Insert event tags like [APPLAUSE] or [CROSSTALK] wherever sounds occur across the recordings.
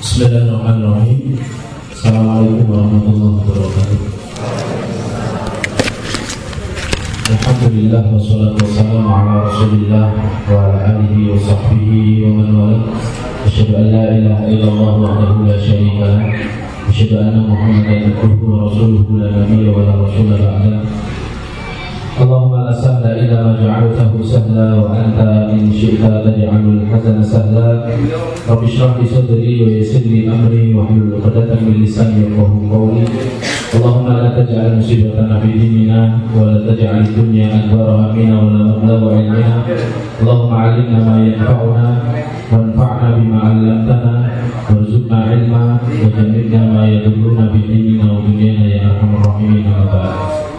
Bismillahirrahmanirrahim. Assalamualaikum warahmatullahi wabarakatuh. Alhamdulillah wassalatu wassalamu ala Rasulillah wa ala alihi wa sahbihi wa man wala. Asyhadu an la ilaha illallah wahdahu la syarika lah. Asyhadu anna Muhammadan abduhu wa rasuluhu la nabiyya wa la rasula ba'da. اللهم لا سهل إلا ما جعلته سهلا وأنت إن شئت تجعل الحزن سهلا. رب اشرح لي صدري ويسر لي أمري واحلل عقدة من لساني يفقهوا قولي. اللهم لا تجعل مصيبتنا في ديننا ولا تجعل الدنيا أكبر همنا ولا مبلغ علمنا. اللهم علمنا ما ينفعنا وانفعنا بما علمتنا وارزقنا علما وجنبنا ما يضرنا في ديننا ودنيانا يا أرحم الراحمين أما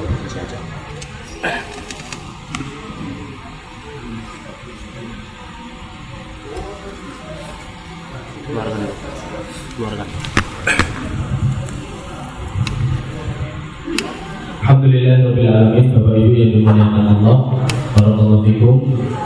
keluarkan Alhamdulillahirrahmanirrahim Bapak Ibu yang dimuliakan Allah Barakallahu fikum.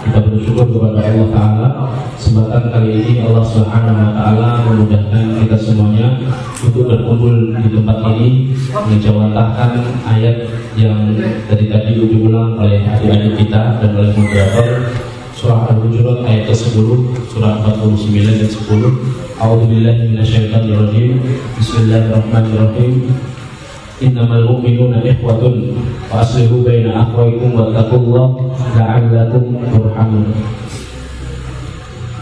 Kita bersyukur kepada Allah Ta'ala. Kesempatan kali ini Allah Subhanahu Wa Ta'ala Memudahkan kita semuanya Untuk berkumpul di tempat ini Menjawantahkan ayat Yang dari tadi diulang oleh adik-adik kita Dan oleh moderator Surah Al-Hujurat ayat ke-10 Surah 49 dan 10 A'udzubillahi minasyaitonirrajim Bismillahirrahmanirrahim. Innamal mu'minuna ikhwatun fa aslihu baina akhwaykum wattaqullaha la'allakum turhamun.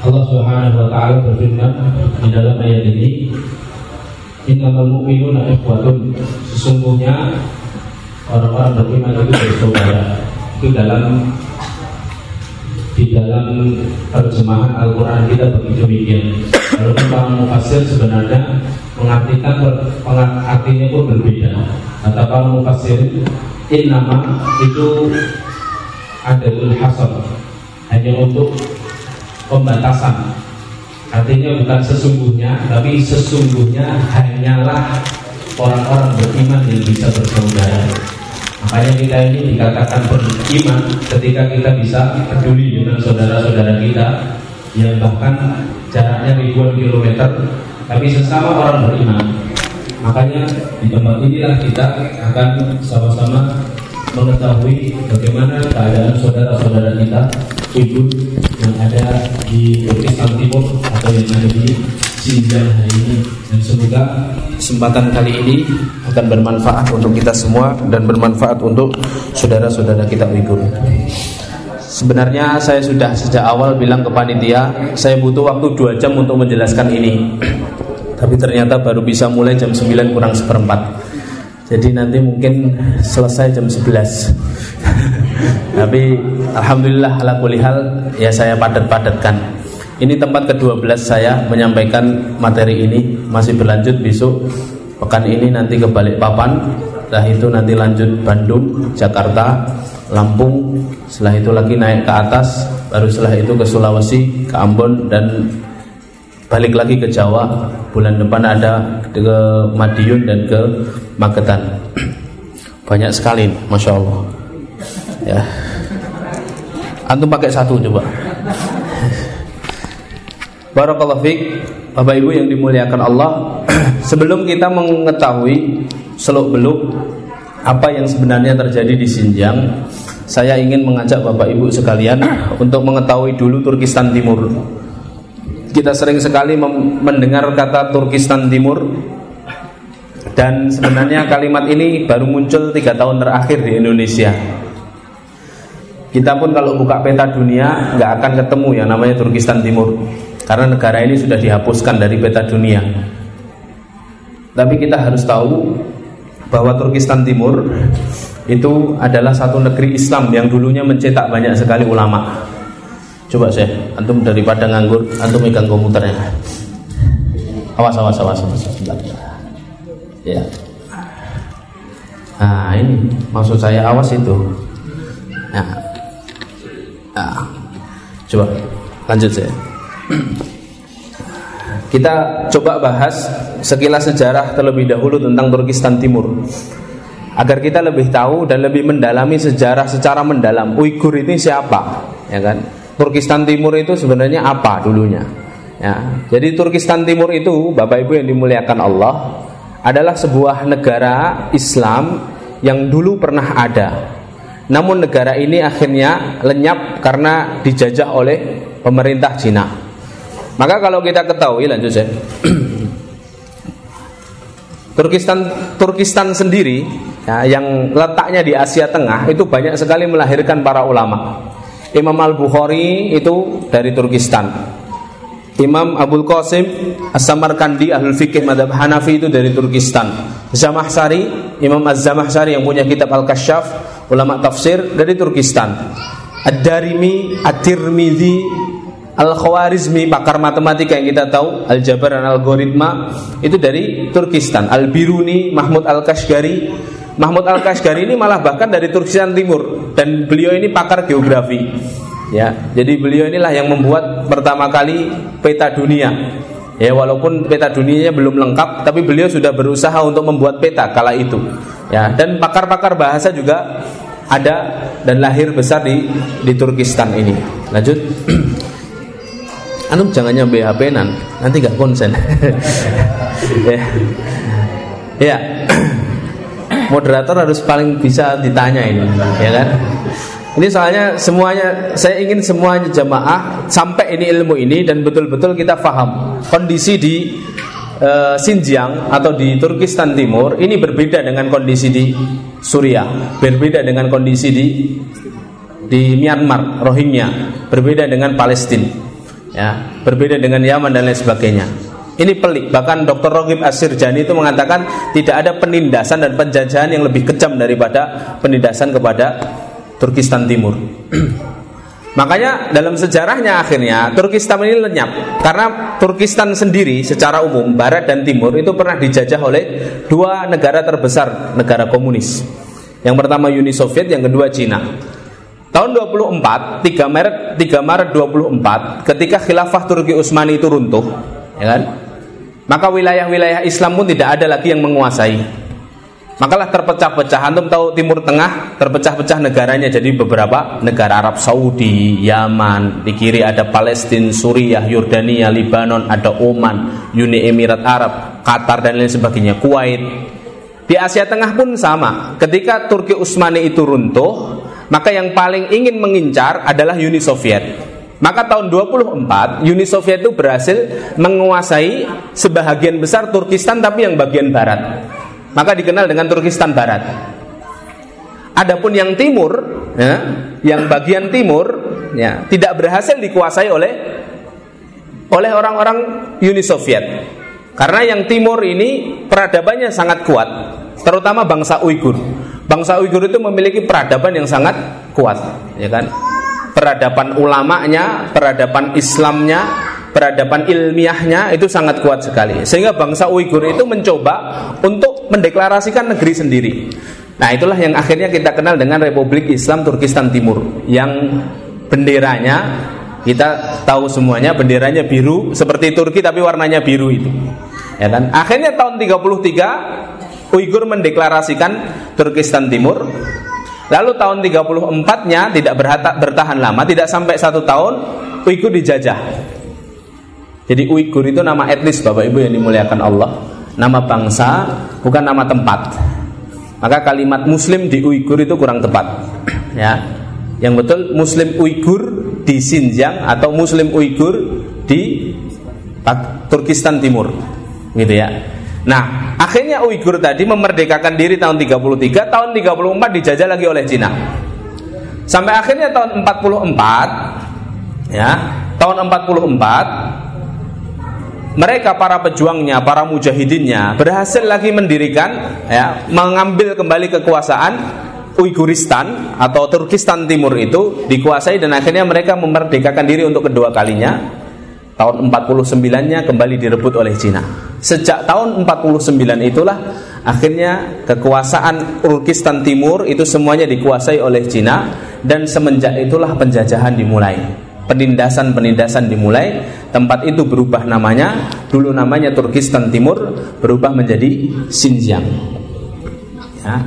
Allah Subhanahu wa taala berfirman di dalam ayat ini innamal mu'minuna ikhwatun. Sesungguhnya orang-orang beriman itu bersaudara. Itu dalam di dalam terjemahan Al-Quran kita begitu demikian. Walaupun para mufasir sebenarnya mengartikan artinya pun berbeda. Kata para mufasir, in nama itu adalah hasab hanya untuk pembatasan. Artinya bukan sesungguhnya, tapi sesungguhnya hanyalah orang-orang beriman yang bisa bersaudara. Makanya kita ini dikatakan beriman ketika kita bisa peduli dengan saudara-saudara kita yang bahkan jaraknya ribuan kilometer, tapi sesama orang beriman. Makanya di tempat inilah kita akan sama-sama mengetahui bagaimana keadaan saudara-saudara kita ibu yang ada di Turkistan Timur atau yang ada di Xinjiang hari ini. Dan semoga kesempatan kali ini akan bermanfaat untuk kita semua dan bermanfaat untuk saudara-saudara kita Uighur. Sebenarnya saya sudah sejak awal bilang ke panitia saya butuh waktu dua jam untuk menjelaskan ini. [CLEARS THROAT] Tapi ternyata baru bisa mulai jam 9 kurang seperempat. Jadi nanti mungkin selesai jam 11 [LAUGHS] Tapi Alhamdulillah ala kulihal ya saya padat-padatkan Ini tempat ke-12 saya menyampaikan materi ini. Masih berlanjut besok Pekan ini nanti ke Balikpapan Setelah itu nanti lanjut Bandung, Jakarta, Lampung. Setelah itu lagi naik ke atas. Baru setelah itu ke Sulawesi, ke Ambon Dan balik lagi ke Jawa. Bulan depan ada ke Madiun dan ke Magetan. [CLEARS THROAT] Banyak sekali Masya Allah. Ya. Antum pakai satu coba Barakallahu fiqh Bapak Ibu yang dimuliakan Allah [CLEARS THROAT] Sebelum kita mengetahui Seluk beluk Apa yang sebenarnya terjadi di Xinjiang Saya ingin mengajak Bapak Ibu sekalian [CLEARS THROAT] Untuk mengetahui dulu Turkistan Timur. Kita sering sekali mendengar kata Turkistan Timur Dan sebenarnya kalimat ini baru muncul tiga tahun terakhir di Indonesia. Kita pun kalau buka peta dunia nggak akan ketemu yang namanya Turkistan Timur karena negara ini sudah dihapuskan dari peta dunia. Tapi kita harus tahu bahwa Turkistan Timur itu adalah satu negeri Islam yang dulunya mencetak banyak sekali ulama. Coba saya, antum daripada nganggur, antum megang komputernya. Awas, awas, awas, awas. Sebentar. Ya. Nah ini maksud saya awas itu. Nah, nah. coba lanjut saya. Kita coba bahas sekilas sejarah terlebih dahulu tentang Turkistan Timur agar kita lebih tahu dan lebih mendalami sejarah secara mendalam. Uighur ini siapa? Ya kan? Turkistan Timur itu sebenarnya apa dulunya? Ya, jadi Turkistan Timur itu Bapak Ibu yang dimuliakan Allah adalah sebuah negara Islam yang dulu pernah ada. Namun negara ini akhirnya lenyap karena dijajah oleh pemerintah Cina. Maka kalau kita ketahui lanjut saya. [CLEARS THROAT] Turkistan Turkistan sendiri ya, yang letaknya di Asia Tengah itu banyak sekali melahirkan para ulama. Imam Al Bukhari itu dari Turkistan. Imam Abdul Qasim As-Samarkandi Ahlul Fikih Madhab Hanafi itu dari Turkistan Zamahsari Imam Az-Zamahsari yang punya kitab Al-Kasyaf Ulama tafsir dari Turkistan Ad-Darimi At-Tirmidhi Al-Khawarizmi pakar matematika yang kita tahu Al-Jabar dan Algoritma itu dari Turkistan Al-Biruni Mahmud Al-Kashgari Mahmud Al-Kashgari ini malah bahkan dari Turkistan Timur dan beliau ini pakar geografi Ya, jadi beliau inilah yang membuat pertama kali peta dunia. Ya, walaupun peta dunianya belum lengkap, tapi beliau sudah berusaha untuk membuat peta kala itu. Ya, dan pakar-pakar bahasa juga ada dan lahir besar di di Turkistan ini. Lanjut. [CLEARS THROAT] Antum jangan nyampe HP nan, nanti gak konsen. [LAUGHS] ya. ya. [CLEARS THROAT] Moderator harus paling bisa ditanya ini, ya kan? Ini soalnya semuanya saya ingin semuanya jamaah sampai ini ilmu ini dan betul-betul kita faham kondisi di uh, Xinjiang atau di Turkistan Timur ini berbeda dengan kondisi di Suriah, berbeda dengan kondisi di di Myanmar, Rohingya, berbeda dengan Palestina, ya, berbeda dengan Yaman dan lain sebagainya. Ini pelik. Bahkan Dr. Rogib Asirjani itu mengatakan tidak ada penindasan dan penjajahan yang lebih kejam daripada penindasan kepada Turkistan Timur. [CLEARS THROAT] Makanya dalam sejarahnya akhirnya Turkistan ini lenyap karena Turkistan sendiri secara umum barat dan timur itu pernah dijajah oleh dua negara terbesar negara komunis. Yang pertama Uni Soviet, yang kedua Cina. Tahun 24, 3 Maret 3 Maret 24 ketika khilafah Turki Utsmani itu runtuh, ya kan? Maka wilayah-wilayah Islam pun tidak ada lagi yang menguasai. Makalah terpecah-pecah. Antum tahu Timur Tengah terpecah-pecah negaranya jadi beberapa negara Arab Saudi, Yaman, di kiri ada Palestina, Suriah, Yordania, Lebanon, ada Oman, Uni Emirat Arab, Qatar dan lain sebagainya, Kuwait. Di Asia Tengah pun sama. Ketika Turki Utsmani itu runtuh, maka yang paling ingin mengincar adalah Uni Soviet. Maka tahun 24 Uni Soviet itu berhasil menguasai sebahagian besar Turkistan tapi yang bagian barat maka dikenal dengan Turkistan Barat. Adapun yang timur, ya, yang bagian timur, ya, tidak berhasil dikuasai oleh oleh orang-orang Uni Soviet. Karena yang timur ini peradabannya sangat kuat, terutama bangsa Uighur. Bangsa Uighur itu memiliki peradaban yang sangat kuat, ya kan? Peradaban ulamanya, peradaban Islamnya, peradaban ilmiahnya itu sangat kuat sekali. Sehingga bangsa Uighur itu mencoba untuk mendeklarasikan negeri sendiri. Nah, itulah yang akhirnya kita kenal dengan Republik Islam Turkistan Timur yang benderanya kita tahu semuanya benderanya biru seperti Turki tapi warnanya biru itu. Ya kan? Akhirnya tahun 33 Uighur mendeklarasikan Turkistan Timur. Lalu tahun 34-nya tidak bertahan lama, tidak sampai satu tahun, Uighur dijajah. Jadi Uighur itu nama etnis Bapak Ibu yang dimuliakan Allah. Nama bangsa bukan nama tempat. Maka kalimat muslim di Uighur itu kurang tepat. [CLEARS THROAT] Ya. Yang betul muslim Uighur di Xinjiang Atau muslim Uighur di Turkistan Timur. Gitu ya Nah akhirnya Uighur tadi memerdekakan diri tahun 33 Tahun 34 dijajah lagi oleh Cina Sampai akhirnya tahun 44 Ya Tahun 44 mereka para pejuangnya, para mujahidinnya berhasil lagi mendirikan ya, mengambil kembali kekuasaan Uiguristan atau Turkistan Timur itu dikuasai dan akhirnya mereka memerdekakan diri untuk kedua kalinya. Tahun 49-nya kembali direbut oleh Cina. Sejak tahun 49 itulah akhirnya kekuasaan Turkistan Timur itu semuanya dikuasai oleh Cina dan semenjak itulah penjajahan dimulai. Penindasan-penindasan dimulai. Tempat itu berubah namanya. Dulu namanya Turkistan Timur berubah menjadi Xinjiang. Ya,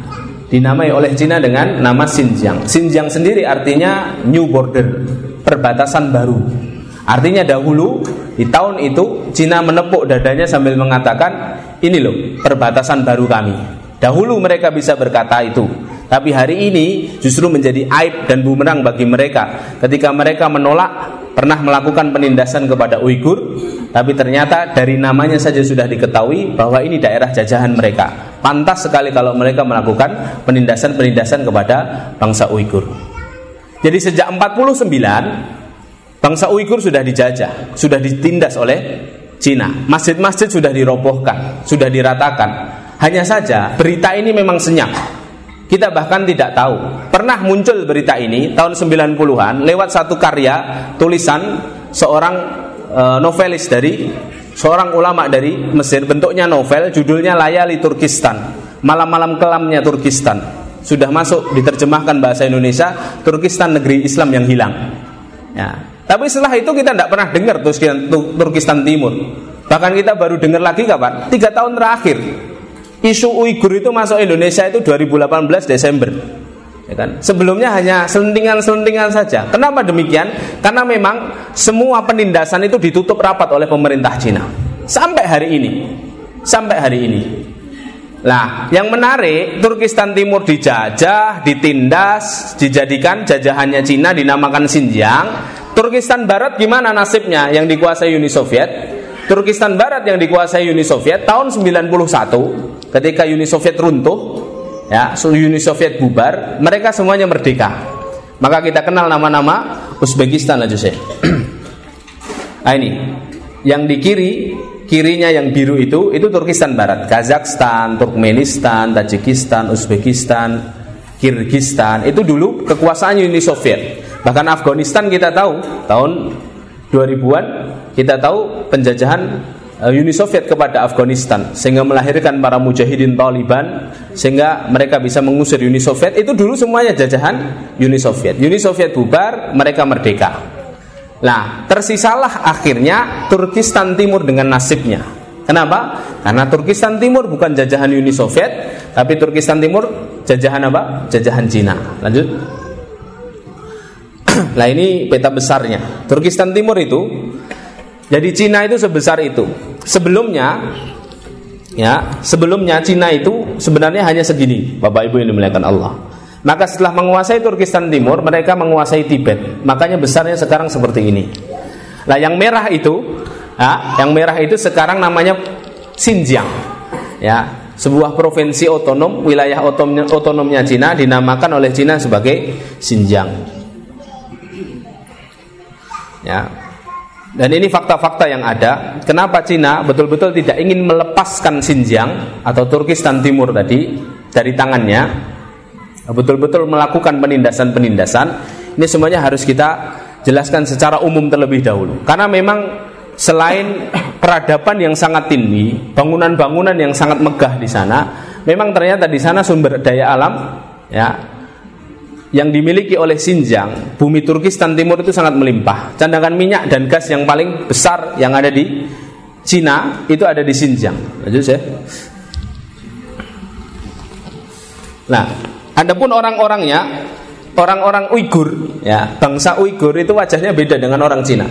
dinamai oleh Cina dengan nama Xinjiang. Xinjiang sendiri artinya new border perbatasan baru artinya dahulu di tahun itu Cina menepuk dadanya sambil mengatakan, ini loh perbatasan baru kami. Dahulu mereka bisa berkata itu, tapi hari ini justru menjadi aib dan bumerang bagi mereka ketika mereka menolak pernah melakukan penindasan kepada Uighur, tapi ternyata dari namanya saja sudah diketahui bahwa ini daerah jajahan mereka. Pantas sekali kalau mereka melakukan penindasan-penindasan kepada bangsa Uighur. Jadi sejak 49 bangsa Uighur sudah dijajah, sudah ditindas oleh Cina. Masjid-masjid sudah dirobohkan, sudah diratakan. Hanya saja berita ini memang senyap. Kita bahkan tidak tahu. Pernah muncul berita ini tahun 90-an lewat satu karya tulisan seorang e, novelis dari seorang ulama dari Mesir. Bentuknya novel, judulnya Layali Turkistan. Malam-malam kelamnya Turkistan. Sudah masuk diterjemahkan bahasa Indonesia, Turkistan negeri Islam yang hilang. Ya. Tapi setelah itu kita tidak pernah dengar Turkistan, Turkistan Timur. Bahkan kita baru dengar lagi kapan? Tiga tahun terakhir isu Uighur itu masuk Indonesia itu 2018 Desember. Ya kan? Sebelumnya hanya selentingan-selentingan saja. Kenapa demikian? Karena memang semua penindasan itu ditutup rapat oleh pemerintah Cina. Sampai hari ini. Sampai hari ini. Nah, yang menarik, Turkistan Timur dijajah, ditindas, dijadikan jajahannya Cina dinamakan Xinjiang. Turkistan Barat gimana nasibnya yang dikuasai Uni Soviet? Turkistan Barat yang dikuasai Uni Soviet tahun 91 ketika Uni Soviet runtuh, ya, Uni Soviet bubar, mereka semuanya merdeka. Maka kita kenal nama-nama Uzbekistan aja saya. nah ini, yang di kiri, kirinya yang biru itu, itu Turkistan Barat, Kazakhstan, Turkmenistan, Tajikistan, Uzbekistan, Kirgistan, itu dulu kekuasaan Uni Soviet. Bahkan Afghanistan kita tahu tahun 2000-an kita tahu penjajahan Eh, Uni Soviet kepada Afghanistan sehingga melahirkan para mujahidin Taliban sehingga mereka bisa mengusir Uni Soviet itu dulu semuanya jajahan Uni Soviet. Uni Soviet bubar, mereka merdeka. Nah, tersisalah akhirnya Turkistan Timur dengan nasibnya. Kenapa? Karena Turkistan Timur bukan jajahan Uni Soviet, tapi Turkistan Timur jajahan apa? Jajahan Cina. Lanjut. [CLEARS THROAT] Nah ini peta besarnya. Turkistan Timur itu jadi Cina itu sebesar itu. Sebelumnya ya, sebelumnya Cina itu sebenarnya hanya segini, Bapak Ibu yang dimuliakan Allah. Maka setelah menguasai Turkistan Timur, mereka menguasai Tibet. Makanya besarnya sekarang seperti ini. Nah, yang merah itu, ya, yang merah itu sekarang namanya Xinjiang. Ya, sebuah provinsi otonom, wilayah otonomnya, otonomnya Cina dinamakan oleh Cina sebagai Xinjiang. Ya, dan ini fakta-fakta yang ada. Kenapa Cina betul-betul tidak ingin melepaskan Xinjiang atau Turkistan Timur tadi dari tangannya, betul-betul melakukan penindasan-penindasan. Ini semuanya harus kita jelaskan secara umum terlebih dahulu. Karena memang selain peradaban yang sangat tinggi, bangunan-bangunan yang sangat megah di sana, memang ternyata di sana sumber daya alam ya yang dimiliki oleh Xinjiang, bumi Turkistan Timur itu sangat melimpah. Cadangan minyak dan gas yang paling besar yang ada di Cina itu ada di Xinjiang. Lanjut ya. Nah, adapun orang-orangnya, orang-orang Uighur, ya, bangsa Uighur itu wajahnya beda dengan orang Cina.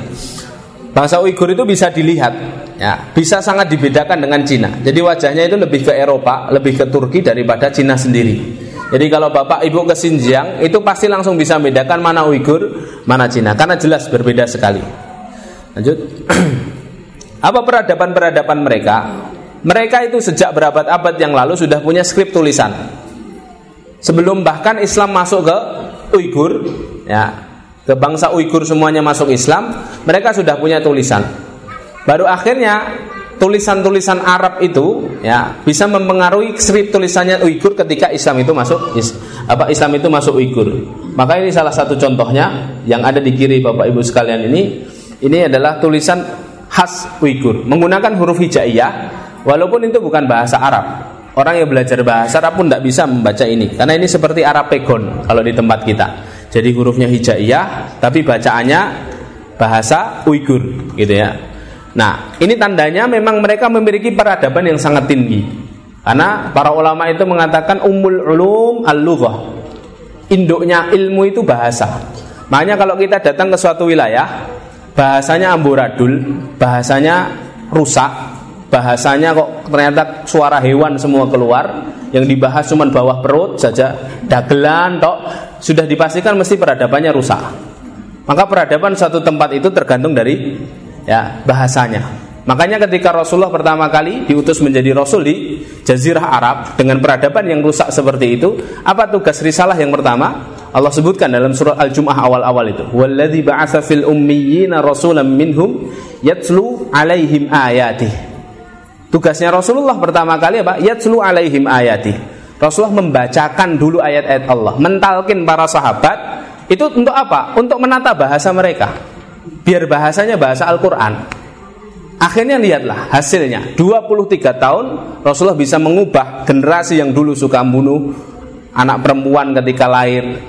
Bangsa Uighur itu bisa dilihat, ya, bisa sangat dibedakan dengan Cina. Jadi wajahnya itu lebih ke Eropa, lebih ke Turki daripada Cina sendiri. Jadi kalau Bapak Ibu ke Xinjiang itu pasti langsung bisa membedakan mana Uighur, mana Cina karena jelas berbeda sekali. Lanjut. [CLEARS THROAT] Apa peradaban-peradaban mereka? Mereka itu sejak berabad-abad yang lalu sudah punya skrip tulisan. Sebelum bahkan Islam masuk ke Uighur, ya, ke bangsa Uighur semuanya masuk Islam, mereka sudah punya tulisan. Baru akhirnya tulisan-tulisan Arab itu ya bisa mempengaruhi skrip tulisannya Uighur ketika Islam itu masuk is, apa Islam itu masuk Uighur. Maka ini salah satu contohnya yang ada di kiri Bapak Ibu sekalian ini ini adalah tulisan khas Uighur menggunakan huruf hijaiyah walaupun itu bukan bahasa Arab. Orang yang belajar bahasa Arab pun tidak bisa membaca ini karena ini seperti Arab pegon kalau di tempat kita. Jadi hurufnya hijaiyah tapi bacaannya bahasa Uighur gitu ya. Nah, ini tandanya memang mereka memiliki peradaban yang sangat tinggi. Karena para ulama itu mengatakan umul ulum al-lughah. Induknya ilmu itu bahasa. Makanya kalau kita datang ke suatu wilayah, bahasanya amburadul, bahasanya rusak, bahasanya kok ternyata suara hewan semua keluar, yang dibahas cuma bawah perut saja, dagelan tok, sudah dipastikan mesti peradabannya rusak. Maka peradaban satu tempat itu tergantung dari ya bahasanya. Makanya ketika Rasulullah pertama kali diutus menjadi Rasul di Jazirah Arab dengan peradaban yang rusak seperti itu, apa tugas risalah yang pertama? Allah sebutkan dalam surat Al-Jum'ah awal-awal itu, "Walladzi ba'atsa fil ummiyina rasulan minhum yatlu 'alaihim ayatih." Tugasnya Rasulullah pertama kali apa? Yatlu 'alaihim ayatih. Rasulullah membacakan dulu ayat-ayat Allah, mentalkin para sahabat itu untuk apa? Untuk menata bahasa mereka. Biar bahasanya bahasa Al-Qur'an. Akhirnya lihatlah hasilnya. 23 tahun Rasulullah bisa mengubah generasi yang dulu suka membunuh Anak perempuan ketika lahir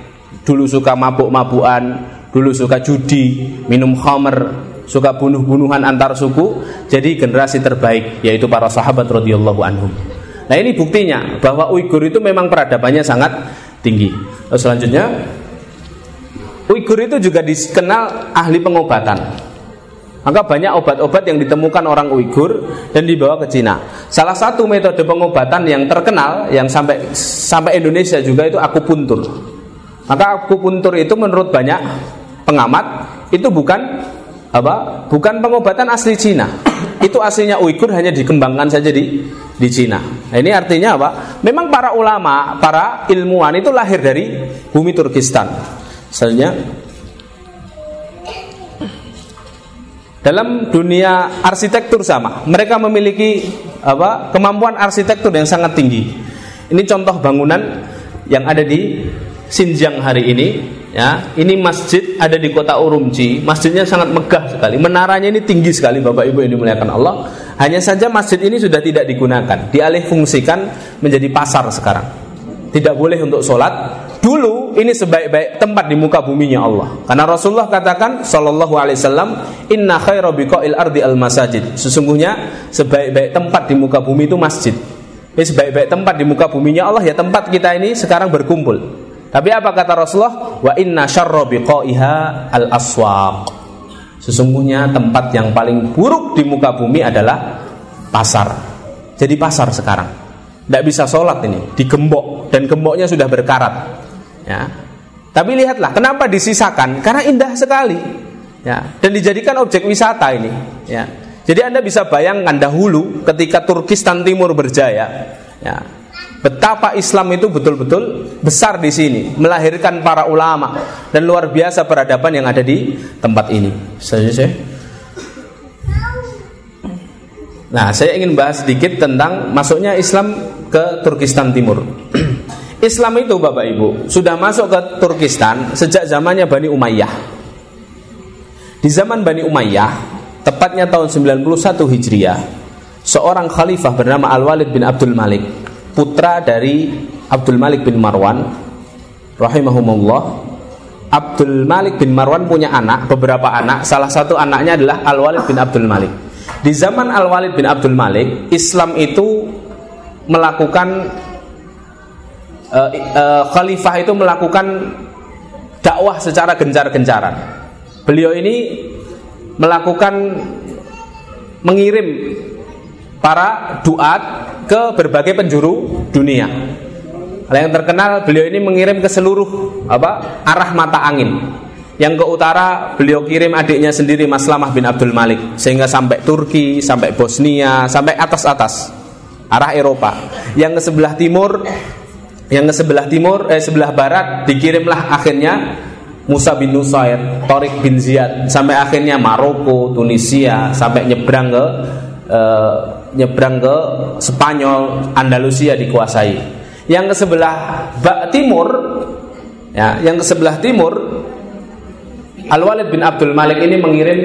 Dulu suka mabuk-mabukan Dulu suka judi, minum khamer Suka bunuh-bunuhan antar suku Jadi generasi terbaik Yaitu para sahabat radhiyallahu anhum. Nah ini buktinya bahwa Uighur itu memang peradabannya sangat tinggi. Lalu Selanjutnya Uighur itu juga dikenal ahli pengobatan maka banyak obat-obat yang ditemukan orang Uighur dan dibawa ke Cina. Salah satu metode pengobatan yang terkenal yang sampai sampai Indonesia juga itu akupuntur. Maka akupuntur itu menurut banyak pengamat itu bukan apa? Bukan pengobatan asli Cina. Itu aslinya Uighur hanya dikembangkan saja di di Cina. Nah, ini artinya apa? Memang para ulama, para ilmuwan itu lahir dari bumi Turkistan. Misalnya Dalam dunia arsitektur sama, mereka memiliki apa? kemampuan arsitektur yang sangat tinggi. Ini contoh bangunan yang ada di Xinjiang hari ini ya. Ini masjid ada di kota Urumqi. Masjidnya sangat megah sekali. Menaranya ini tinggi sekali Bapak Ibu yang dimuliakan Allah. Hanya saja masjid ini sudah tidak digunakan, dialih fungsikan menjadi pasar sekarang. Tidak boleh untuk sholat, Dulu ini sebaik-baik tempat di muka buminya Allah. Karena Rasulullah katakan sallallahu alaihi wasallam, "Inna khaira biqa'il ardi al masajid." Sesungguhnya sebaik-baik tempat di muka bumi itu masjid. Ini sebaik-baik tempat di muka buminya Allah ya tempat kita ini sekarang berkumpul. Tapi apa kata Rasulullah? Wa inna syarra biqa'iha al aswaq. Sesungguhnya tempat yang paling buruk di muka bumi adalah pasar. Jadi pasar sekarang. Tidak bisa sholat ini, digembok dan gemboknya sudah berkarat. Ya. Tapi lihatlah, kenapa disisakan? Karena indah sekali. Ya, dan dijadikan objek wisata ini, ya. Jadi Anda bisa bayangkan dahulu ketika Turkistan Timur berjaya, ya. Betapa Islam itu betul-betul besar di sini, melahirkan para ulama dan luar biasa peradaban yang ada di tempat ini. Saya Nah, saya ingin bahas sedikit tentang masuknya Islam ke Turkistan Timur. [CLEARS THROAT] Islam itu Bapak Ibu sudah masuk ke Turkistan sejak zamannya Bani Umayyah. Di zaman Bani Umayyah, tepatnya tahun 91 Hijriah, seorang khalifah bernama Al-Walid bin Abdul Malik, putra dari Abdul Malik bin Marwan rahimahumullah. Abdul Malik bin Marwan punya anak, beberapa anak, salah satu anaknya adalah Al-Walid bin Abdul Malik. Di zaman Al-Walid bin Abdul Malik, Islam itu melakukan uh, uh, khalifah itu melakukan dakwah secara gencar-gencaran. Beliau ini melakukan mengirim para duat ke berbagai penjuru dunia. Hal yang terkenal beliau ini mengirim ke seluruh apa arah mata angin. Yang ke utara beliau kirim adiknya sendiri Maslamah bin Abdul Malik sehingga sampai Turki, sampai Bosnia, sampai atas-atas arah Eropa. Yang ke sebelah timur yang ke sebelah timur eh sebelah barat dikirimlah akhirnya Musa bin Nusair, Torik bin Ziyad sampai akhirnya Maroko, Tunisia sampai nyebrang ke eh, nyebrang ke Spanyol, Andalusia dikuasai. Yang ke sebelah timur ya, yang ke sebelah timur Al-Walid bin Abdul Malik ini mengirim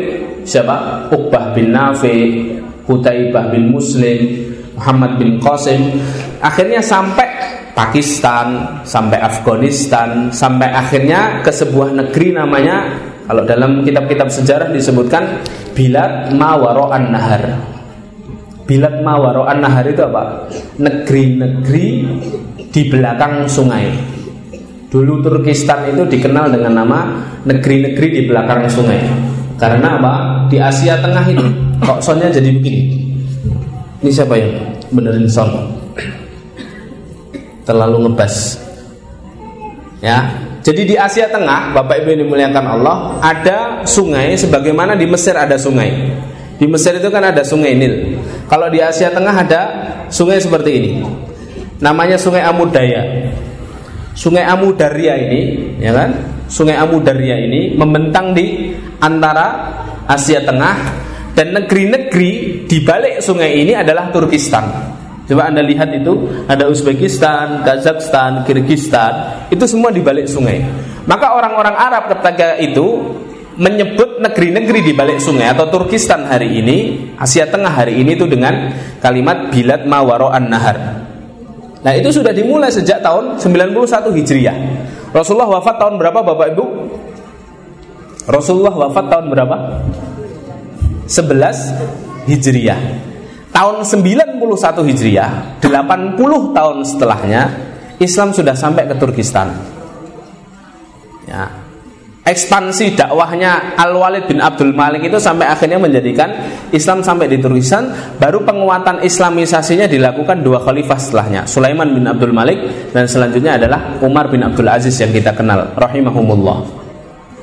siapa? Uqbah bin Nafi, Hutaibah bin Muslim, Muhammad bin Qasim. Akhirnya sampai Pakistan sampai Afghanistan sampai akhirnya ke sebuah negeri namanya kalau dalam kitab-kitab sejarah disebutkan Bilad Mawaro'an Nahar. Bilad Mawaro'an Nahar itu apa? Negeri-negeri di belakang sungai. Dulu Turkistan itu dikenal dengan nama negeri-negeri di belakang sungai. Karena apa? Di Asia Tengah itu kok soundnya jadi begini. Ini siapa yang benerin sound? Terlalu ngebas. Ya, jadi di Asia Tengah, Bapak Ibu yang dimuliakan Allah, ada sungai sebagaimana di Mesir ada sungai. Di Mesir itu kan ada sungai Nil. Kalau di Asia Tengah ada sungai seperti ini. Namanya Sungai Amudaya. Sungai Amudarya ini, ya kan? Sungai Amudarya ini membentang di antara Asia Tengah dan negeri-negeri di balik sungai ini adalah Turkistan. Coba Anda lihat itu ada Uzbekistan, Kazakhstan, Kyrgyzstan, itu semua di balik sungai. Maka orang-orang Arab ketika itu menyebut negeri-negeri di balik sungai atau Turkistan hari ini, Asia Tengah hari ini itu dengan kalimat bilad mawaro an-nahar. Nah itu sudah dimulai sejak tahun 91 Hijriah Rasulullah wafat tahun berapa Bapak Ibu? Rasulullah wafat tahun berapa? 11 Hijriah Tahun 91 Hijriah 80 tahun setelahnya Islam sudah sampai ke Turkistan. Ya, ekspansi dakwahnya Al Walid bin Abdul Malik itu sampai akhirnya menjadikan Islam sampai di Turkistan. Baru penguatan Islamisasinya dilakukan dua khalifah setelahnya Sulaiman bin Abdul Malik dan selanjutnya adalah Umar bin Abdul Aziz yang kita kenal rahimahumullah.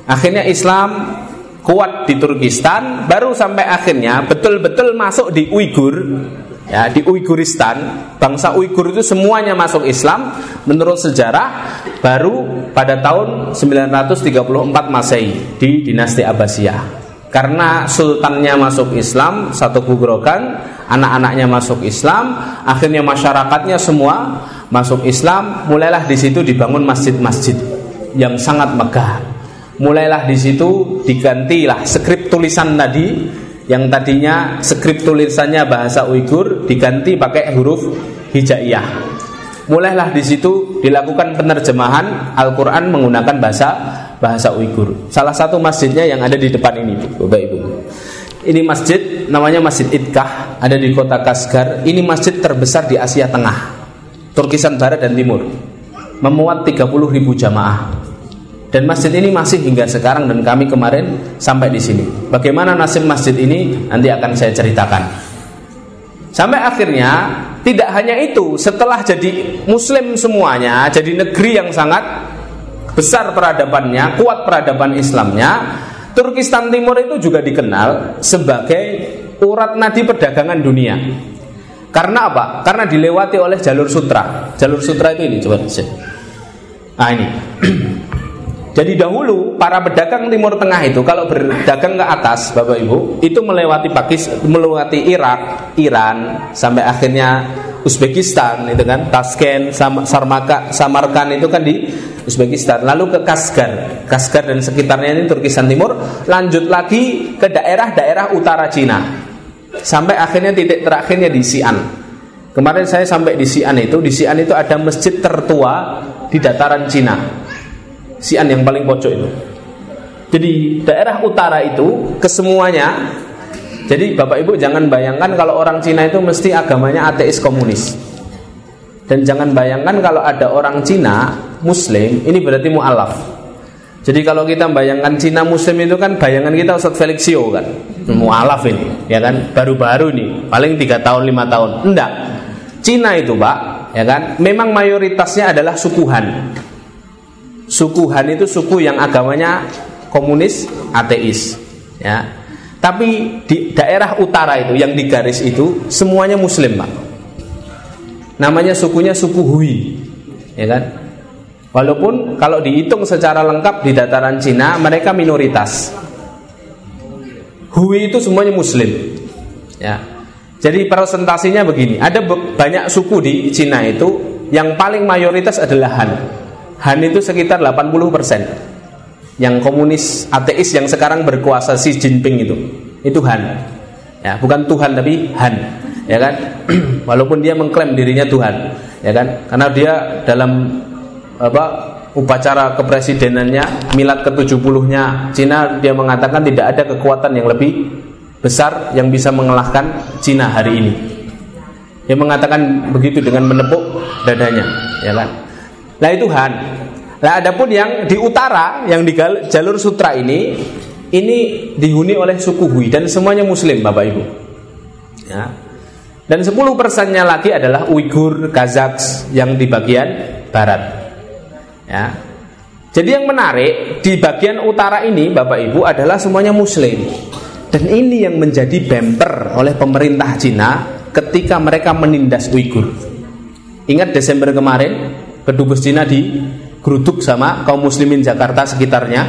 Akhirnya Islam kuat di Turkistan baru sampai akhirnya betul-betul masuk di Uighur. Ya di Uiguristan bangsa Uighur itu semuanya masuk Islam. Menurut sejarah baru pada tahun 934 Masehi di dinasti Abbasiyah. Karena sultannya masuk Islam satu kugrokan anak-anaknya masuk Islam akhirnya masyarakatnya semua masuk Islam mulailah di situ dibangun masjid-masjid yang sangat megah mulailah di situ digantilah skrip tulisan tadi yang tadinya skrip tulisannya bahasa Uighur diganti pakai huruf hijaiyah. Mulailah di situ dilakukan penerjemahan Al-Qur'an menggunakan bahasa bahasa Uighur. Salah satu masjidnya yang ada di depan ini, Bapak Ibu. Ini masjid namanya Masjid Idkah, ada di kota Kasgar. Ini masjid terbesar di Asia Tengah. Turkisan Barat dan Timur. Memuat 30 ribu jamaah. Dan masjid ini masih hingga sekarang dan kami kemarin sampai di sini. Bagaimana nasib masjid ini nanti akan saya ceritakan. Sampai akhirnya tidak hanya itu, setelah jadi muslim semuanya, jadi negeri yang sangat besar peradabannya, kuat peradaban Islamnya, Turkistan Timur itu juga dikenal sebagai urat nadi perdagangan dunia. Karena apa? Karena dilewati oleh jalur sutra. Jalur sutra itu ini coba. Nah ini. [CLEARS THROAT] Jadi dahulu para pedagang Timur Tengah itu kalau berdagang ke atas, Bapak Ibu, itu melewati Pakistan, melewati Irak, Iran, sampai akhirnya Uzbekistan itu kan, Tashkent, Sarmaka, Samarkan itu kan di Uzbekistan. Lalu ke Kasgar, Kasgar dan sekitarnya ini Turkistan Timur, lanjut lagi ke daerah-daerah utara Cina. Sampai akhirnya titik terakhirnya di Xi'an. Kemarin saya sampai di Xi'an itu, di Xi'an itu ada masjid tertua di dataran Cina Sian yang paling pojok itu. Jadi daerah utara itu kesemuanya. Jadi Bapak Ibu jangan bayangkan kalau orang Cina itu mesti agamanya ateis komunis. Dan jangan bayangkan kalau ada orang Cina Muslim ini berarti mualaf. Jadi kalau kita bayangkan Cina Muslim itu kan bayangan kita Ustadz Felixio kan mualaf ini, ya kan baru-baru nih paling tiga tahun lima tahun. Enggak, Cina itu pak, ya kan memang mayoritasnya adalah sukuhan suku Han itu suku yang agamanya komunis ateis ya. Tapi di daerah utara itu yang di garis itu semuanya muslim pak. Namanya sukunya suku Hui ya kan? Walaupun kalau dihitung secara lengkap di dataran Cina mereka minoritas. Hui itu semuanya muslim ya. Jadi presentasinya begini ada banyak suku di Cina itu yang paling mayoritas adalah Han Han itu sekitar 80% Yang komunis ateis yang sekarang berkuasa Xi Jinping itu. Itu Han. Ya, Bukan Tuhan tapi Han. Ya kan? [CLEARS THROAT] Walaupun dia mengklaim dirinya Tuhan. Ya kan? Karena dia dalam apa upacara kepresidenannya milad ke-70-nya Cina dia mengatakan tidak ada kekuatan yang lebih besar yang bisa mengalahkan Cina hari ini. Dia mengatakan begitu dengan menepuk dadanya, ya kan? Nah itu Han. Nah adapun yang di utara yang di jalur sutra ini ini dihuni oleh suku Hui dan semuanya muslim Bapak Ibu. Ya. Dan 10 persennya lagi adalah Uighur, Kazaks yang di bagian barat. Ya. Jadi yang menarik di bagian utara ini Bapak Ibu adalah semuanya muslim. Dan ini yang menjadi bemper oleh pemerintah Cina ketika mereka menindas Uighur. Ingat Desember kemarin kedubes Cina di geruduk sama kaum muslimin Jakarta sekitarnya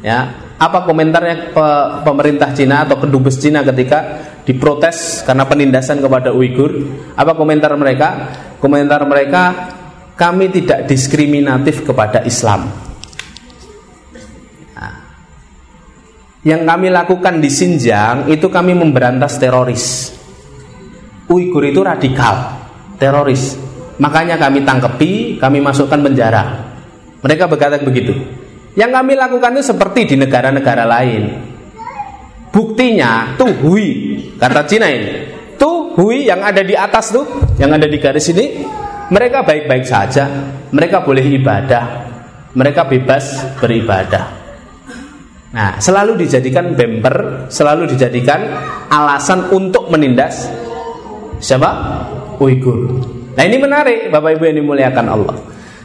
ya. Apa komentarnya pe pemerintah Cina atau kedubes Cina ketika diprotes karena penindasan kepada Uighur? Apa komentar mereka? Komentar mereka kami tidak diskriminatif kepada Islam. Nah, yang kami lakukan di Xinjiang itu kami memberantas teroris. Uighur itu radikal teroris makanya kami tangkepi kami masukkan penjara mereka berkata begitu. Yang kami lakukan itu seperti di negara-negara lain. Buktinya tuh hui kata Cina ini. Tuh hui yang ada di atas tuh, yang ada di garis ini, mereka baik-baik saja. Mereka boleh ibadah. Mereka bebas beribadah. Nah, selalu dijadikan bemper, selalu dijadikan alasan untuk menindas siapa? Uighur. Nah, ini menarik Bapak Ibu yang dimuliakan Allah.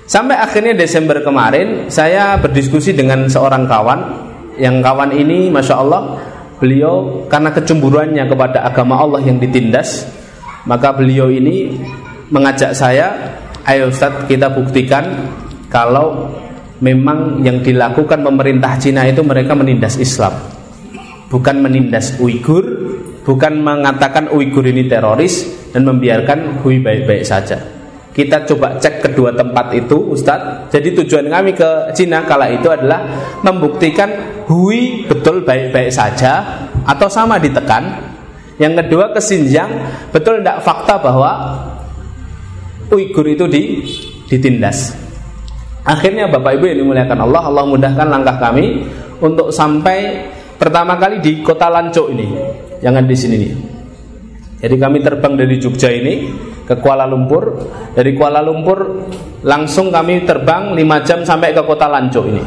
Sampai akhirnya Desember kemarin saya berdiskusi dengan seorang kawan Yang kawan ini Masya Allah Beliau karena kecemburuannya kepada agama Allah yang ditindas Maka beliau ini mengajak saya Ayo Ustaz kita buktikan Kalau memang yang dilakukan pemerintah Cina itu mereka menindas Islam Bukan menindas Uighur Bukan mengatakan Uighur ini teroris Dan membiarkan Hui baik-baik saja. Kita coba cek kedua tempat itu Ustadz Jadi tujuan kami ke Cina kala itu adalah Membuktikan Hui betul baik-baik saja Atau sama ditekan. Yang kedua ke Xinjiang Betul tidak fakta bahwa Uighur itu di, ditindas. Akhirnya Bapak Ibu yang dimuliakan Allah Allah mudahkan langkah kami Untuk sampai pertama kali di kota Lanco ini Jangan di sini nih Jadi kami terbang dari Jogja ini ke Kuala Lumpur. Dari Kuala Lumpur langsung kami terbang 5 jam sampai ke kota Lanco ini.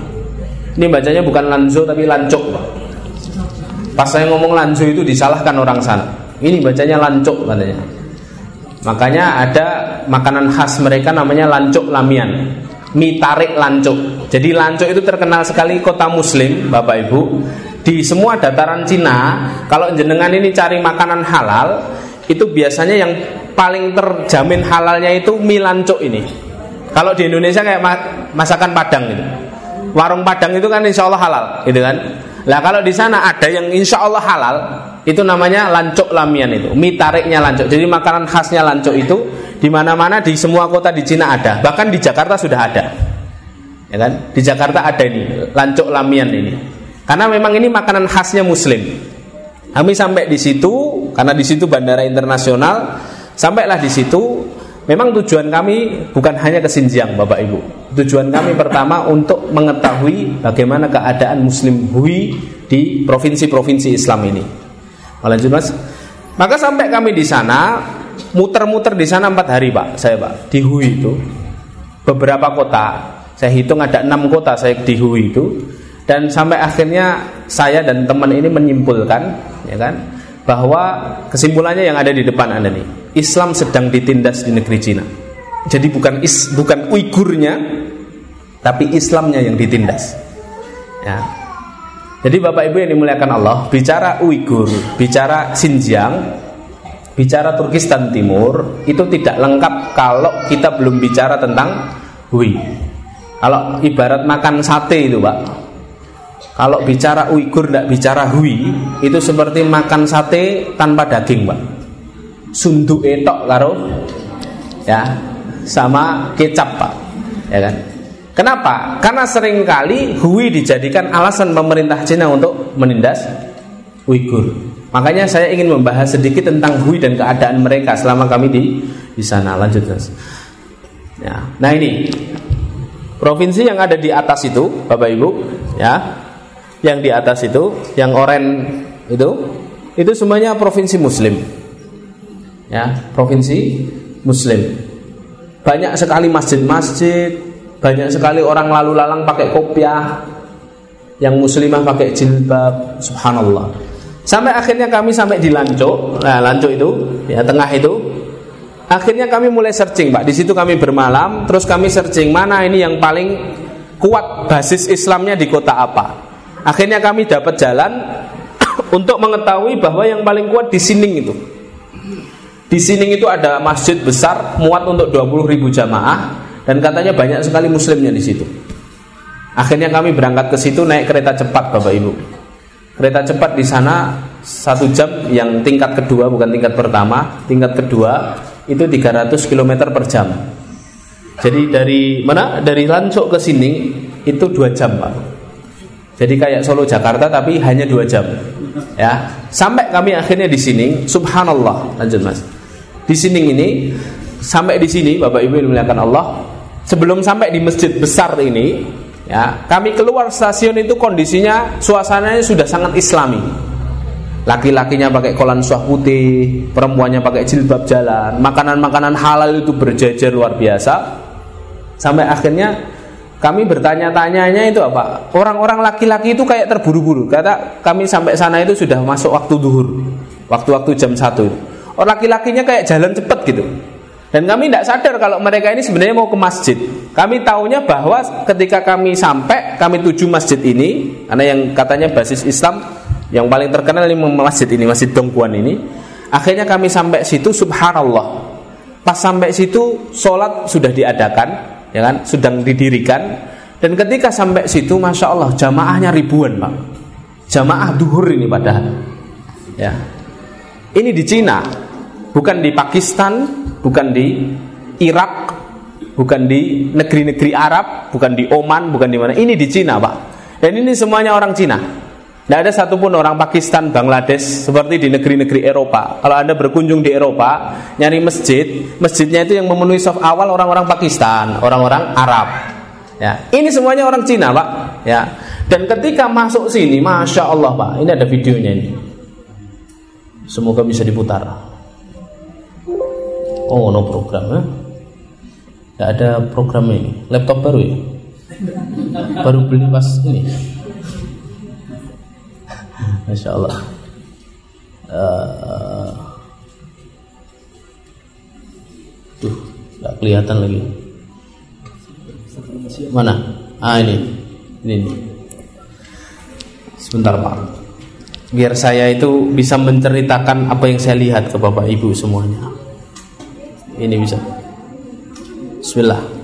Ini bacanya bukan Lanzo tapi Lancok. Pas saya ngomong Lanzo itu disalahkan orang sana. Ini bacanya Lancok katanya. Makanya ada makanan khas mereka namanya Lancok Lamian. Mie tarik Lancok. Jadi Lancok itu terkenal sekali kota muslim, Bapak Ibu. Di semua dataran Cina, kalau jenengan ini cari makanan halal, itu biasanya yang paling terjamin halalnya itu mie lancuk ini. Kalau di Indonesia kayak masakan Padang gitu. Warung Padang itu kan insya Allah halal, gitu kan? Lah kalau di sana ada yang insya Allah halal, itu namanya lancuk lamian itu, mie tariknya lancuk. Jadi makanan khasnya lancuk itu di mana-mana di semua kota di Cina ada, bahkan di Jakarta sudah ada, ya kan? Di Jakarta ada ini lancuk lamian ini, karena memang ini makanan khasnya Muslim. Kami sampai di situ karena di situ bandara internasional Sampailah di situ, memang tujuan kami bukan hanya ke Xinjiang, Bapak Ibu. Tujuan kami pertama untuk mengetahui bagaimana keadaan Muslim Hui di provinsi-provinsi Islam ini. Lanjut Mas. Maka sampai kami di sana, muter-muter di sana empat hari Pak, saya Pak di Hui itu beberapa kota. Saya hitung ada enam kota saya di Hui itu dan sampai akhirnya saya dan teman ini menyimpulkan, ya kan, bahwa kesimpulannya yang ada di depan anda nih Islam sedang ditindas di negeri Cina. Jadi bukan is, bukan Uigurnya, tapi Islamnya yang ditindas. Ya. Jadi Bapak Ibu yang dimuliakan Allah, bicara Uigur, bicara Xinjiang, bicara Turkistan Timur itu tidak lengkap kalau kita belum bicara tentang Hui. Kalau ibarat makan sate itu, Pak. Kalau bicara Uigur tidak bicara Hui, itu seperti makan sate tanpa daging, Pak. Sunduk etok karo ya sama kecap pak. Ya kan? Kenapa? Karena sering kali hui dijadikan alasan pemerintah Cina untuk menindas Uighur. Makanya saya ingin membahas sedikit tentang hui dan keadaan mereka selama kami di di sana. Lanjut ya. Nah ini. Provinsi yang ada di atas itu bapak ibu ya yang di atas itu yang oren itu itu semuanya provinsi muslim ya provinsi muslim banyak sekali masjid-masjid banyak sekali orang lalu lalang pakai kopiah yang muslimah pakai jilbab, subhanallah. Sampai akhirnya kami sampai di Lanco, nah Lanco itu, ya tengah itu. Akhirnya kami mulai searching, Pak. Di situ kami bermalam, terus kami searching mana ini yang paling kuat basis Islamnya di kota apa. Akhirnya kami dapat jalan [COUGHS] untuk mengetahui bahwa yang paling kuat di Sining itu. Di Sining itu ada masjid besar muat untuk 20 ribu jamaah dan katanya banyak sekali muslimnya di situ. Akhirnya kami berangkat ke situ naik kereta cepat Bapak Ibu. Kereta cepat di sana satu jam yang tingkat kedua bukan tingkat pertama, tingkat kedua itu 300 km per jam. Jadi dari mana? Dari Lancok ke sini itu dua jam pak. Jadi kayak Solo Jakarta tapi hanya dua jam. Ya, sampai kami akhirnya di sini, Subhanallah, lanjut mas. Di sini ini sampai di sini Bapak Ibu dimuliakan Allah. Sebelum sampai di masjid besar ini, ya kami keluar stasiun itu kondisinya suasananya sudah sangat Islami. Laki-lakinya pakai kolan suah putih, perempuannya pakai jilbab jalan, makanan-makanan halal itu berjajar luar biasa. Sampai akhirnya kami bertanya-tanyanya itu apa? Orang-orang laki-laki itu kayak terburu-buru. Kata kami sampai sana itu sudah masuk waktu duhur, waktu-waktu jam 1 Orang laki-lakinya kayak jalan cepat gitu. Dan kami tidak sadar kalau mereka ini sebenarnya mau ke masjid. Kami tahunya bahwa ketika kami sampai, kami tuju masjid ini, karena yang katanya basis Islam yang paling terkenal ini masjid ini, masjid Dongguan ini. Akhirnya kami sampai situ, subhanallah. Pas sampai situ, sholat sudah diadakan, ya kan, sedang didirikan. Dan ketika sampai situ, masya Allah, jamaahnya ribuan, pak. Jamaah duhur ini padahal. Ya, ini di Cina, bukan di Pakistan, bukan di Irak, bukan di negeri-negeri Arab, bukan di Oman, bukan di mana. Ini di Cina, Pak. Dan ini semuanya orang Cina. Tidak ada satupun orang Pakistan, Bangladesh seperti di negeri-negeri Eropa. Kalau Anda berkunjung di Eropa, nyari masjid, masjidnya itu yang memenuhi soft awal orang-orang Pakistan, orang-orang Arab. Ya, ini semuanya orang Cina, Pak. Ya. Dan ketika masuk sini, masya Allah, Pak, ini ada videonya ini. Semoga bisa diputar. Oh, no program, ya? Tidak ada program ini. Laptop baru ya? Baru beli pas ini. Masya Allah. Uh, tuh, nggak kelihatan lagi. Mana? Ah ini, ini. ini. Sebentar Pak. Biar saya itu bisa menceritakan apa yang saya lihat ke Bapak Ibu semuanya. Ini bisa. Bismillah.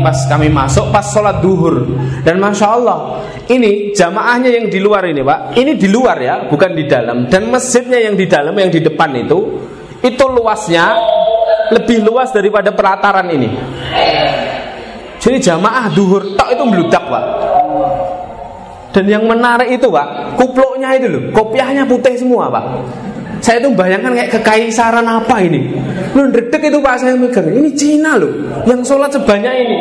Pas kami masuk pas sholat duhur dan masya Allah ini jamaahnya yang di luar ini pak ini di luar ya bukan di dalam dan masjidnya yang di dalam yang di depan itu itu luasnya lebih luas daripada pelataran ini. Jadi jamaah duhur tok itu meludak pak. Dan yang menarik itu pak kuploknya itu loh kopiahnya putih semua pak. Saya tuh bayangkan kayak kekaisaran apa ini? Lu ndredek itu pak saya mikir Ini Cina loh Yang sholat sebanyak ini.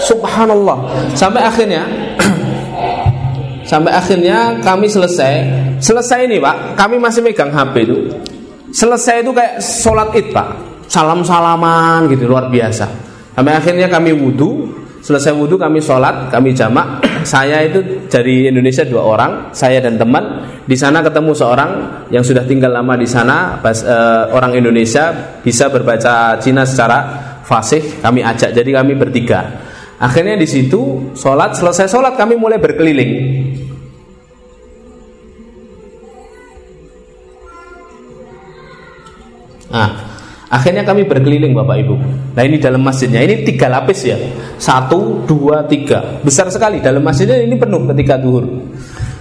Subhanallah. Sampai akhirnya [CLEARS THROAT] Sampai akhirnya kami selesai. Selesai ini pak Kami masih megang HP itu. Selesai itu kayak sholat id pak. Salam-salaman gitu luar biasa. Sampai akhirnya kami wudhu Selesai wudhu kami sholat, kami jamak. [CLEARS THROAT] Saya itu dari Indonesia dua orang, saya dan teman. Di sana ketemu seorang yang sudah tinggal lama di sana, bas, uh, orang Indonesia bisa berbaca Cina secara fasih. Kami ajak, jadi kami bertiga. Akhirnya di situ sholat, selesai sholat kami mulai berkeliling. Nah, Akhirnya kami berkeliling Bapak Ibu. Nah ini dalam masjidnya ini tiga lapis ya, satu, dua, tiga, besar sekali dalam masjidnya ini penuh ketika duhur.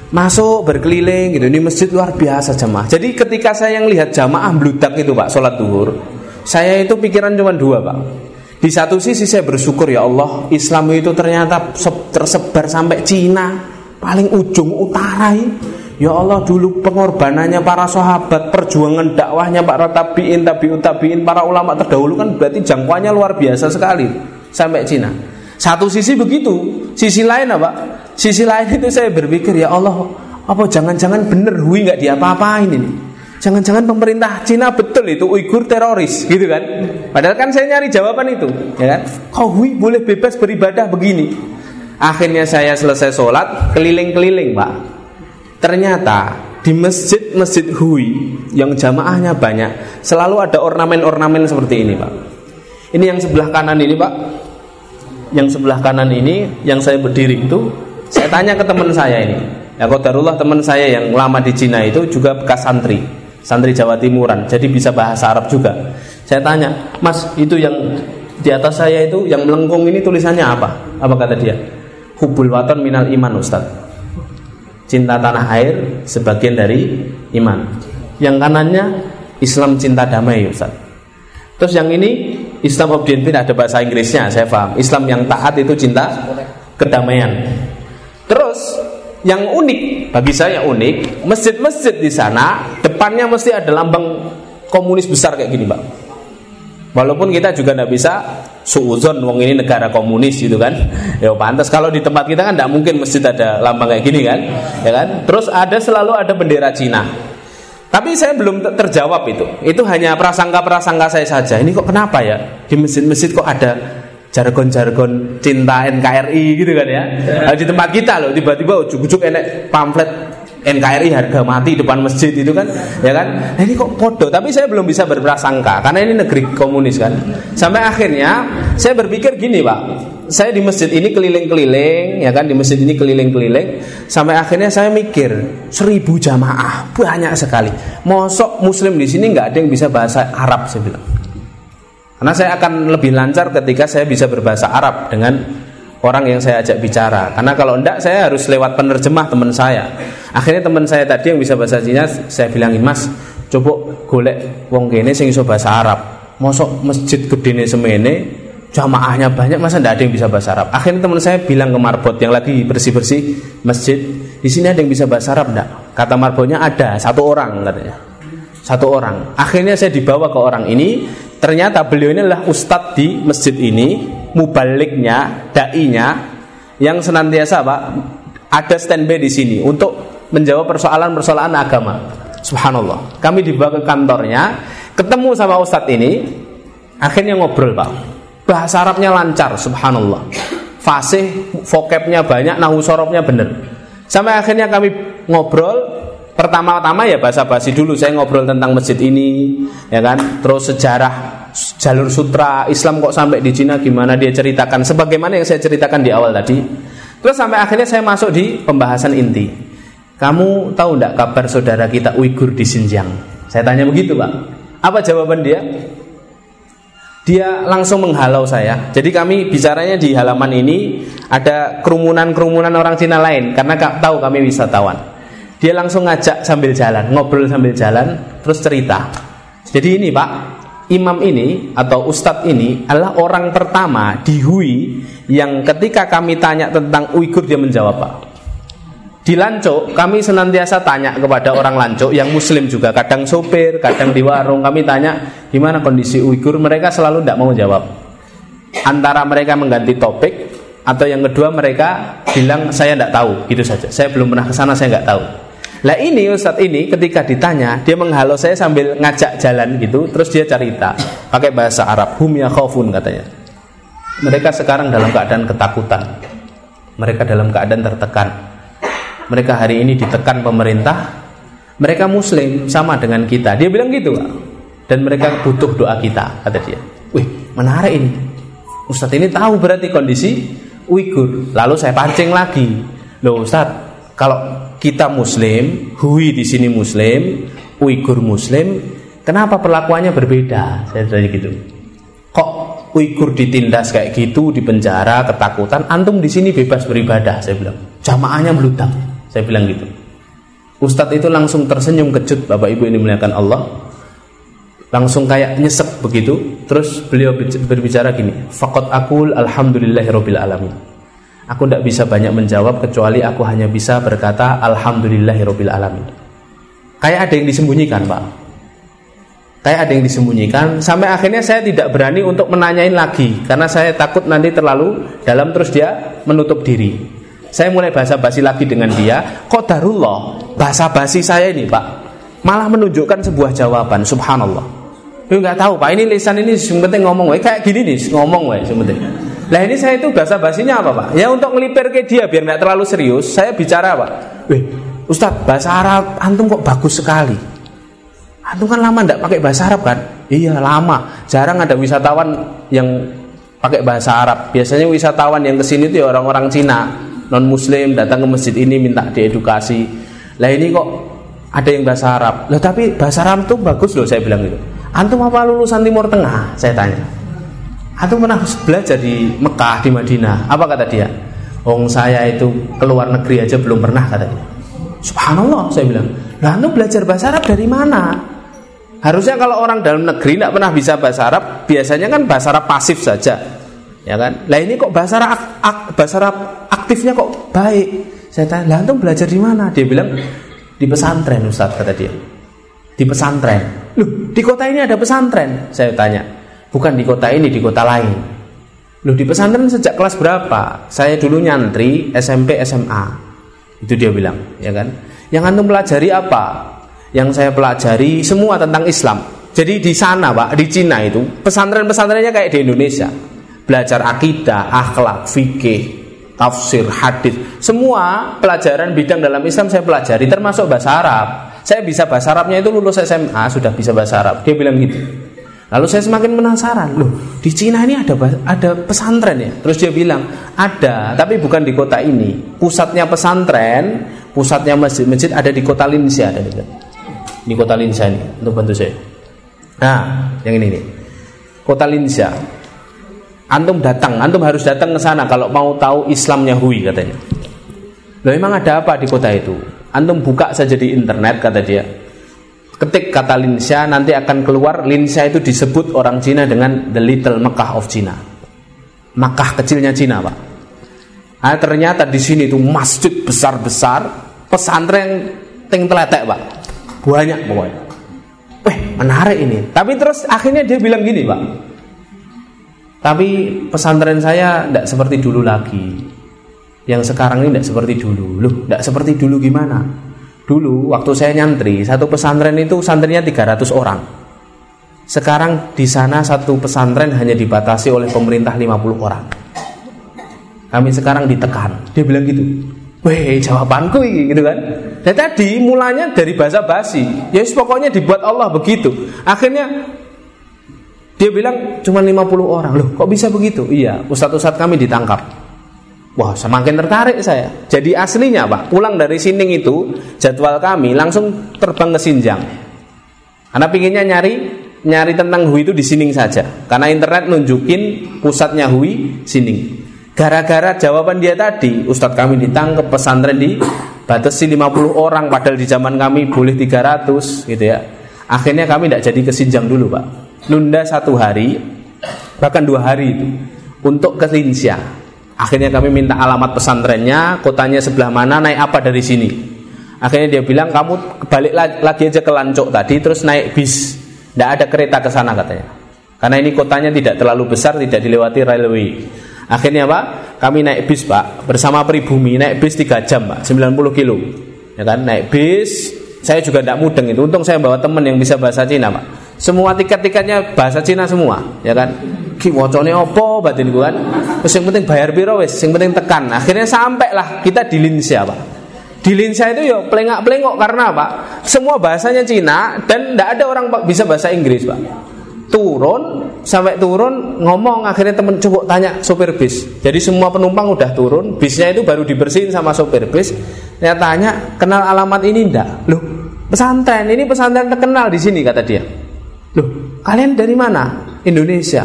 Masuk berkeliling gitu, ini masjid luar biasa jamaah. Jadi ketika saya yang lihat jamaah bludak itu Pak, sholat duhur, saya itu pikiran cuma dua Pak. Di satu sisi saya bersyukur ya Allah, Islam itu ternyata tersebar sampai Cina, paling ujung utara ini Ya Allah dulu pengorbanannya para sahabat Perjuangan dakwahnya para tabiin Tabiun tabiin para ulama terdahulu kan Berarti jangkauannya luar biasa sekali Sampai Cina Satu sisi begitu, sisi lain apa? Sisi lain itu saya berpikir ya Allah, apa jangan-jangan bener Hui nggak diapa-apain ini? Jangan-jangan pemerintah Cina betul itu Uighur teroris, gitu kan? Padahal kan saya nyari jawaban itu, ya kan? Kok Hui boleh bebas beribadah begini? Akhirnya saya selesai sholat, keliling-keliling pak. Ternyata di masjid-masjid Hui yang jamaahnya banyak, selalu ada ornamen-ornamen seperti ini pak. Ini yang sebelah kanan ini pak, yang sebelah kanan ini yang saya berdiri itu saya tanya ke teman saya ini. Ya kodarullah teman saya yang lama di Cina itu juga bekas santri santri Jawa Timuran jadi bisa bahasa Arab juga. Saya tanya mas itu yang di atas saya itu yang melengkung ini tulisannya apa? Apa kata dia? Hubul waton minal iman ustad cinta tanah air sebagian dari iman. Yang kanannya Islam cinta damai ustad terus yang ini Islam obedient ada bahasa Inggrisnya saya paham. Islam yang taat itu cinta kedamaian. Terus yang unik bagi saya unik masjid-masjid di sana depannya mesti ada lambang komunis besar kayak gini pak walaupun kita juga tidak bisa suuzon wong ini negara komunis gitu kan ya pantas kalau di tempat kita kan tidak mungkin masjid ada lambang kayak gini kan ya kan terus ada selalu ada bendera Cina tapi saya belum terjawab itu. Itu hanya prasangka-prasangka saya saja. Ini kok kenapa ya? Di masjid-masjid kok ada jargon-jargon cinta NKRI gitu kan ya. Nah, di tempat kita loh tiba-tiba ujuk-ujuk enek pamflet NKRI harga mati depan masjid itu kan ya kan? Nah, ini kok podo tapi saya belum bisa berprasangka karena ini negeri komunis kan. Sampai akhirnya saya berpikir gini pak. Saya di masjid ini keliling-keliling ya kan? Di masjid ini keliling-keliling. Sampai akhirnya saya mikir seribu jamaah banyak sekali. Mosok muslim di sini nggak ada yang bisa bahasa Arab saya bilang. Karena saya akan lebih lancar ketika saya bisa berbahasa Arab dengan orang yang saya ajak bicara. Karena kalau enggak saya harus lewat penerjemah teman saya. Akhirnya teman saya tadi yang bisa bahasa Cina saya bilangin mas coba golek wong kene sing iso bahasa Arab. Mosok masjid gede semene jamaahnya banyak masa enggak ada yang bisa bahasa Arab? Akhirnya teman saya bilang ke marbot yang lagi bersih-bersih masjid di sini ada yang bisa bahasa Arab enggak? Kata marbotnya ada satu orang katanya. Satu orang. Akhirnya saya dibawa ke orang ini. Ternyata beliau ini adalah ustadz di masjid ini mubaliknya, dai-nya yang senantiasa Pak ada standby di sini untuk menjawab persoalan-persoalan agama. Subhanallah. Kami dibawa ke kantornya, ketemu sama ustadz ini, akhirnya ngobrol Pak. Bahasa Arabnya lancar, subhanallah. Fasih, vokabnya banyak, nahu sorobnya bener. Sampai akhirnya kami ngobrol, pertama-tama ya bahasa basi dulu saya ngobrol tentang masjid ini ya kan terus sejarah jalur sutra Islam kok sampai di Cina gimana dia ceritakan? Sebagaimana yang saya ceritakan di awal tadi. Terus sampai akhirnya saya masuk di pembahasan inti. Kamu tahu tidak kabar saudara kita Uighur di Xinjiang? Saya tanya begitu pak. Apa jawaban dia? Dia langsung menghalau saya. Jadi kami bicaranya di halaman ini ada kerumunan-kerumunan orang Cina lain karena tahu kami wisatawan. Dia langsung ngajak sambil jalan ngobrol sambil jalan terus cerita. Jadi ini pak imam ini atau ustadz ini adalah orang pertama di Hui yang ketika kami tanya tentang Uighur dia menjawab Pak. Di Lanco kami senantiasa tanya kepada orang Lanco yang muslim juga kadang sopir, kadang di warung kami tanya gimana kondisi Uighur mereka selalu tidak mau jawab. Antara mereka mengganti topik atau yang kedua mereka bilang saya tidak tahu gitu saja. Saya belum pernah ke sana saya nggak tahu. Lah ini Ustadz ini ketika ditanya dia menghalau saya sambil ngajak jalan gitu terus dia cerita pakai bahasa Arab hum ya khaufun katanya. Mereka sekarang dalam keadaan ketakutan. Mereka dalam keadaan tertekan. Mereka hari ini ditekan pemerintah. Mereka muslim sama dengan kita. Dia bilang gitu. Dan mereka butuh doa kita, kata dia. Wih, menarik ini. Ustadz ini tahu berarti kondisi Uighur. Lalu saya pancing lagi. Loh Ustadz, kalau kita muslim, Hui di sini muslim, Uighur muslim, kenapa perlakuannya berbeda? Saya tanya gitu. Kok Uighur ditindas kayak gitu, di penjara, ketakutan, antum di sini bebas beribadah, saya bilang. Jamaahnya meludak, saya bilang gitu. Ustadz itu langsung tersenyum kejut, Bapak Ibu ini melihatkan Allah. Langsung kayak nyesek begitu, terus beliau berbicara gini, Fakot akul alhamdulillahirobbil alamin. Aku tidak bisa banyak menjawab kecuali aku hanya bisa berkata Alhamdulillahirobbil alamin. Kayak ada yang disembunyikan pak. kayak ada yang disembunyikan. Sampai akhirnya saya tidak berani untuk menanyain lagi karena saya takut nanti terlalu dalam terus dia menutup diri. Saya mulai basa-basi lagi dengan dia kok darullah basa-basi saya ini pak. Malah menunjukkan sebuah jawaban subhanallah. Lu nggak tahu pak. Ini lisan ini penting ngomong wae. Kayak gini nih ngomong wae penting lah ini saya itu bahasa basinya apa pak ya untuk ngelipir ke dia biar nggak terlalu serius saya bicara pak Wih, Ustadz bahasa Arab antum kok bagus sekali Antum kan lama tidak pakai bahasa Arab kan? Iya lama. Jarang ada wisatawan yang pakai bahasa Arab. Biasanya wisatawan yang ke sini itu ya orang-orang Cina, non Muslim datang ke masjid ini minta diedukasi. Lah ini kok ada yang bahasa Arab. Lah tapi bahasa Arab tuh bagus loh saya bilang gitu. Antum apa lulusan Timur Tengah? Saya tanya. Antum pernah belajar di Mekah, di Madinah? Apa kata dia? Wong saya itu keluar negeri aja belum pernah kata dia. Subhanallah saya bilang. Lah antum belajar bahasa Arab dari mana? Harusnya kalau orang dalam negeri tidak pernah bisa bahasa Arab, biasanya kan bahasa Arab pasif saja, ya kan? Lah ini kok bahasa Arab, bahasa Arab aktifnya kok baik? Saya tanya, lah antum belajar di mana? Dia bilang di pesantren Ustaz kata dia. Di pesantren. Loh, di kota ini ada pesantren? Saya tanya. Bukan di kota ini, di kota lain. Loh, di pesantren sejak kelas berapa? Saya dulu nyantri SMP SMA. Itu dia bilang, ya kan? Yang antum pelajari apa? yang saya pelajari semua tentang Islam. Jadi di sana, Pak, di Cina itu pesantren-pesantrennya kayak di Indonesia. Belajar akidah, akhlak, fikih, tafsir, hadis, semua pelajaran bidang dalam Islam saya pelajari termasuk bahasa Arab. Saya bisa bahasa Arabnya itu lulus SMA sudah bisa bahasa Arab. Dia bilang gitu. Lalu saya semakin penasaran, loh di Cina ini ada ada pesantren ya? Terus dia bilang ada, tapi bukan di kota ini. Pusatnya pesantren, pusatnya masjid-masjid ada di kota Linsia. Ada di kota Linsia ini untuk bantu saya. Nah, yang ini nih. Kota Linsia. Antum datang, antum harus datang ke sana kalau mau tahu Islamnya Hui katanya. Loh memang ada apa di kota itu? Antum buka saja di internet kata dia. Ketik kata Linsia nanti akan keluar. Linsia itu disebut orang Cina dengan the little Mekah of China. Makkah kecilnya Cina, Pak. Nah, ternyata di sini itu masjid besar-besar, pesantren ting teletek, Pak. Banyak pokoknya. Weh menarik ini. Tapi terus akhirnya dia bilang gini pak. Tapi pesantren saya tidak seperti dulu lagi. Yang sekarang ini tidak seperti dulu. Loh tidak seperti dulu gimana Dulu waktu saya nyantri Satu pesantren itu santrinya 300 orang. Sekarang di sana satu pesantren hanya dibatasi oleh pemerintah 50 orang. Kami sekarang ditekan. Dia bilang gitu Weh jawabanku ini gitu kan. Dan tadi mulanya dari bahasa basi. Ya pokoknya dibuat Allah begitu. Akhirnya dia bilang cuma 50 orang. Loh kok bisa begitu? Iya Ustadz-ustadz kami ditangkap Wah semakin tertarik saya Jadi aslinya Pak Pulang dari Sining itu Jadwal kami langsung terbang ke Sinjang Karena pinginnya nyari Nyari tentang Hui itu di Sining saja Karena internet nunjukin pusatnya Hui Sining Gara-gara jawaban dia tadi, Ustadz kami ditangkap pesantren di batasi 50 orang padahal di zaman kami boleh 300 gitu ya. Akhirnya kami tidak jadi kesinjang dulu, Pak. Nunda satu hari bahkan dua hari itu untuk ke Linsia. Akhirnya kami minta alamat pesantrennya, kotanya sebelah mana, naik apa dari sini. Akhirnya dia bilang kamu balik lagi aja ke Lancok tadi terus naik bis. Tidak ada kereta ke sana katanya. Karena ini kotanya tidak terlalu besar, tidak dilewati railway. Akhirnya Pak, kami naik bis Pak bersama pribumi naik bis 3 jam Pak, 90 kilo. Ya kan, naik bis. Saya juga tidak mudeng itu. Untung saya bawa teman yang bisa bahasa Cina Pak. Semua tiket-tiketnya bahasa Cina semua, ya kan. Ki wocone opo batin kan. Terus yang penting bayar biro wes, yang penting tekan. Akhirnya sampailah kita di Linsia Pak. Di Linsia itu ya pelengak-pelengok karena apa? Semua bahasanya Cina dan tidak ada orang bisa bahasa Inggris Pak turun sampai turun ngomong akhirnya temen coba tanya sopir bis jadi semua penumpang udah turun bisnya itu baru dibersihin sama sopir bis dia tanya kenal alamat ini ndak loh pesantren ini pesantren terkenal di sini kata dia kalian dari mana? Indonesia.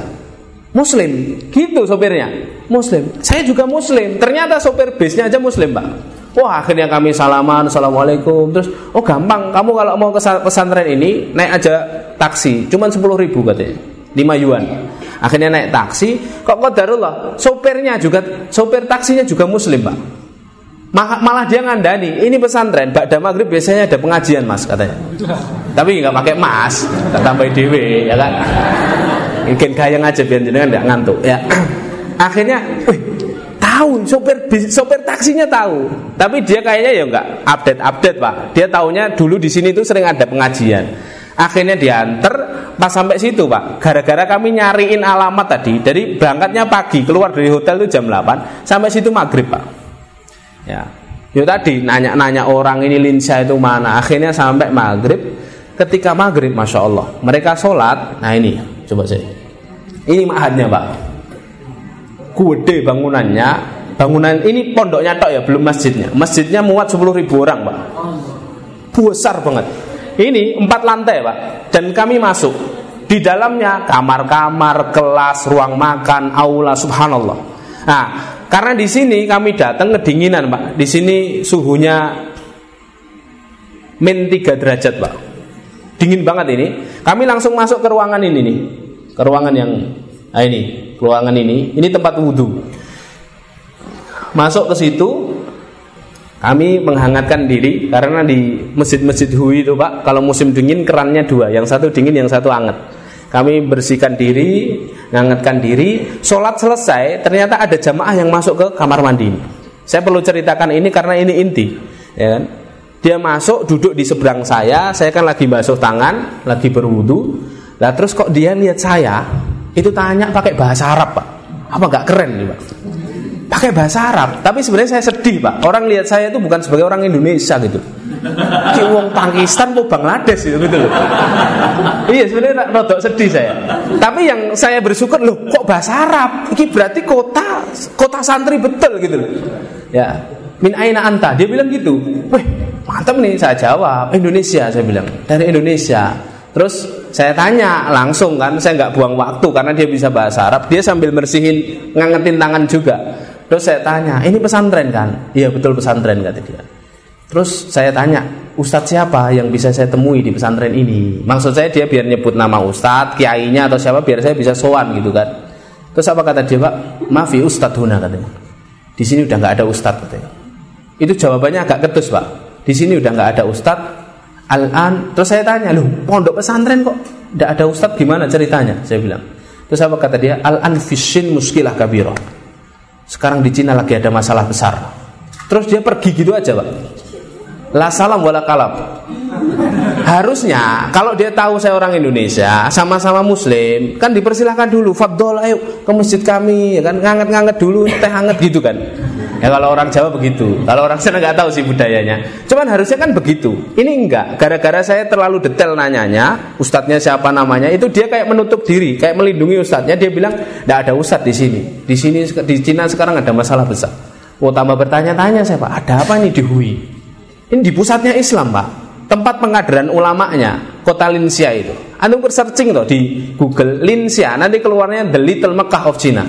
Muslim. Gitu sopirnya. Muslim. Saya juga Muslim. Ternyata sopir bisnya aja Muslim pak Wah akhirnya kami salaman Assalamualaikum. Terus oh gampang. Kamu kalau mau ke pesantren ini Naik aja taksi. Cuman 10 ribu katanya 5 yuan. Akhirnya naik taksi. Kok kodarullah? Sopirnya juga Sopir taksinya juga muslim pak malah dia ngandani ini pesantren Ba'da maghrib biasanya ada pengajian mas katanya. Tapi nggak pakai mas tak tambah dewe ya kan? Mungkin kaya aja biar jenengan nggak ngantuk ya. [CLEARS THROAT] Akhirnya wih, tahu sopir sopir taksinya tahu. Tapi dia kayaknya ya nggak update update pak. Dia tahunya dulu di sini tuh sering ada pengajian. Akhirnya diantar pas sampai situ pak gara-gara kami nyariin alamat tadi dari berangkatnya pagi keluar dari hotel itu jam 8 sampai situ maghrib pak ya. Yo tadi nanya-nanya orang ini linsa itu mana? Akhirnya sampai maghrib. Ketika maghrib masya Allah mereka sholat. Nah ini coba saya ini mahadnya pak. Gede bangunannya. Bangunan ini pondoknya tok ya belum masjidnya. Masjidnya muat 10 ribu orang pak. Besar banget. Ini empat lantai pak. Dan kami masuk. Di dalamnya kamar-kamar kelas ruang makan aula subhanallah. Nah karena di sini kami datang kedinginan pak. Di sini suhunya min 3 derajat pak. Dingin banget ini. Kami langsung masuk ke ruangan ini nih. Ke ruangan yang nah ini. Ruangan ini. Ini tempat wudhu masuk ke situ kami menghangatkan diri karena di masjid-masjid Hui itu pak kalau musim dingin kerannya dua. Yang satu dingin yang satu hangat kami bersihkan diri menghangatkan diri sholat selesai ternyata ada jamaah yang masuk ke kamar mandi. Saya perlu ceritakan ini karena ini inti ya kan? Dia masuk duduk di seberang saya saya kan lagi basuh tangan lagi berwudu. Lah terus kok dia lihat saya itu tanya pakai bahasa Arab pak. Apa nggak keren nih pak pakai bahasa Arab tapi sebenarnya saya sedih pak orang lihat saya itu bukan sebagai orang Indonesia gitu Ki wong Pakistan mau Bangladesh gitu, gitu loh. iya sebenarnya rodok sedih saya. Tapi yang saya bersyukur loh kok bahasa Arab. Ini berarti kota kota santri betul gitu loh. Ya. Min aina anta? Dia bilang gitu. Wih, mantap nih saya jawab. Indonesia saya bilang. Dari Indonesia. Terus saya tanya langsung kan, saya nggak buang waktu karena dia bisa bahasa Arab. Dia sambil bersihin, ngangetin tangan juga. Terus saya tanya, ini pesantren kan? Iya betul pesantren kata dia. Terus saya tanya, Ustadz siapa yang bisa saya temui di pesantren ini? Maksud saya dia biar nyebut nama Ustadz, kiainya atau siapa biar saya bisa sowan gitu kan. Terus apa kata dia pak? Maaf ya Ustadz Huna katanya. Di sini udah nggak ada Ustadz katanya. Itu jawabannya agak ketus pak. Di sini udah nggak ada Ustadz. Al-an. Terus saya tanya, loh pondok pesantren kok nggak ada Ustadz gimana ceritanya? Saya bilang. Terus apa kata dia? Al-an fishin muskilah kabiro. Sekarang di Cina lagi ada masalah besar. Terus dia pergi gitu aja pak La salam wala kalam. Harusnya kalau dia tahu saya orang Indonesia, sama-sama muslim, kan dipersilahkan dulu, Fadol ayo ke masjid kami, ya kan nganget-nganget dulu, teh hangat gitu kan. Ya kalau orang Jawa begitu, kalau orang sana nggak tahu sih budayanya. Cuman harusnya kan begitu. Ini enggak, gara-gara saya terlalu detail nanyanya, ustadznya siapa namanya, itu dia kayak menutup diri, kayak melindungi ustadznya. Dia bilang, nggak ada ustadz di sini. Di sini di Cina sekarang ada masalah besar. Oh tambah bertanya-tanya saya pak, ada apa nih di Hui? Ini di pusatnya Islam, Pak. Tempat pengadilan ulamanya, kota Linsia itu. Anda searching loh di Google Linsia, nanti keluarnya The Little Mecca of China.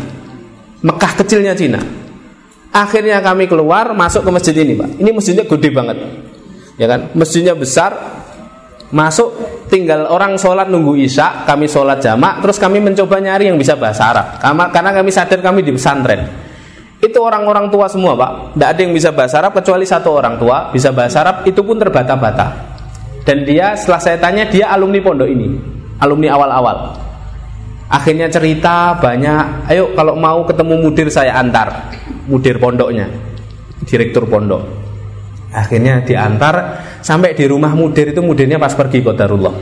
Mekah kecilnya Cina. Akhirnya kami keluar masuk ke masjid ini, Pak. Ini masjidnya gede banget. Ya kan? Masjidnya besar. Masuk tinggal orang sholat nunggu isya, kami sholat jamak, terus kami mencoba nyari yang bisa bahasa Arab. Karena kami sadar kami di pesantren itu orang-orang tua semua pak tidak ada yang bisa bahasa Arab kecuali satu orang tua bisa bahasa Arab itu pun terbata-bata dan dia setelah saya tanya dia alumni pondok ini alumni awal-awal akhirnya cerita banyak ayo kalau mau ketemu mudir saya antar mudir pondoknya direktur pondok akhirnya diantar sampai di rumah mudir itu mudirnya pas pergi Qadarullah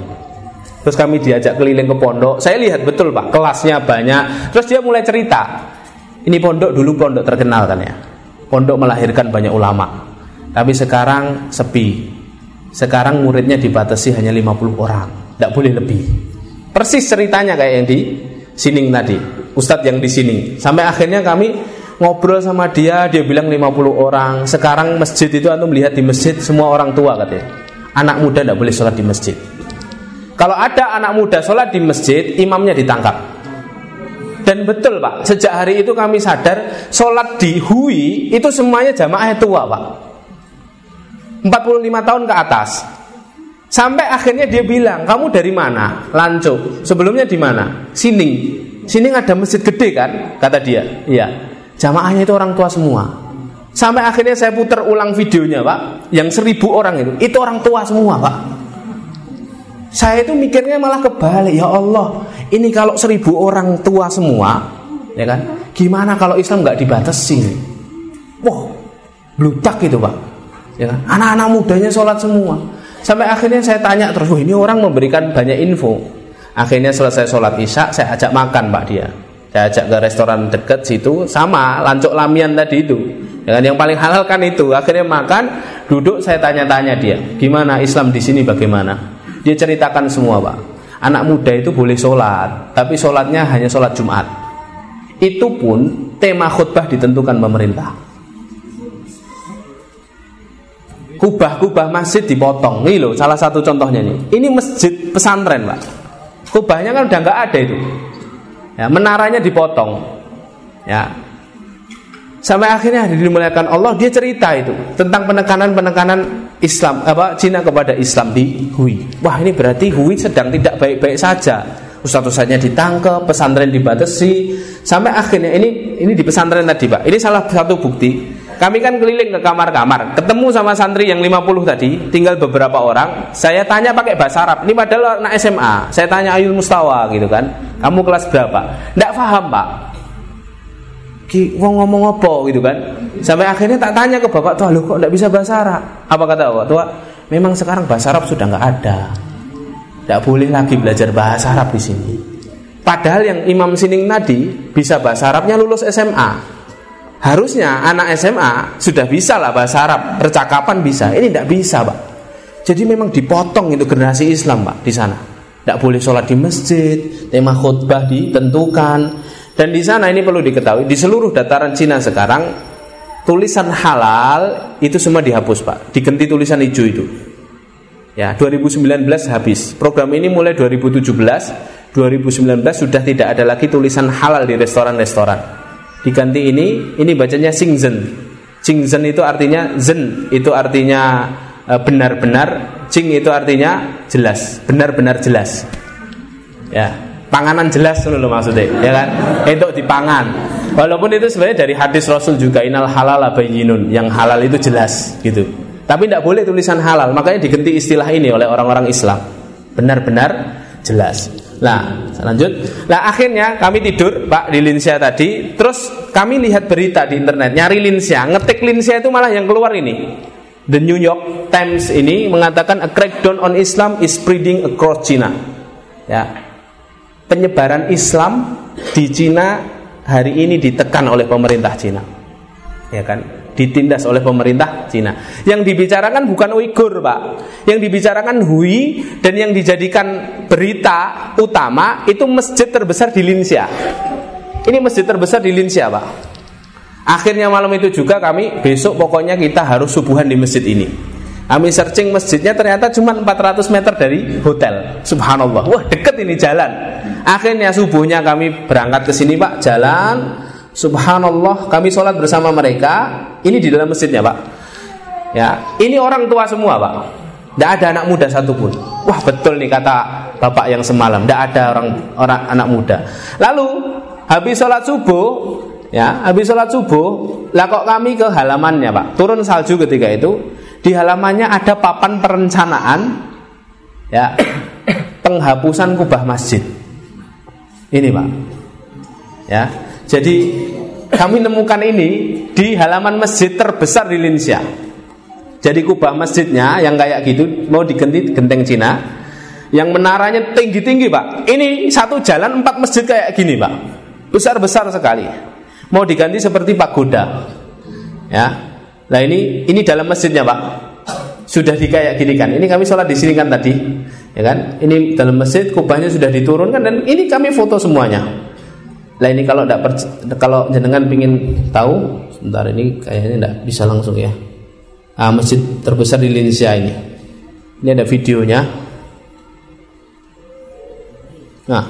terus kami diajak keliling ke pondok saya lihat betul pak kelasnya banyak terus dia mulai cerita ini pondok dulu pondok terkenal kan ya. Pondok melahirkan banyak ulama. Tapi sekarang sepi. Sekarang muridnya dibatasi hanya 50 orang. Tidak boleh lebih. Persis ceritanya kayak yang di Sining tadi. Ustadz yang di Sining. Sampai akhirnya kami ngobrol sama dia, dia bilang 50 orang. Sekarang masjid itu antum melihat di masjid semua orang tua katanya. Anak muda tidak boleh sholat di masjid. Kalau ada anak muda sholat di masjid, imamnya ditangkap. Dan betul pak, sejak hari itu kami sadar Sholat di Hui itu semuanya jamaah tua pak 45 tahun ke atas Sampai akhirnya dia bilang, kamu dari mana? Lanco. Sebelumnya di mana? Sining. Sining ada masjid gede kan? Kata dia. Iya. Jamaahnya itu orang tua semua. Sampai akhirnya saya putar ulang videonya pak. Yang seribu orang itu. Itu orang tua semua pak. Saya itu mikirnya malah kebalik. Ya Allah Ini kalau seribu orang tua semua Ya kan? Gimana kalau Islam nggak dibatasi? Wah Bludak itu pak. Ya kan? Anak-anak mudanya sholat semua. Sampai akhirnya saya tanya terus Ini orang memberikan banyak info. Akhirnya selesai sholat isya Saya ajak makan pak dia saya ajak ke restoran deket situ sama lancuk lamian tadi itu. Dengan yang paling halal kan itu. Akhirnya makan duduk saya tanya-tanya dia gimana? Islam di sini bagaimana? Dia ceritakan semua pak. Anak muda itu boleh sholat tapi sholatnya hanya sholat Jumat. Itu pun tema khutbah ditentukan pemerintah. Kubah-kubah masjid dipotong. Ini loh salah satu contohnya nih ini masjid pesantren pak. Kubahnya kan udah nggak ada itu ya, menaranya dipotong. Ya. Sampai akhirnya dimuliakan Allah dia cerita itu tentang penekanan-penekanan Islam apa Cina kepada Islam di Hui. Wah ini berarti Hui sedang tidak baik-baik saja. Ustadz-ustadznya ditangkap pesantren dibatasi. Sampai akhirnya ini ini di pesantren tadi pak. Ini salah satu bukti kami kan keliling ke kamar-kamar. Ketemu sama santri yang 50 tadi tinggal beberapa orang. Saya tanya pakai bahasa Arab. Ini padahal anak SMA saya tanya Ayul Mustawa gitu kan. Kamu kelas berapa? Tidak paham pak. Ki, wong ngomong apa gitu kan. Sampai akhirnya tak tanya ke bapak tua lo kok tidak bisa bahasa Arab? Apa kata bapak? Tua memang sekarang bahasa Arab sudah nggak ada. Tidak boleh lagi belajar bahasa Arab di sini. Padahal yang Imam Sining tadi bisa bahasa Arabnya lulus SMA harusnya anak SMA sudah bisa lah bahasa Arab. Percakapan bisa. Ini tidak bisa pak. Jadi memang dipotong itu generasi Islam pak di sana. Tidak boleh sholat di masjid tema khutbah ditentukan. Dan di sana ini perlu diketahui di seluruh dataran Cina sekarang tulisan halal itu semua dihapus pak, diganti tulisan hijau itu. Ya 2019 habis. Program ini mulai 2017, 2019 sudah tidak ada lagi tulisan halal di restoran-restoran. Diganti ini, ini bacanya Xingzhen. Xingzhen itu artinya zen, itu artinya e, benar-benar, Qing itu artinya jelas, benar-benar jelas. Ya, panganan jelas dulu maksudnya ya kan? Itu dipangan. Walaupun itu sebenarnya dari hadis Rasul juga inal halal bayyinun yang halal itu jelas gitu. Tapi tidak boleh tulisan halal makanya diganti istilah ini oleh orang-orang Islam. Benar-benar jelas Nah, lanjut. Nah, akhirnya kami tidur, Pak, di Linsia tadi. Terus kami lihat berita di internet, nyari Linsia, ngetik Linsia itu malah yang keluar ini. The New York Times ini mengatakan a crackdown on Islam is spreading across China. Ya, penyebaran Islam di Cina hari ini ditekan oleh pemerintah Cina. Ya kan? Ditindas oleh pemerintah Cina. Yang dibicarakan bukan Uighur, Pak. Yang dibicarakan Hui dan yang dijadikan berita utama itu masjid terbesar di Linsia. Ini masjid terbesar di Linsia, Pak. Akhirnya malam itu juga kami besok pokoknya kita harus subuhan di masjid ini. Kami searching masjidnya ternyata cuma 400 meter dari hotel. Subhanallah. Wah, deket ini jalan. Akhirnya subuhnya kami berangkat ke sini, Pak, jalan. Subhanallah, kami sholat bersama mereka. Ini di dalam masjidnya, Pak. Ya, ini orang tua semua, Pak. Tidak ada anak muda satupun. Wah, betul nih kata bapak yang semalam. Tidak ada orang orang anak muda. Lalu habis sholat subuh, ya, habis sholat subuh, lah kok kami ke halamannya, Pak. Turun salju ketika itu di halamannya ada papan perencanaan ya [COUGHS] penghapusan kubah masjid. Ini, Pak. Ya. Jadi kami nemukan ini di halaman masjid terbesar di Linsia. Jadi kubah masjidnya yang kayak gitu mau diganti genteng Cina yang menaranya tinggi-tinggi pak ini satu jalan empat masjid kayak gini pak besar-besar sekali mau diganti seperti pagoda ya Nah ini ini dalam masjidnya pak sudah dikayak gini kan. Ini kami sholat di sini kan tadi, ya kan? Ini dalam masjid kubahnya sudah diturunkan dan ini kami foto semuanya. Nah ini kalau tidak kalau jenengan ingin tahu, sebentar ini kayaknya tidak bisa langsung ya. Ah, masjid terbesar di Indonesia ini. Ini ada videonya. Nah,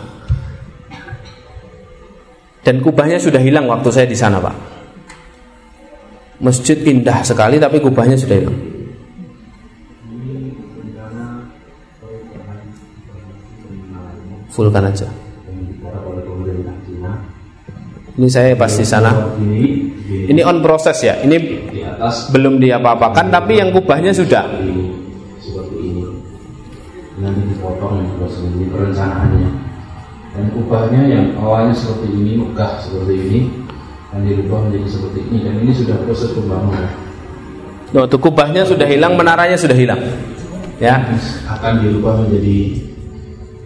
dan kubahnya sudah hilang waktu saya di sana, Pak. Masjid indah sekali tapi kubahnya sudah hilang. Fullkan aja. Ini saya pas di sana. Ini on proses ya. Ini belum diapa-apakan tapi yang kubahnya sudah seperti ini. Nanti dipotong ini perencanaannya. Dan kubahnya yang awalnya seperti ini, megah seperti ini, dan dirubah menjadi seperti ini. Dan ini sudah proses pembangunan. Loh, tuh kubahnya sudah hilang, menaranya sudah hilang. Ya. Akan dirubah menjadi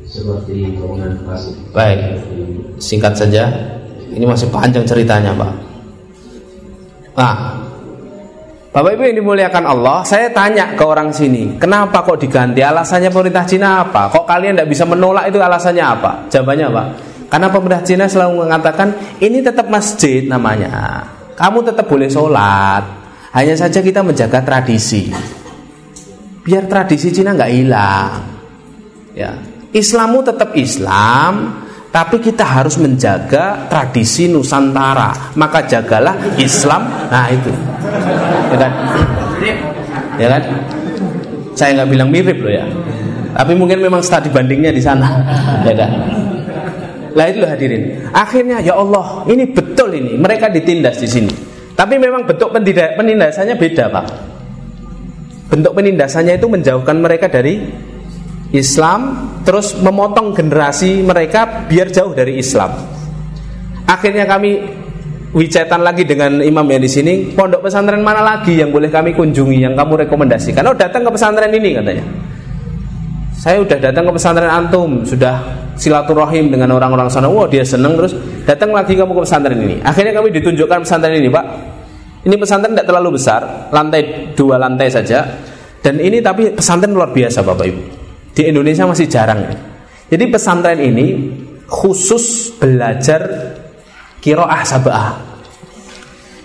seperti bangunan klasik. Baik. Singkat saja. Ini masih panjang ceritanya, Pak. Nah, Bapak Ibu yang dimuliakan Allah, saya tanya ke orang sini, kenapa kok diganti? Alasannya pemerintah Cina apa? Kok kalian tidak bisa menolak itu alasannya apa? Jawabannya apa? Karena pemerintah Cina selalu mengatakan ini tetap masjid namanya. Kamu tetap boleh sholat. Hanya saja kita menjaga tradisi. Biar tradisi Cina nggak hilang. Ya, Islammu tetap Islam, tapi kita harus menjaga tradisi Nusantara. Maka jagalah Islam. Nah itu, ya kan? Ya kan? Saya nggak bilang mirip loh ya. Tapi mungkin memang studi bandingnya di sana, ya kan? Lah itu hadirin. Akhirnya ya Allah, ini betul ini. Mereka ditindas di sini. Tapi memang bentuk penindasannya beda, Pak. Bentuk penindasannya itu menjauhkan mereka dari Islam terus memotong generasi mereka biar jauh dari Islam. Akhirnya kami wicatan lagi dengan imam yang di sini, pondok pesantren mana lagi yang boleh kami kunjungi yang kamu rekomendasikan? Oh datang ke pesantren ini katanya. Saya udah datang ke pesantren antum, sudah silaturahim dengan orang-orang sana. Wah dia seneng terus datang lagi kamu ke pesantren ini. Akhirnya kami ditunjukkan pesantren ini, Pak. Ini pesantren tidak terlalu besar, lantai dua lantai saja. Dan ini tapi pesantren luar biasa, Bapak Ibu. Di Indonesia masih jarang. Jadi pesantren ini khusus belajar kiroah sabah.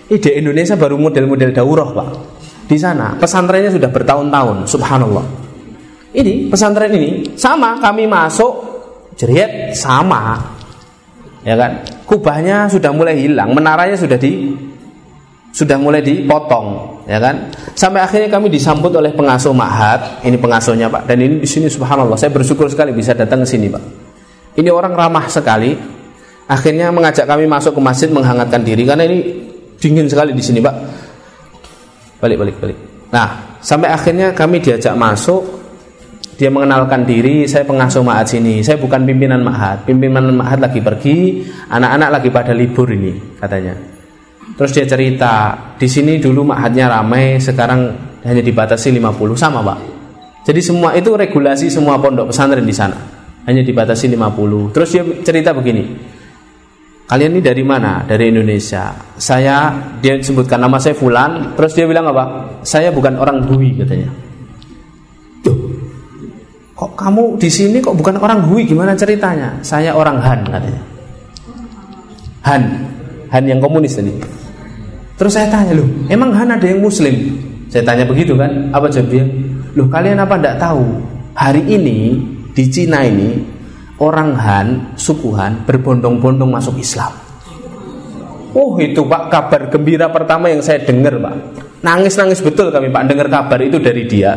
Ini di Indonesia baru model-model daurah, Pak. Di sana pesantrennya sudah bertahun-tahun, subhanallah. Ini pesantren ini sama kami masuk jeriet sama. Ya kan? Kubahnya sudah mulai hilang, menaranya sudah di sudah mulai dipotong, ya kan? Sampai akhirnya kami disambut oleh pengasuh Ma'had, ini pengasuhnya Pak. Dan ini di sini subhanallah, saya bersyukur sekali bisa datang ke sini, Pak. Ini orang ramah sekali. Akhirnya mengajak kami masuk ke masjid menghangatkan diri karena ini dingin sekali di sini, Pak. Balik, balik, balik. Nah, sampai akhirnya kami diajak masuk. Dia mengenalkan diri, saya pengasuh Ma'had sini. Saya bukan pimpinan Ma'had. Pimpinan Ma'had lagi pergi, anak-anak lagi pada libur ini, katanya. Terus dia cerita, di sini dulu ma'hadnya ramai, sekarang hanya dibatasi 50 sama, Pak. Jadi semua itu regulasi semua pondok pesantren di sana. Hanya dibatasi 50. Terus dia cerita begini. Kalian ini dari mana? Dari Indonesia. Saya dia sebutkan nama saya Fulan, terus dia bilang apa? Saya bukan orang Hui katanya. Duh, kok kamu di sini kok bukan orang Hui? Gimana ceritanya? Saya orang Han katanya. Han, Han yang komunis tadi. Terus saya tanya loh, emang Han ada yang Muslim? Saya tanya begitu kan? Apa jawab dia? Loh kalian apa tidak tahu? Hari ini di Cina ini orang Han, suku Han berbondong-bondong masuk Islam. Oh itu pak kabar gembira pertama yang saya dengar pak. Nangis-nangis betul kami pak dengar kabar itu dari dia.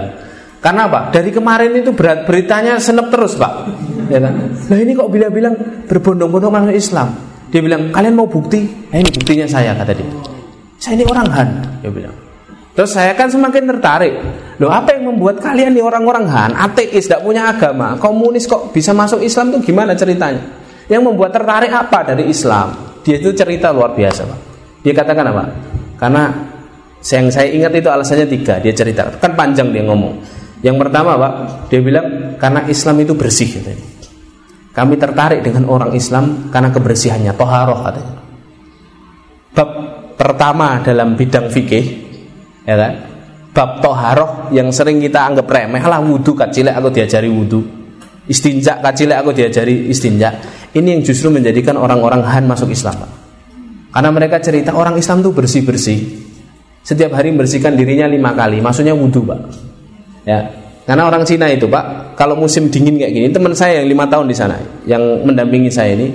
Karena apa? Dari kemarin itu berat beritanya senep terus pak. Ya kan? Nah ini kok bilang-bilang berbondong-bondong masuk Islam. Dia bilang kalian mau bukti? Nah, ini buktinya saya kata dia. Saya ini orang Han. Dia bilang. Terus saya kan semakin tertarik. Loh apa yang membuat kalian nih orang-orang Han, ateis, tidak punya agama, komunis kok bisa masuk Islam tuh gimana ceritanya? Yang membuat tertarik apa dari Islam? Dia itu cerita luar biasa, Pak. Dia katakan apa? Karena yang saya ingat itu alasannya tiga. Dia cerita, kan panjang dia ngomong. Yang pertama, Pak, dia bilang karena Islam itu bersih. Katanya. Kami tertarik dengan orang Islam karena kebersihannya, toharoh katanya. Bab pertama dalam bidang fikih, ya kan? Bab toharoh yang sering kita anggap remeh lah wudhu kacilek aku diajari wudhu, istinja kacilek aku diajari istinja. Ini yang justru menjadikan orang-orang Han masuk Islam. Karena mereka cerita orang Islam tuh bersih bersih, setiap hari membersihkan dirinya lima kali, maksudnya wudhu, Pak. Ya, karena orang Cina itu Pak, kalau musim dingin kayak gini, teman saya yang lima tahun di sana, yang mendampingi saya ini,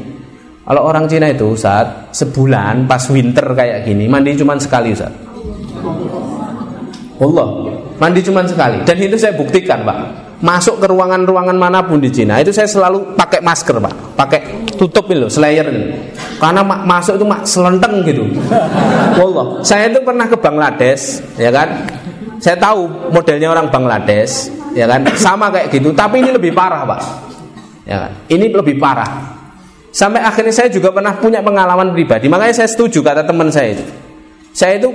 kalau orang Cina itu saat sebulan pas winter kayak gini, mandi cuma sekali Ustaz. Allah, mandi cuma sekali. Dan itu saya buktikan Pak. Masuk ke ruangan-ruangan mana pun di Cina, itu saya selalu pakai masker Pak, pakai tutup itu, slayer ini. karena ma- masuk itu mak selenteng gitu. Wallah, saya itu pernah ke Bangladesh, ya kan? Saya tahu modelnya orang Bangladesh, ya kan? Sama kayak gitu, tapi ini lebih parah, Pak. Ya kan? Ini lebih parah. Sampai akhirnya saya juga pernah punya pengalaman pribadi, makanya saya setuju kata teman saya itu. Saya itu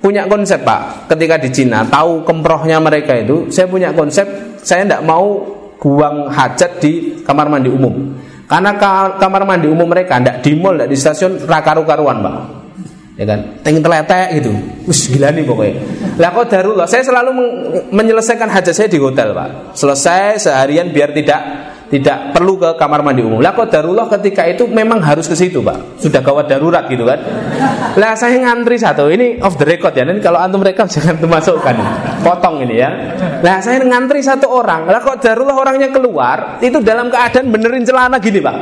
punya konsep Pak, ketika di Cina tahu kemprohnya mereka itu, saya punya konsep saya tidak mau buang hajat di kamar mandi umum. Karena ka- kamar mandi umum mereka tidak di mall, tidak di stasiun rakaru-karuan Pak. Ya kan, ting teletek gitu. Wis gila nih pokoknya. Lah kok darullah, saya selalu menyelesaikan hajat saya di hotel Pak. Selesai seharian biar tidak tidak perlu ke kamar mandi umum. Lah kok darullah ketika itu memang harus ke situ, Pak. Sudah gawat darurat gitu kan. Lah saya ngantri satu. Ini off the record ya. Nanti kalau antum rekam [LAUGHS] jangan dimasukkan. Potong ini ya. Lah saya ngantri satu orang. Lah kok darullah orangnya keluar itu dalam keadaan benerin celana gini, Pak.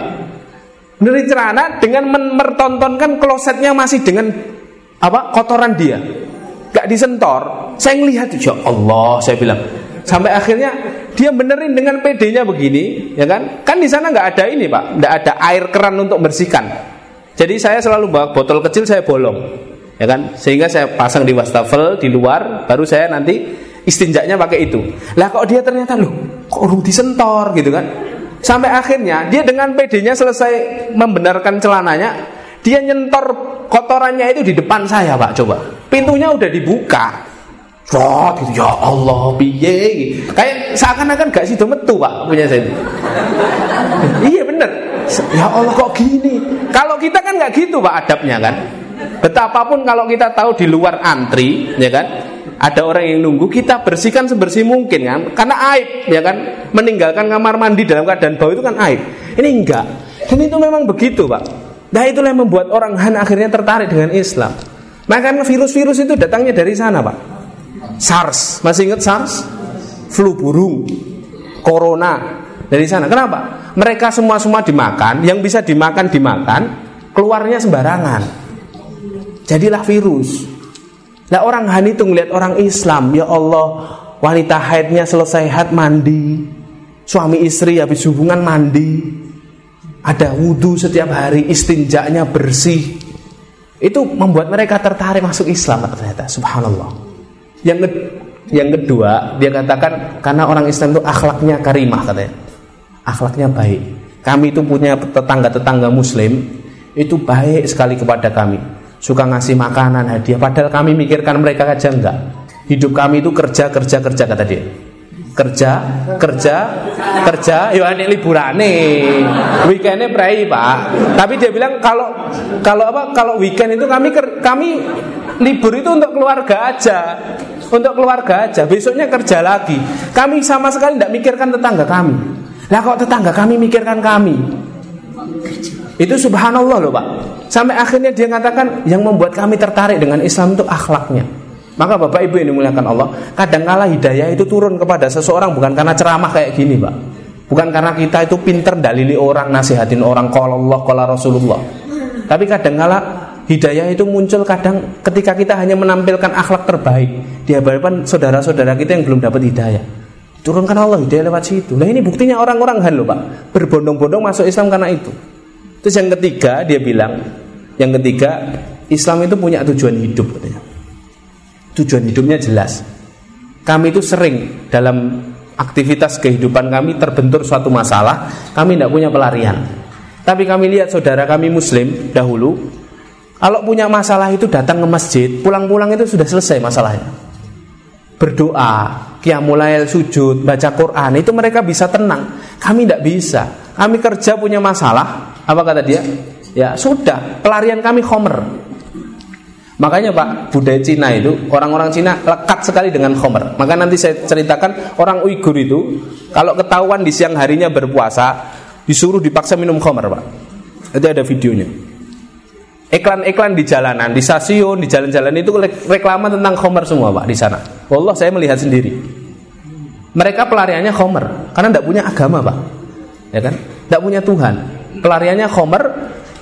Benerin celana dengan memertontonkan klosetnya masih dengan apa? kotoran dia. Gak disentor. Saya ngelihat ya Allah, saya bilang. Sampai akhirnya dia benerin dengan PD-nya begini, ya kan? Kan di sana nggak ada ini pak, nggak ada air keran untuk bersihkan. Jadi saya selalu bawa botol kecil saya bolong, ya kan? Sehingga saya pasang di wastafel di luar, baru saya nanti istinjaknya pakai itu. Lah kok dia ternyata loh, kok urung disentor gitu kan? Sampai akhirnya dia dengan PD-nya selesai membenarkan celananya, dia nyentor kotorannya itu di depan saya pak, coba. Pintunya udah dibuka, Wah, gitu ya Allah, piye. Kayak seakan-akan gak sido metu, Pak, punya saya. iya bener. Ya Allah kok gini. Kalau kita kan nggak gitu, Pak, adabnya kan. Betapapun kalau kita tahu di luar antri, ya kan, ada orang yang nunggu, kita bersihkan sebersih mungkin kan, karena aib, ya kan, meninggalkan kamar mandi dalam keadaan bau itu kan aib. Ini enggak. Dan itu memang begitu, Pak. Nah itulah yang membuat orang Han akhirnya tertarik dengan Islam. Makanya virus-virus itu datangnya dari sana, Pak. SARS, masih ingat SARS? Flu burung, corona dari sana. Kenapa? Mereka semua semua dimakan, yang bisa dimakan dimakan, keluarnya sembarangan. Jadilah virus. Lah orang Han itu ngeliat orang Islam, ya Allah, wanita haidnya selesai haid mandi, suami istri habis hubungan mandi, ada wudhu setiap hari, istinjaknya bersih. Itu membuat mereka tertarik masuk Islam ternyata, subhanallah. Yang yang kedua, dia katakan karena orang Islam itu akhlaknya karimah katanya. Akhlaknya baik. Kami itu punya tetangga-tetangga muslim itu baik sekali kepada kami. Suka ngasih makanan, hadiah padahal kami mikirkan mereka aja enggak. Hidup kami itu kerja kerja kerja kata dia. Kerja, kerja, kerja, yo ane liburane. Weekendnya prei, Pak. Tapi dia bilang kalau kalau apa? Kalau weekend itu kami kami libur itu untuk keluarga aja. Untuk keluarga aja. Besoknya kerja lagi. Kami sama sekali tidak mikirkan tetangga kami. Lah kok tetangga kami mikirkan kami? Itu subhanallah loh pak. Sampai akhirnya dia katakan yang membuat kami tertarik dengan Islam itu akhlaknya. Maka bapak ibu yang dimuliakan Allah kadang kala hidayah itu turun kepada seseorang bukan karena ceramah kayak gini pak. Bukan karena kita itu pinter dalili orang nasihatin orang kalau Allah kalau Rasulullah. Tapi kadang kala hidayah itu muncul kadang ketika kita hanya menampilkan akhlak terbaik di hadapan saudara-saudara kita yang belum dapat hidayah. Turunkan Allah hidayah lewat situ. Nah ini buktinya orang-orang Han loh Pak, berbondong-bondong masuk Islam karena itu. Terus yang ketiga dia bilang, yang ketiga Islam itu punya tujuan hidup katanya. Tujuan hidupnya jelas. Kami itu sering dalam aktivitas kehidupan kami terbentur suatu masalah, kami tidak punya pelarian. Tapi kami lihat saudara kami muslim dahulu kalau punya masalah itu datang ke masjid, pulang-pulang itu sudah selesai masalahnya. Berdoa, qiyamulail sujud, baca Quran, itu mereka bisa tenang. Kami tidak bisa. Kami kerja punya masalah, apa kata dia? Ya sudah, pelarian kami khomer. Makanya Pak, budaya Cina itu orang-orang Cina lekat sekali dengan khomer. Maka nanti saya ceritakan orang Uighur itu kalau ketahuan di siang harinya berpuasa disuruh dipaksa minum khomer Pak. Itu ada videonya iklan-iklan di jalanan, di stasiun, di jalan-jalan itu reklama tentang khomer semua pak di sana. Wallah saya melihat sendiri. Mereka pelariannya khomer karena tidak punya agama pak, ya kan? Tidak punya Tuhan. Pelariannya khomer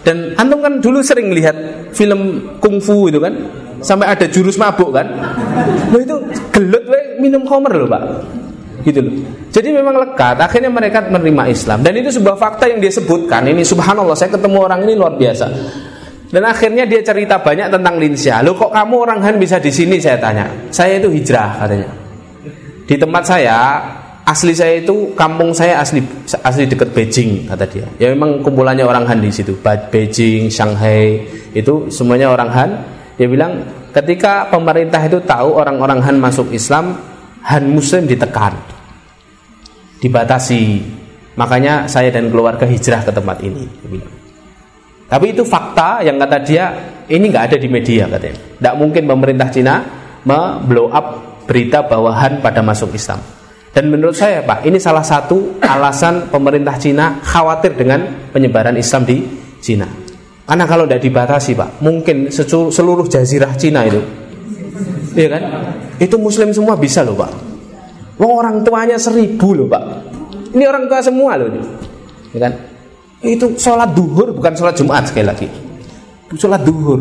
dan antum kan dulu sering lihat film kungfu itu kan, sampai ada jurus mabuk kan? Lo itu gelut we minum khomer loh pak. gitu loh. Jadi memang lekat. Akhirnya mereka menerima Islam dan itu sebuah fakta yang dia sebutkan. Ini subhanallah saya ketemu orang ini luar biasa. Dan akhirnya dia cerita banyak tentang Linsia. Lo kok kamu orang Han bisa di sini? Saya tanya. Saya itu hijrah katanya. Di tempat saya asli saya itu kampung saya asli asli dekat Beijing kata dia. Ya memang kumpulannya orang Han di situ. Beijing, Shanghai itu semuanya orang Han. Dia bilang ketika pemerintah itu tahu orang-orang Han masuk Islam, Han Muslim ditekan, dibatasi. Makanya saya dan keluarga hijrah ke tempat ini. Dia bilang. Tapi itu fakta yang kata dia ini nggak ada di media katanya. Tidak mungkin pemerintah Cina memblow up berita bahwa Han pada masuk Islam. Dan menurut saya Pak, ini salah satu alasan pemerintah Cina khawatir dengan penyebaran Islam di Cina. Karena kalau tidak dibatasi Pak, mungkin seluruh jazirah Cina itu, iya kan? Itu Muslim semua bisa loh Pak. Wong orang tuanya seribu loh Pak. Ini orang tua semua loh, ya kan? Itu sholat duhur bukan sholat jumat sekali lagi. Sholat duhur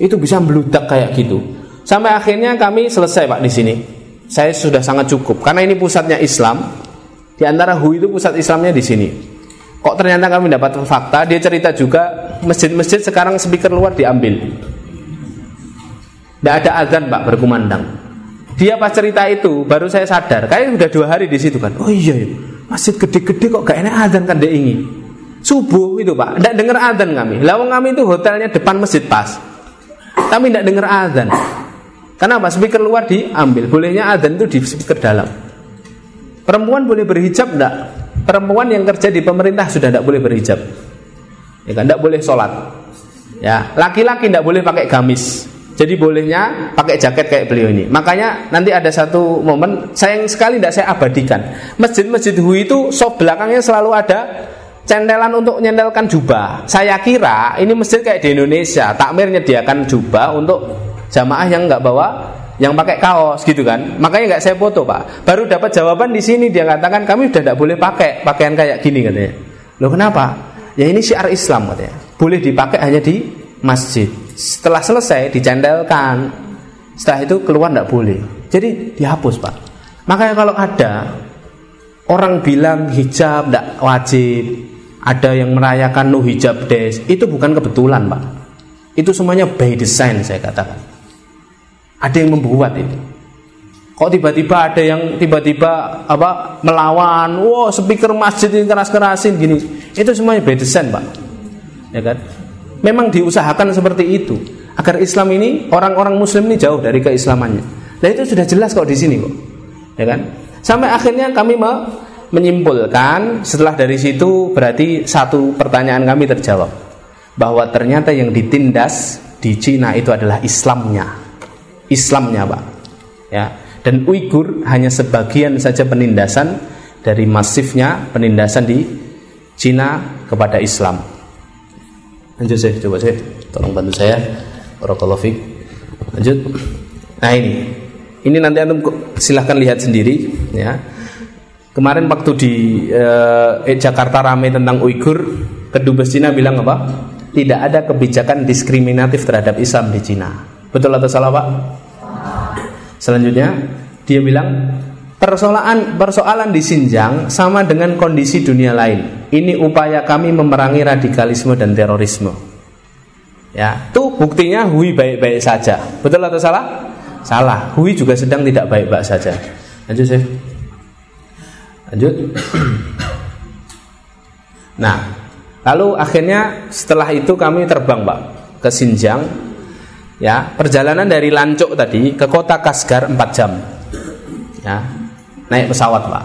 itu bisa meludak kayak gitu. Sampai akhirnya kami selesai pak di sini. Saya sudah sangat cukup karena ini pusatnya Islam. Di antara Hui itu pusat Islamnya di sini. Kok ternyata kami dapat fakta? Dia cerita juga masjid-masjid sekarang speaker luar diambil. Tidak ada azan pak berkumandang. Dia pas cerita itu baru saya sadar. Kayak sudah dua hari di situ kan? Oh iya, iya. masjid gede-gede kok gak enak azan kan dia ingin Subuh itu pak, tidak dengar adzan kami. Lawang kami itu hotelnya depan masjid pas, kami tidak dengar adzan. Kenapa? Speaker luar diambil. Bolehnya adzan itu di speaker dalam. Perempuan boleh berhijab tidak? Perempuan yang kerja di pemerintah sudah tidak boleh berhijab. Ya kan? Tidak boleh sholat. Ya, laki-laki tidak boleh pakai gamis. Jadi bolehnya pakai jaket kayak beliau ini. Makanya nanti ada satu momen sayang sekali tidak saya abadikan. Masjid-masjid Hui itu sop belakangnya selalu ada centelan untuk nyentelkan jubah. Saya kira ini masjid kayak di Indonesia, takmir nyediakan jubah untuk jamaah yang nggak bawa yang pakai kaos gitu kan. Makanya nggak saya foto pak. Baru dapat jawaban di sini dia katakan kami sudah tidak boleh pakai pakaian kayak gini katanya. Loh kenapa? Ya ini syiar Islam katanya. Boleh dipakai hanya di masjid. Setelah selesai dicentelkan. Setelah itu keluar tidak boleh. Jadi dihapus pak. Makanya kalau ada orang bilang hijab tidak wajib, ada yang merayakan no hijab days itu bukan kebetulan pak. Itu semuanya by design saya katakan. Ada yang membuat itu kok tiba-tiba ada yang tiba-tiba apa melawan wow speaker masjid ini keras-kerasin gini. Itu semuanya by design pak. Ya kan? Memang diusahakan seperti itu agar Islam ini orang-orang Muslim ini jauh dari keislamannya. Nah itu sudah jelas kok di sini kok. Ya kan? Sampai akhirnya kami mau menyimpulkan setelah dari situ berarti satu pertanyaan kami terjawab. Bahwa ternyata yang ditindas di Cina itu adalah Islamnya. Islamnya Pak. Ya. Dan Uighur hanya sebagian saja penindasan dari masifnya penindasan di Cina kepada Islam. Lanjut saya coba saya tolong bantu saya. Barakallahu lanjut. Nah ini. Ini nanti antum silahkan lihat sendiri ya Kemarin waktu di eh, Jakarta ramai tentang Uighur, kedubes Cina bilang apa? Tidak ada kebijakan diskriminatif terhadap Islam di Cina. Betul atau salah Pak? Selanjutnya dia bilang persoalan persoalan di Xinjiang sama dengan kondisi dunia lain. Ini upaya kami memerangi radikalisme dan terorisme. Ya, tuh buktinya Hui baik-baik saja. Betul atau salah? Salah. Hui juga sedang tidak baik-baik saja. Lanjut saya. Lanjut. Nah, lalu akhirnya setelah itu kami terbang, Pak, ke Xinjiang. Ya, perjalanan dari Lancuk tadi ke kota Kasgar 4 jam. Ya, naik pesawat, Pak.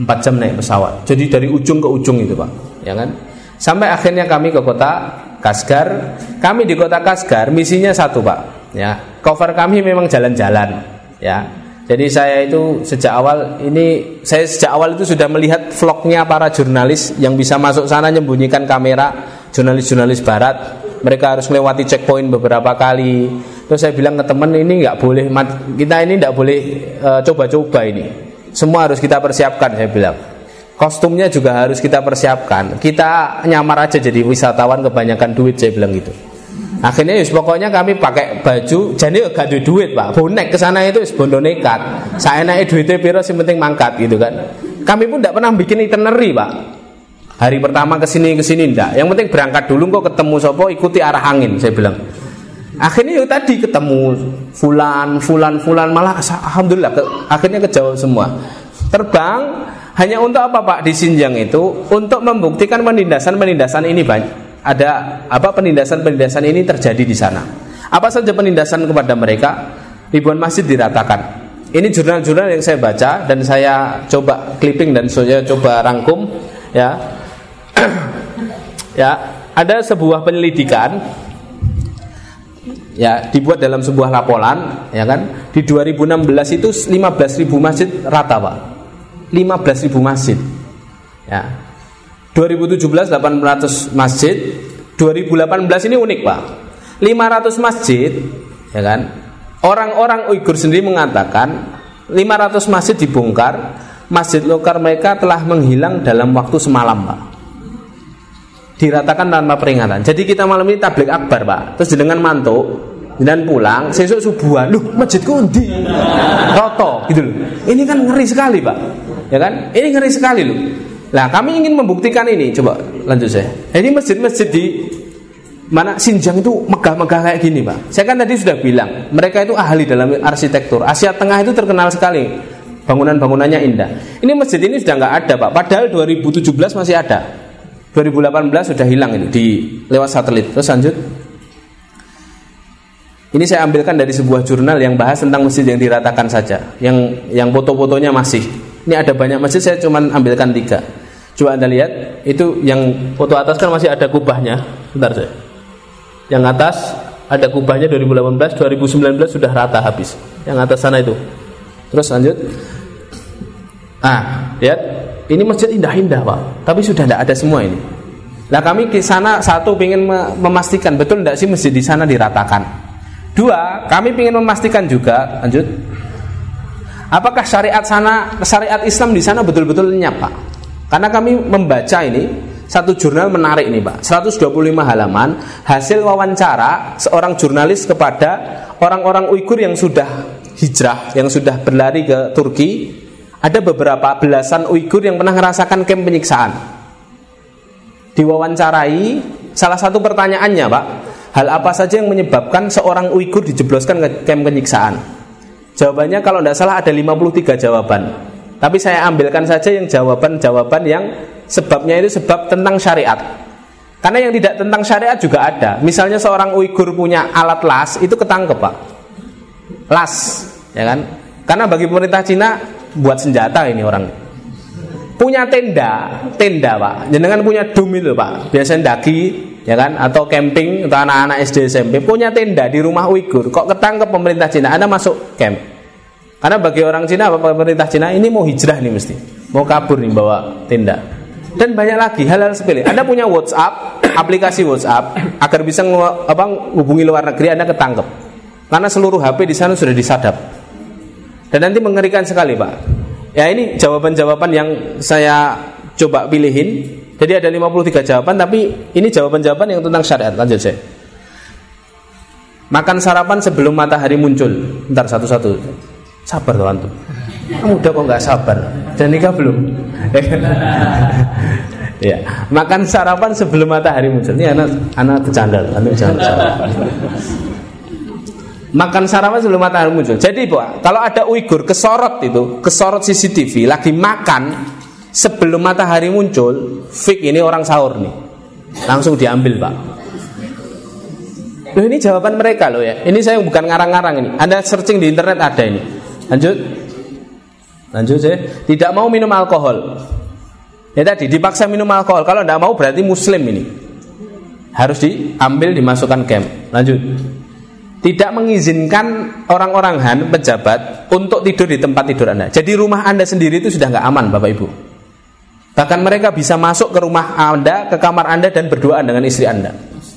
4 jam naik pesawat. Jadi dari ujung ke ujung itu, Pak. Ya kan? Sampai akhirnya kami ke kota Kasgar. Kami di kota Kasgar misinya satu, Pak. Ya, cover kami memang jalan-jalan. Ya, jadi saya itu sejak awal ini saya sejak awal itu sudah melihat vlognya para jurnalis yang bisa masuk sana menyembunyikan kamera jurnalis-jurnalis barat. Mereka harus melewati checkpoint beberapa kali. Terus saya bilang ke teman ini nggak boleh kita ini nggak boleh eh, coba-coba uh, ini. Semua harus kita persiapkan saya bilang. Kostumnya juga harus kita persiapkan. Kita nyamar aja jadi wisatawan kebanyakan duit saya bilang gitu. Akhirnya yus, pokoknya kami pakai baju, jadi gak ada duit pak. Bonek ke sana itu bondo nekat. Saya naik duitnya piro sih penting mangkat gitu kan. Kami pun tidak pernah bikin itinerary pak. Hari pertama ke sini ke sini ndak. Yang penting berangkat dulu kok ketemu sopo ikuti arah angin saya bilang. Akhirnya yuk tadi ketemu fulan, fulan, fulan malah alhamdulillah ke, akhirnya kejawab semua. Terbang hanya untuk apa Pak di Sinjang itu untuk membuktikan penindasan-penindasan ini banyak ada apa penindasan-penindasan ini terjadi di sana. Apa saja penindasan kepada mereka? Ribuan masjid diratakan. Ini jurnal-jurnal yang saya baca dan saya coba clipping dan saya coba rangkum ya. [CLEARS THROAT] ya, ada sebuah penyelidikan ya dibuat dalam sebuah laporan ya kan di 2016 itu 15.000 masjid rata Pak 15.000 masjid ya 2017 800 masjid 2018 ini unik Pak. 500 masjid ya kan? Orang-orang Uighur sendiri mengatakan 500 masjid dibongkar masjid lokal mereka telah menghilang dalam waktu semalam Pak. Diratakan tanpa peringatan. Jadi kita malam ini tablik akbar Pak. Terus dengan mantuk dan pulang sesuk subuhan loh masjid kundi roto gitu loh. Ini kan ngeri sekali Pak. Ya kan? Ini ngeri sekali loh Nah, kami ingin membuktikan ini. Coba lanjut saya. Ini masjid-masjid di mana Sinjang itu megah-megah kayak gini, Pak. Saya kan tadi sudah bilang, mereka itu ahli dalam arsitektur. Asia Tengah itu terkenal sekali bangunan-bangunannya indah. Ini masjid ini sudah nggak ada, Pak. Padahal 2017 masih ada. 2018 sudah hilang itu di lewat satelit. Terus lanjut. Ini saya ambilkan dari sebuah jurnal yang bahas tentang masjid yang diratakan saja, yang yang foto-fotonya masih. Ini ada banyak masjid, saya cuma ambilkan tiga. Coba Anda lihat, itu yang foto atas kan masih ada kubahnya. Bentar saya. Yang atas ada kubahnya 2018, 2019 sudah rata habis. Yang atas sana itu. Terus lanjut. Ah, lihat. Ini masjid indah-indah, Pak. Tapi sudah tidak ada semua ini. Nah, kami di sana satu ingin memastikan betul tidak sih masjid di sana diratakan. Dua, kami ingin memastikan juga, lanjut. Apakah syariat sana, syariat Islam di sana betul-betul lenyap, Pak? Karena kami membaca ini satu jurnal menarik nih Pak. 125 halaman hasil wawancara seorang jurnalis kepada orang-orang Uighur yang sudah hijrah yang sudah berlari ke Turki. Ada beberapa belasan Uighur yang pernah merasakan kem penyiksaan. Diwawancarai salah satu pertanyaannya Pak hal apa saja yang menyebabkan seorang Uighur dijebloskan ke kem penyiksaan jawabannya kalau tidak salah ada 53 jawaban tapi saya ambilkan saja yang jawaban-jawaban yang sebabnya itu sebab tentang syariat. Karena yang tidak tentang syariat juga ada. Misalnya seorang Uighur punya alat las, itu ketangkep pak. Las, ya kan? Karena bagi pemerintah Cina buat senjata ini orang. Punya tenda, tenda pak. Jangan punya dum itu pak. Biasanya daki, ya kan? Atau camping untuk anak-anak SD SMP punya tenda di rumah Uighur. Kok ketangkep pemerintah Cina? Anda masuk camp. Karena bagi orang Cina, pemerintah Cina ini mau hijrah nih mesti, mau kabur nih bawa tenda. Dan banyak lagi hal-hal sepele. Anda punya WhatsApp, aplikasi WhatsApp, agar bisa apa, hubungi luar negeri Anda ketangkep. Karena seluruh HP di sana sudah disadap. Dan nanti mengerikan sekali, Pak. Ya ini jawaban-jawaban yang saya coba pilihin. Jadi ada 53 jawaban, tapi ini jawaban-jawaban yang tentang syariat. Lanjut saya. Makan sarapan sebelum matahari muncul. Ntar satu-satu. Sabar tuh antum. Kamu udah kok nggak sabar. Dan nikah belum? [LAUGHS] ya, makan sarapan sebelum matahari muncul. Ini anak anak bercanda, bercanda. Makan sarapan sebelum matahari muncul. Jadi, Pak, kalau ada Uighur kesorot itu, kesorot CCTV lagi makan sebelum matahari muncul, fik ini orang sahur nih. Langsung diambil, Pak. Loh, ini jawaban mereka loh ya. Ini saya bukan ngarang-ngarang ini. Anda searching di internet ada ini. Lanjut. Lanjut ya. Tidak mau minum alkohol. Ya tadi dipaksa minum alkohol. Kalau tidak mau berarti muslim ini. Harus diambil dimasukkan camp. Lanjut. Tidak mengizinkan orang-orang Han pejabat untuk tidur di tempat tidur Anda. Jadi rumah Anda sendiri itu sudah nggak aman Bapak Ibu. Bahkan mereka bisa masuk ke rumah Anda, ke kamar Anda dan berduaan dengan istri Anda.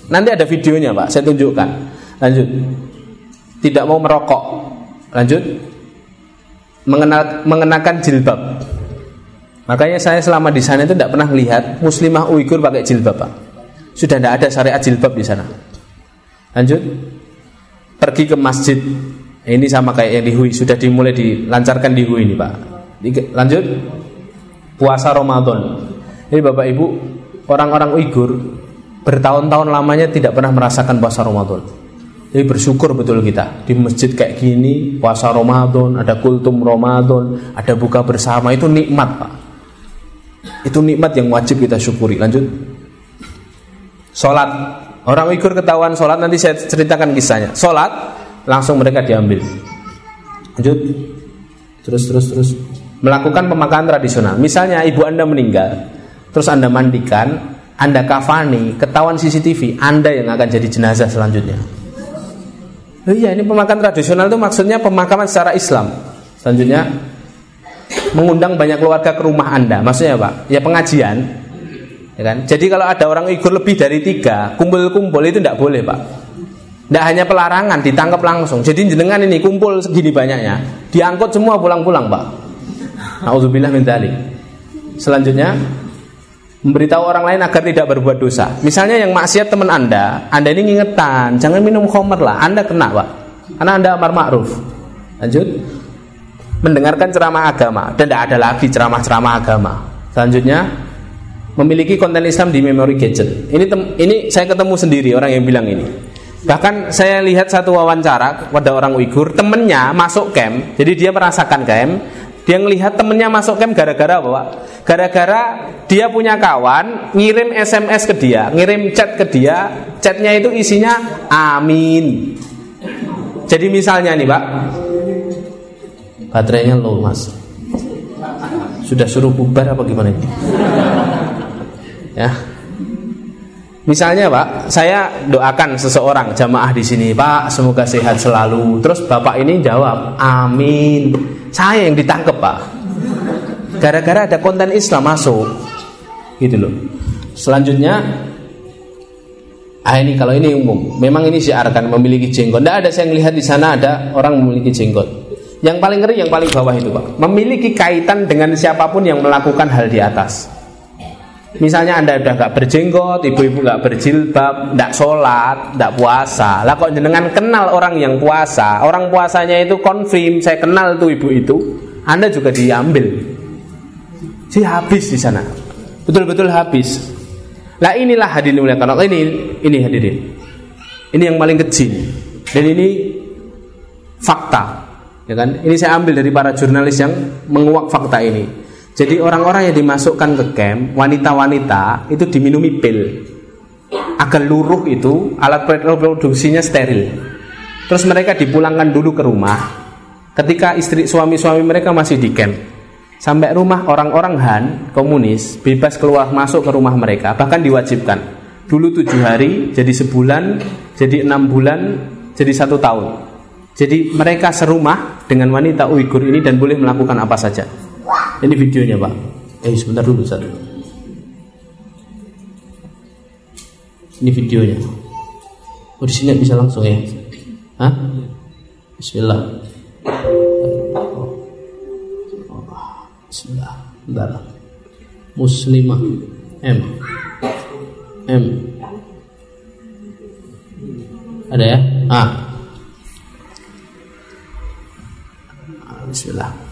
Nanti ada videonya Pak, saya tunjukkan. Lanjut. Tidak mau merokok. Lanjut mengenal, mengenakan jilbab. Makanya saya selama di sana itu tidak pernah melihat muslimah Uighur pakai jilbab, Pak. Sudah tidak ada syariat jilbab di sana. Lanjut. Pergi ke masjid. Ini sama kayak yang di Hui, sudah dimulai dilancarkan di Hui ini, Pak. Lanjut. Puasa Ramadan. Ini Bapak Ibu, orang-orang Uighur bertahun-tahun lamanya tidak pernah merasakan puasa Ramadan. Jadi bersyukur betul kita di masjid kayak gini puasa Ramadan, ada kultum Ramadan, ada buka bersama itu nikmat pak. Itu nikmat yang wajib kita syukuri. Lanjut. Sholat orang Uighur ketahuan sholat nanti saya ceritakan kisahnya. Sholat langsung mereka diambil. Lanjut. Terus terus terus melakukan pemakaman tradisional. Misalnya ibu anda meninggal, terus anda mandikan, anda kafani, ketahuan CCTV, anda yang akan jadi jenazah selanjutnya. Oh iya, ini pemakaman tradisional itu maksudnya pemakaman secara Islam. Selanjutnya mengundang banyak keluarga ke rumah Anda. Maksudnya Pak, ya pengajian. Ya kan? Jadi kalau ada orang Uyghur lebih dari tiga, kumpul-kumpul itu tidak boleh Pak. Tidak hanya pelarangan, ditangkap langsung. Jadi jenengan ini kumpul segini banyaknya, diangkut semua pulang-pulang Pak. Nauzubillah min Selanjutnya memberitahu orang lain agar tidak berbuat dosa. Misalnya yang maksiat teman Anda, Anda ini ngingetan, jangan minum khamr lah, Anda kena, Pak. Karena Anda amar ma'ruf. Lanjut. Mendengarkan ceramah agama dan tidak ada lagi ceramah-ceramah agama. Selanjutnya memiliki konten Islam di memory gadget. Ini ini saya ketemu sendiri orang yang bilang ini. Bahkan saya lihat satu wawancara pada orang Uighur, temennya masuk camp, jadi dia merasakan camp, dia ngelihat temennya masuk camp gara-gara apa? Gara-gara dia punya kawan ngirim SMS ke dia, ngirim chat ke dia, chatnya itu isinya amin. Jadi misalnya nih Pak, baterainya low mas, sudah suruh bubar apa gimana ini? Ya, Misalnya Pak, saya doakan seseorang jamaah di sini, Pak, semoga sehat selalu. Terus Bapak ini jawab, Amin. Saya yang ditangkap Pak. Gara-gara ada konten Islam masuk. Gitu loh. Selanjutnya Ah ini kalau ini umum, memang ini siarkan memiliki jenggot. Tidak ada saya lihat di sana ada orang memiliki jenggot. Yang paling ngeri yang paling bawah itu pak, memiliki kaitan dengan siapa pun yang melakukan hal di atas. Misalnya anda udah gak berjenggot, ibu-ibu gak berjilbab, gak sholat, gak puasa. Lah kok jenengan kenal orang yang puasa, orang puasanya itu konfirm, saya kenal tuh ibu itu, anda juga diambil. Si habis di sana, betul-betul habis. Lah inilah hadirin muliakan Allah ini ini hadirin. Ini yang paling kecil dan ini fakta. Ya kan? Ini saya ambil dari para jurnalis yang menguak fakta ini. Jadi orang-orang yang dimasukkan ke camp, wanita-wanita itu diminumi pil. Agar luruh itu alat reproduksinya steril. Terus mereka dipulangkan dulu ke rumah. Ketika istri suami-suami mereka masih di camp. Sampai rumah orang-orang Han komunis bebas keluar masuk ke rumah mereka, bahkan diwajibkan. Dulu tujuh hari, jadi sebulan, jadi enam bulan, jadi satu tahun. Jadi mereka serumah dengan wanita Uighur ini dan boleh melakukan apa saja. Ini videonya Pak. Eh sebentar dulu satu. Ini videonya. Oh di sini bisa langsung ya? Hah? Bismillah. Bismillah. Bentar. Muslimah M M Ada ya? Ah. Bismillah.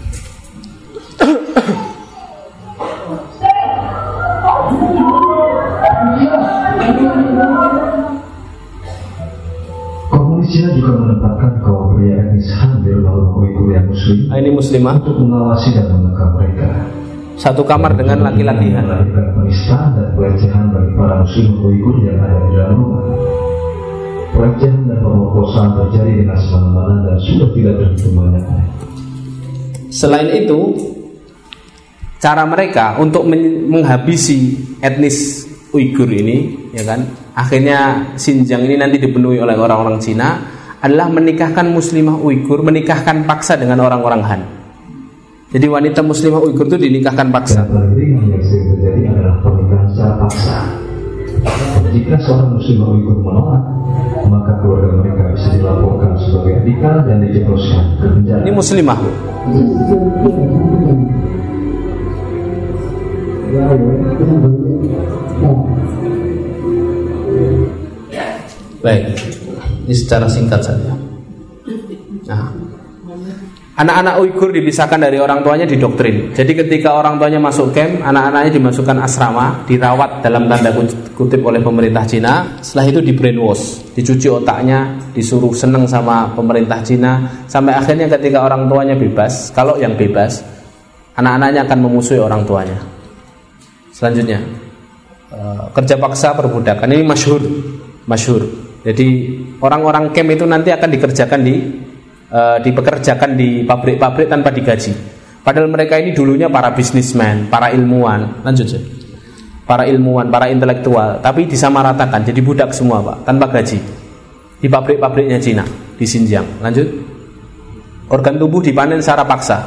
Komunis Cina juga menempatkan kaum pria etnis di rumah Uighur yang muslim Ah, ini muslimah untuk mengawasi dan mengekang mereka. satu kamar dengan laki-laki. Melakukan penistaan dan pelecehan bagi para muslim Uighur yang ada di dalam rumah. Pelecehan dan pemerkosaan terjadi dengan semena-mena dan sudah tidak terhitung banyaknya. Selain itu, cara mereka untuk men- menghabisi etnis Uighur ini, ya kan? Akhirnya Xinjiang ini nanti dipenuhi oleh orang-orang Cina adalah menikahkan muslimah Uighur, menikahkan paksa dengan orang-orang Han. Jadi wanita muslimah Uighur itu dinikahkan paksa. Yang sering terjadi adalah pernikahan secara paksa. Jika seorang muslim Uighur menolak, maka keluarga mereka bisa dilaporkan sebagai adikah dan dijebloskan ke penjara. Ini muslimah. Baik. Ini secara singkat saja. Nah, anak-anak Uighur dipisahkan dari orang tuanya di doktrin. Jadi ketika orang tuanya masuk camp, anak-anaknya dimasukkan asrama, dirawat dalam tanda kutip oleh pemerintah Cina. Setelah itu di brainwash, dicuci otaknya, disuruh seneng sama pemerintah Cina, sampai akhirnya ketika orang tuanya bebas, kalau yang bebas, anak-anaknya akan memusuhi orang tuanya. Selanjutnya, eh, kerja paksa perbudakan ini masyhur, masyhur. Jadi orang-orang camp itu nanti akan dikerjakan di uh, dipekerjakan di pabrik-pabrik tanpa digaji. Padahal mereka ini dulunya para bisnismen, para ilmuwan. Lanjut saja. Para ilmuwan, para intelektual, tapi disamaratakan jadi budak semua, Pak, tanpa gaji. Di pabrik-pabriknya Cina, di Xinjiang. Lanjut. Organ tubuh dipanen secara paksa.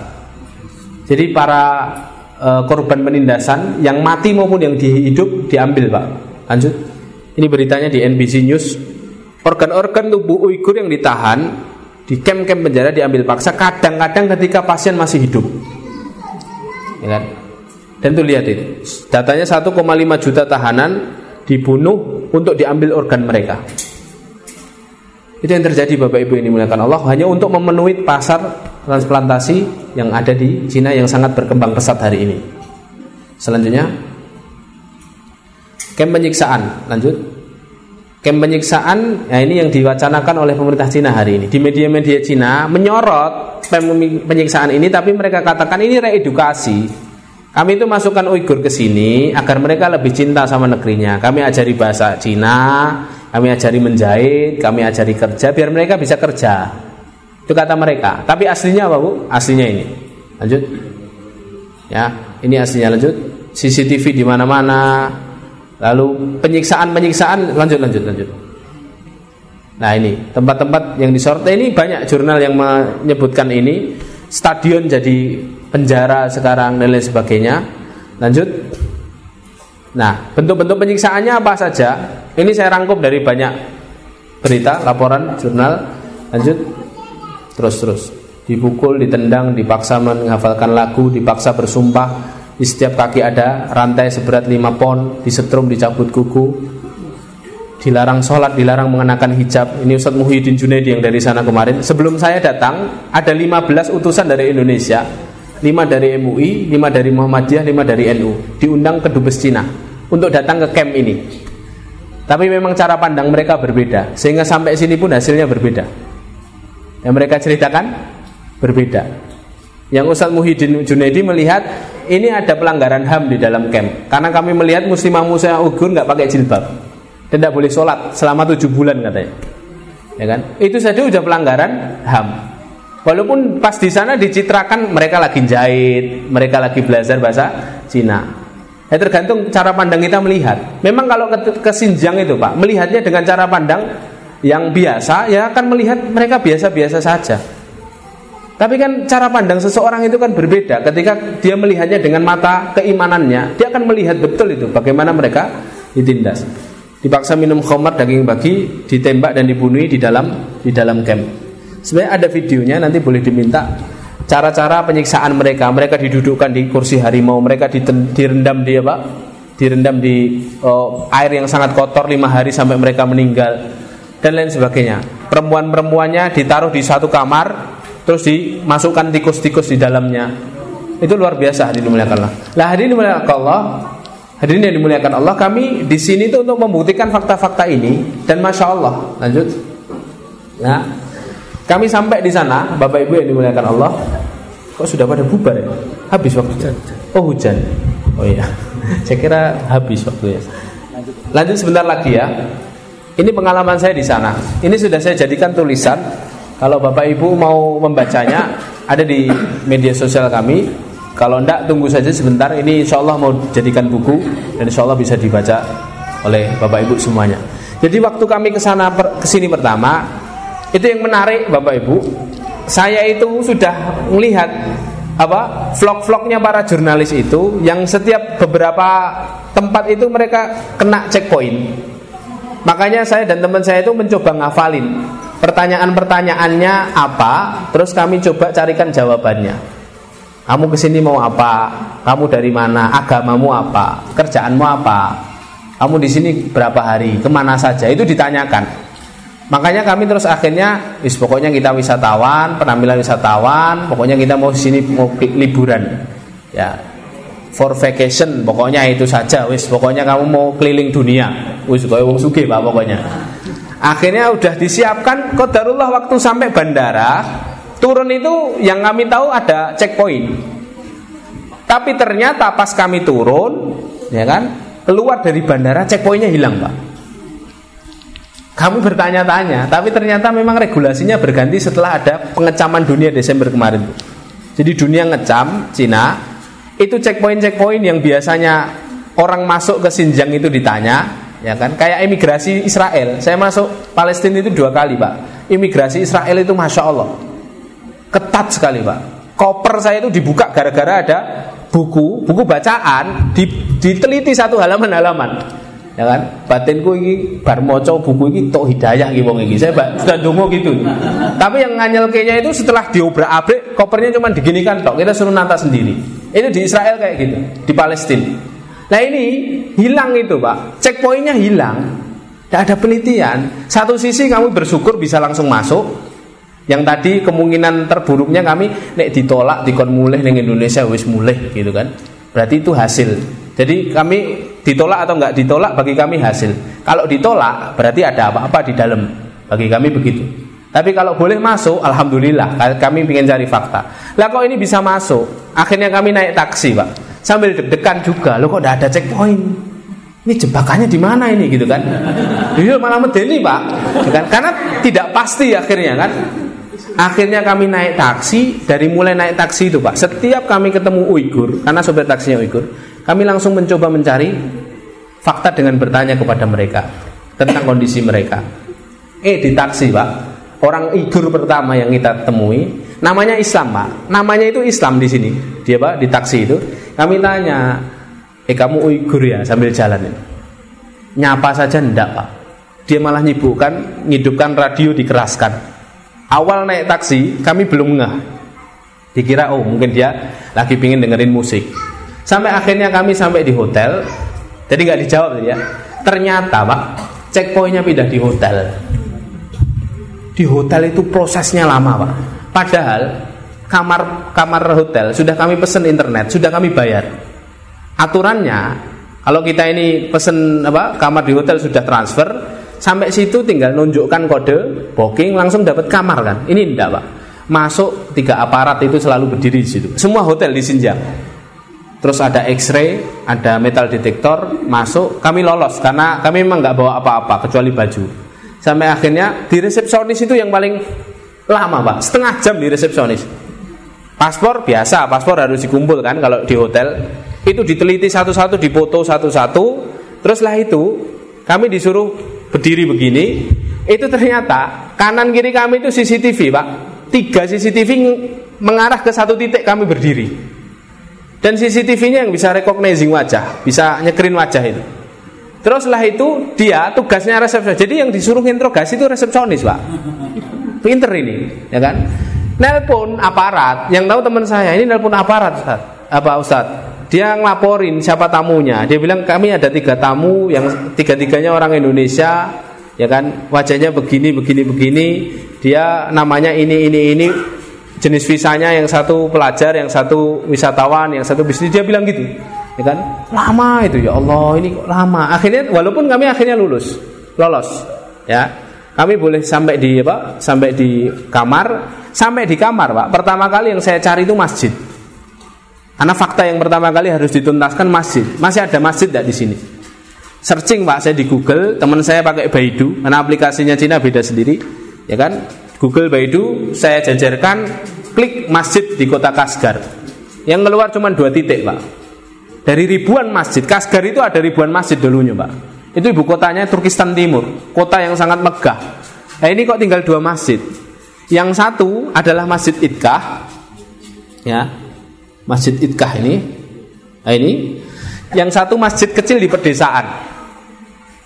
Jadi para uh, korban penindasan yang mati maupun yang hidup diambil, Pak. Lanjut. Ini beritanya di NBC News organ-organ tubuh Uighur yang ditahan di kem-kem penjara diambil paksa kadang-kadang ketika pasien masih hidup ya kan? dan tuh lihat itu datanya 1,5 juta tahanan dibunuh untuk diambil organ mereka itu yang terjadi Bapak Ibu ini menggunakan Allah hanya untuk memenuhi pasar transplantasi yang ada di Cina yang sangat berkembang pesat hari ini selanjutnya kem penyiksaan lanjut Kem penyiksaan, ya ini yang diwacanakan oleh pemerintah Cina hari ini. Di media-media Cina menyorot penyiksaan ini, tapi mereka katakan ini reedukasi. Kami itu masukkan Uighur ke sini agar mereka lebih cinta sama negerinya. Kami ajari bahasa Cina, kami ajari menjahit, kami ajari kerja, biar mereka bisa kerja. Itu kata mereka. Tapi aslinya apa bu? Aslinya ini. Lanjut. Ya, ini aslinya lanjut. CCTV di mana-mana, Lalu penyiksaan-penyiksaan lanjut lanjut lanjut. Nah ini tempat-tempat yang disorot ini banyak jurnal yang menyebutkan ini stadion jadi penjara sekarang dan lain sebagainya. Lanjut. Nah bentuk-bentuk penyiksaannya apa saja? Ini saya rangkum dari banyak berita, laporan, jurnal. Lanjut. Terus terus. Dipukul, ditendang, dipaksa menghafalkan lagu, dipaksa bersumpah, di setiap kaki ada rantai seberat 5 pon, disetrum, dicabut kuku. Dilarang sholat, dilarang mengenakan hijab. Ini Ustadz Muhyiddin Junaidi yang dari sana kemarin. Sebelum saya datang, ada 15 utusan dari Indonesia. 5 dari MUI, 5 dari Muhammadiyah, 5 dari NU. Diundang ke Dubes Cina untuk datang ke camp ini. Tapi memang cara pandang mereka berbeda. Sehingga sampai sini pun hasilnya berbeda. Yang mereka ceritakan berbeda. Yang Ustadz Muhyiddin Junaidi melihat ini ada pelanggaran HAM di dalam camp. Karena kami melihat muslimah muslimah Uighur nggak pakai jilbab. Tidak boleh sholat selama tujuh bulan katanya. Ya kan? Itu saja sudah pelanggaran HAM. Walaupun pas di sana dicitrakan mereka lagi jahit, mereka lagi belajar bahasa Cina. Ya tergantung cara pandang kita melihat. Memang kalau ke, ke Xinjiang itu Pak, melihatnya dengan cara pandang yang biasa, ya akan melihat mereka biasa-biasa saja. Tapi kan cara pandang seseorang itu kan berbeda ketika dia melihatnya dengan mata keimanannya, dia akan melihat betul itu bagaimana mereka ditindas. Dipaksa minum khamar daging bagi, ditembak dan dibunuh di dalam di dalam camp. Sebenarnya ada videonya nanti boleh diminta cara-cara penyiksaan mereka. Mereka didudukkan di kursi harimau, mereka direndam di apa? Direndam di oh, air yang sangat kotor lima hari sampai mereka meninggal dan lain sebagainya. Perempuan-perempuannya ditaruh di satu kamar terus dimasukkan tikus-tikus di dalamnya. Itu luar biasa hadirin dimuliakan Allah. Lah hadirin dimuliakan Allah, hadirin yang dimuliakan Allah, kami di sini itu untuk membuktikan fakta-fakta ini dan masya Allah. Lanjut. Nah, kami sampai di sana, Bapak Ibu yang dimuliakan Allah, kok sudah pada bubar ya? Habis waktu Oh hujan. Oh iya. [LAUGHS] Saya kira habis waktunya. Lanjut sebentar lagi ya. Ini pengalaman saya di sana. Ini sudah saya jadikan tulisan kalau Bapak Ibu mau membacanya ada di media sosial kami. Kalau enggak tunggu saja sebentar. Ini insya Allah mau jadikan buku dan insya Allah bisa dibaca oleh Bapak Ibu semuanya. Jadi waktu kami ke sana ke sini pertama itu yang menarik Bapak Ibu. Saya itu sudah melihat apa vlog-vlognya para jurnalis itu yang setiap beberapa tempat itu mereka kena checkpoint. Makanya saya dan teman saya itu mencoba ngafalin Pertanyaan-pertanyaannya apa? Terus kami coba carikan jawabannya. Kamu ke sini mau apa? Kamu dari mana? Agamamu apa? Kerjaanmu apa? Kamu di sini berapa hari? Ke mana saja? Itu ditanyakan. Makanya kami terus akhirnya, wis pokoknya kita wisatawan, penampilan wisatawan, pokoknya kita mau sini mau liburan, ya, for vacation, pokoknya itu saja, wis pokoknya kamu mau keliling dunia, wis kau wong suge pak pokoknya. Akhirnya udah disiapkan, kodarullah waktu sampai bandara, turun itu yang kami tahu ada checkpoint. Tapi ternyata pas kami turun, ya kan, keluar dari bandara checkpointnya hilang pak. Kamu bertanya-tanya, tapi ternyata memang regulasinya berganti setelah ada pengecaman dunia Desember kemarin. Jadi dunia ngecam Cina, itu checkpoint-checkpoint yang biasanya orang masuk ke Xinjiang itu ditanya, ya kan? Kayak imigrasi Israel. Saya masuk Palestina itu dua kali, Pak. Imigrasi Israel itu masya Allah ketat sekali, Pak. Koper saya itu dibuka gara-gara ada buku, buku bacaan, diteliti satu halaman-halaman ya kan batinku ini bar moco buku ini tok hidayah gitu ini saya sudah dungo gitu tapi yang nganyel kayaknya itu setelah diobrak abrik kopernya cuma diginikan tok kita suruh nata sendiri ini di Israel kayak gitu di Palestina. Nah ini hilang itu pak. Checkpointnya hilang. Tidak ada penelitian. Satu sisi kamu bersyukur bisa langsung masuk. Yang tadi kemungkinan terburuknya kami nek ditolak dikon mulai dengan Indonesia wis mulai gitu kan. Berarti itu hasil. Jadi kami ditolak atau enggak ditolak bagi kami hasil. Kalau ditolak berarti ada apa-apa di dalam. Bagi kami begitu. Tapi kalau boleh masuk, alhamdulillah. Kami ingin cari fakta. Lah kok ini bisa masuk? Akhirnya kami naik taksi, pak. Sambil deg-degan juga. Lo kok udah ada checkpoint? Ini jebakannya di mana ini gitu kan? Iya malah medeni pak. Gitu kan? Karena tidak pasti akhirnya kan. Akhirnya kami naik taksi. Dari mulai naik taksi itu pak. Setiap kami ketemu Uighur, karena sopir taksinya Uighur, kami langsung mencoba mencari fakta dengan bertanya kepada mereka tentang kondisi mereka. Eh di taksi pak, orang Igur pertama yang kita temui, namanya Islam pak, namanya itu Islam di sini. Dia pak di taksi itu, kami tanya, eh kamu Uighur ya sambil jalan ini. Nyapa saja ndak pak. Dia malah nyibukkan, ngidupkan radio dikeraskan. Awal naik taksi, kami belum ngeh. Dikira oh mungkin dia lagi pingin dengerin musik. Sampai akhirnya kami sampai di hotel. Jadi nggak dijawab ya. Ternyata pak, checkpointnya pindah di hotel. Di hotel itu prosesnya lama pak. Padahal kamar kamar hotel sudah kami pesen internet, sudah kami bayar. Aturannya kalau kita ini pesen apa kamar di hotel sudah transfer, sampai situ tinggal nunjukkan kode booking langsung dapat kamar kan. Ini enggak pak. Masuk tiga aparat itu selalu berdiri di situ. Semua hotel di Sinjang terus ada X-ray, ada metal detektor masuk, kami lolos karena kami memang nggak bawa apa-apa kecuali baju. Sampai akhirnya di resepsionis itu yang paling lama pak, setengah jam di resepsionis. Paspor biasa, paspor harus dikumpulkan kalau di hotel itu diteliti satu-satu, dipoto satu-satu. Teruslah itu kami disuruh berdiri begini. Itu ternyata kanan kiri kami itu CCTV pak, tiga CCTV mengarah ke satu titik kami berdiri. Dan CCTV-nya yang bisa recognizing wajah, bisa nyekerin wajah itu. Terus setelah itu dia tugasnya resepsionis. Jadi yang disuruh interogasi itu resepsionis, Pak. Pinter ini, ya kan? Nelpon aparat. Yang tahu teman saya ini nelpon aparat, Ustaz. Apa Ustaz? Dia ngelaporin siapa tamunya. Dia bilang kami ada tiga tamu yang tiga-tiganya orang Indonesia, ya kan? Wajahnya begini, begini, begini. Dia namanya ini, ini, ini jenis visanya yang satu pelajar, yang satu wisatawan, yang satu bisnis dia bilang gitu. Ya kan? Lama itu ya Allah, ini kok lama. Akhirnya walaupun kami akhirnya lulus, lolos. Ya. Kami boleh sampai di apa? Sampai di kamar, sampai di kamar, Pak. Pertama kali yang saya cari itu masjid. Karena fakta yang pertama kali harus dituntaskan masjid. Masih ada masjid tidak di sini? Searching Pak, saya di Google, teman saya pakai Baidu, karena aplikasinya Cina beda sendiri, ya kan? Google Baidu saya jajarkan klik masjid di kota Kasgar yang keluar cuma dua titik pak dari ribuan masjid Kasgar itu ada ribuan masjid dulunya pak itu ibu kotanya Turkistan Timur kota yang sangat megah. Nah ini kok tinggal dua masjid. Yang satu adalah Masjid Idkah ya. Masjid Idkah ini. Nah ini. Yang satu masjid kecil di pedesaan.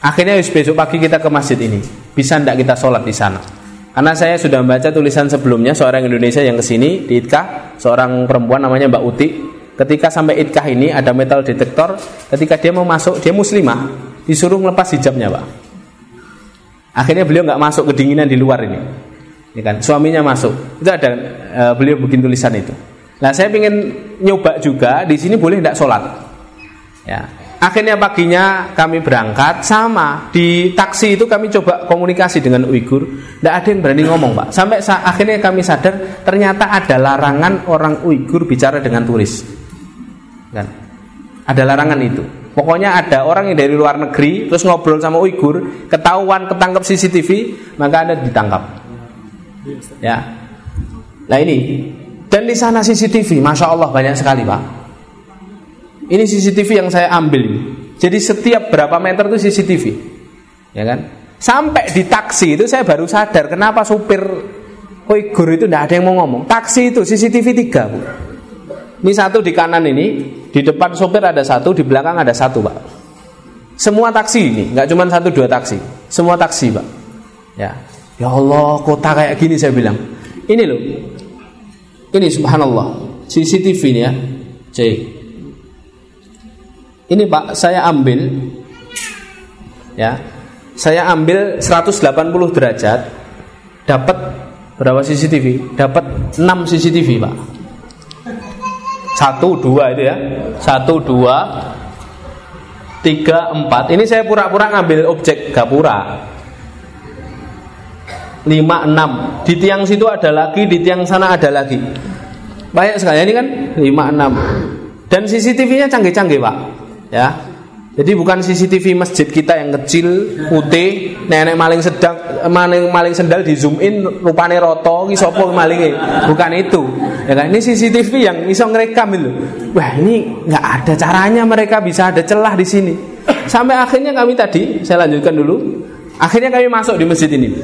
Akhirnya besok pagi kita ke masjid ini. Bisa ndak kita sholat di sana? Karena saya sudah membaca tulisan sebelumnya seorang Indonesia yang ke sini di Itkah, seorang perempuan namanya Mbak Uti. Ketika sampai Itkah ini ada metal detektor, ketika dia mau masuk, dia muslimah, disuruh melepas hijabnya, Pak. Akhirnya beliau nggak masuk kedinginan di luar ini. Ini kan suaminya masuk. Itu ada uh, beliau bikin tulisan itu. Nah saya ingin nyoba juga di sini boleh tidak sholat. Ya. Akhirnya paginya kami berangkat sama di taksi itu kami coba komunikasi dengan Uighur. Tidak ada yang berani ngomong pak. Sampai akhirnya kami sadar ternyata ada larangan orang Uighur bicara dengan turis. Kan? Ada larangan itu. Pokoknya ada orang yang dari luar negeri terus ngobrol sama Uighur, ketahuan ketangkep CCTV, maka Anda ditangkap. Ya. Nah ini dan di sana CCTV, masya Allah banyak sekali pak. Ini CCTV yang saya ambil. Jadi setiap berapa meter itu CCTV, ya kan? Sampai di taksi itu saya baru sadar kenapa supir Uighur itu tidak ada yang mau ngomong. Taksi itu CCTV 3 bu. Ini satu di kanan ini, di depan sopir ada satu, di belakang ada satu, Pak. Semua taksi ini, nggak cuma satu dua taksi, semua taksi, Pak. Ya, ya Allah, kota kayak gini saya bilang. Ini loh, ini Subhanallah, CCTV ini ya, cek. Ini Pak, saya ambil, ya, saya ambil 180 derajat, dapat berapa CCTV? Dapat 6 CCTV, Pak. Satu, dua itu ya. Satu, dua Tiga, empat. Ini saya pura-pura ngambil objek Gapura. Lima, enam. Di tiang situ ada lagi Di tiang sana ada lagi. Banyak sekali Ini kan? Lima, enam. Dan CCTV-nya canggih-canggih pak. Ya. Jadi bukan CCTV masjid kita yang kecil, putih, nenek maling sedang, maling maling sendal di zoom in, rupane roto, ki malingnya. Bukan itu. Ya kan? Ini CCTV yang bisa ngerekam itu. Wah ini nggak ada caranya mereka bisa ada celah di sini. Sampai akhirnya kami tadi, saya lanjutkan dulu. Akhirnya kami masuk di masjid ini.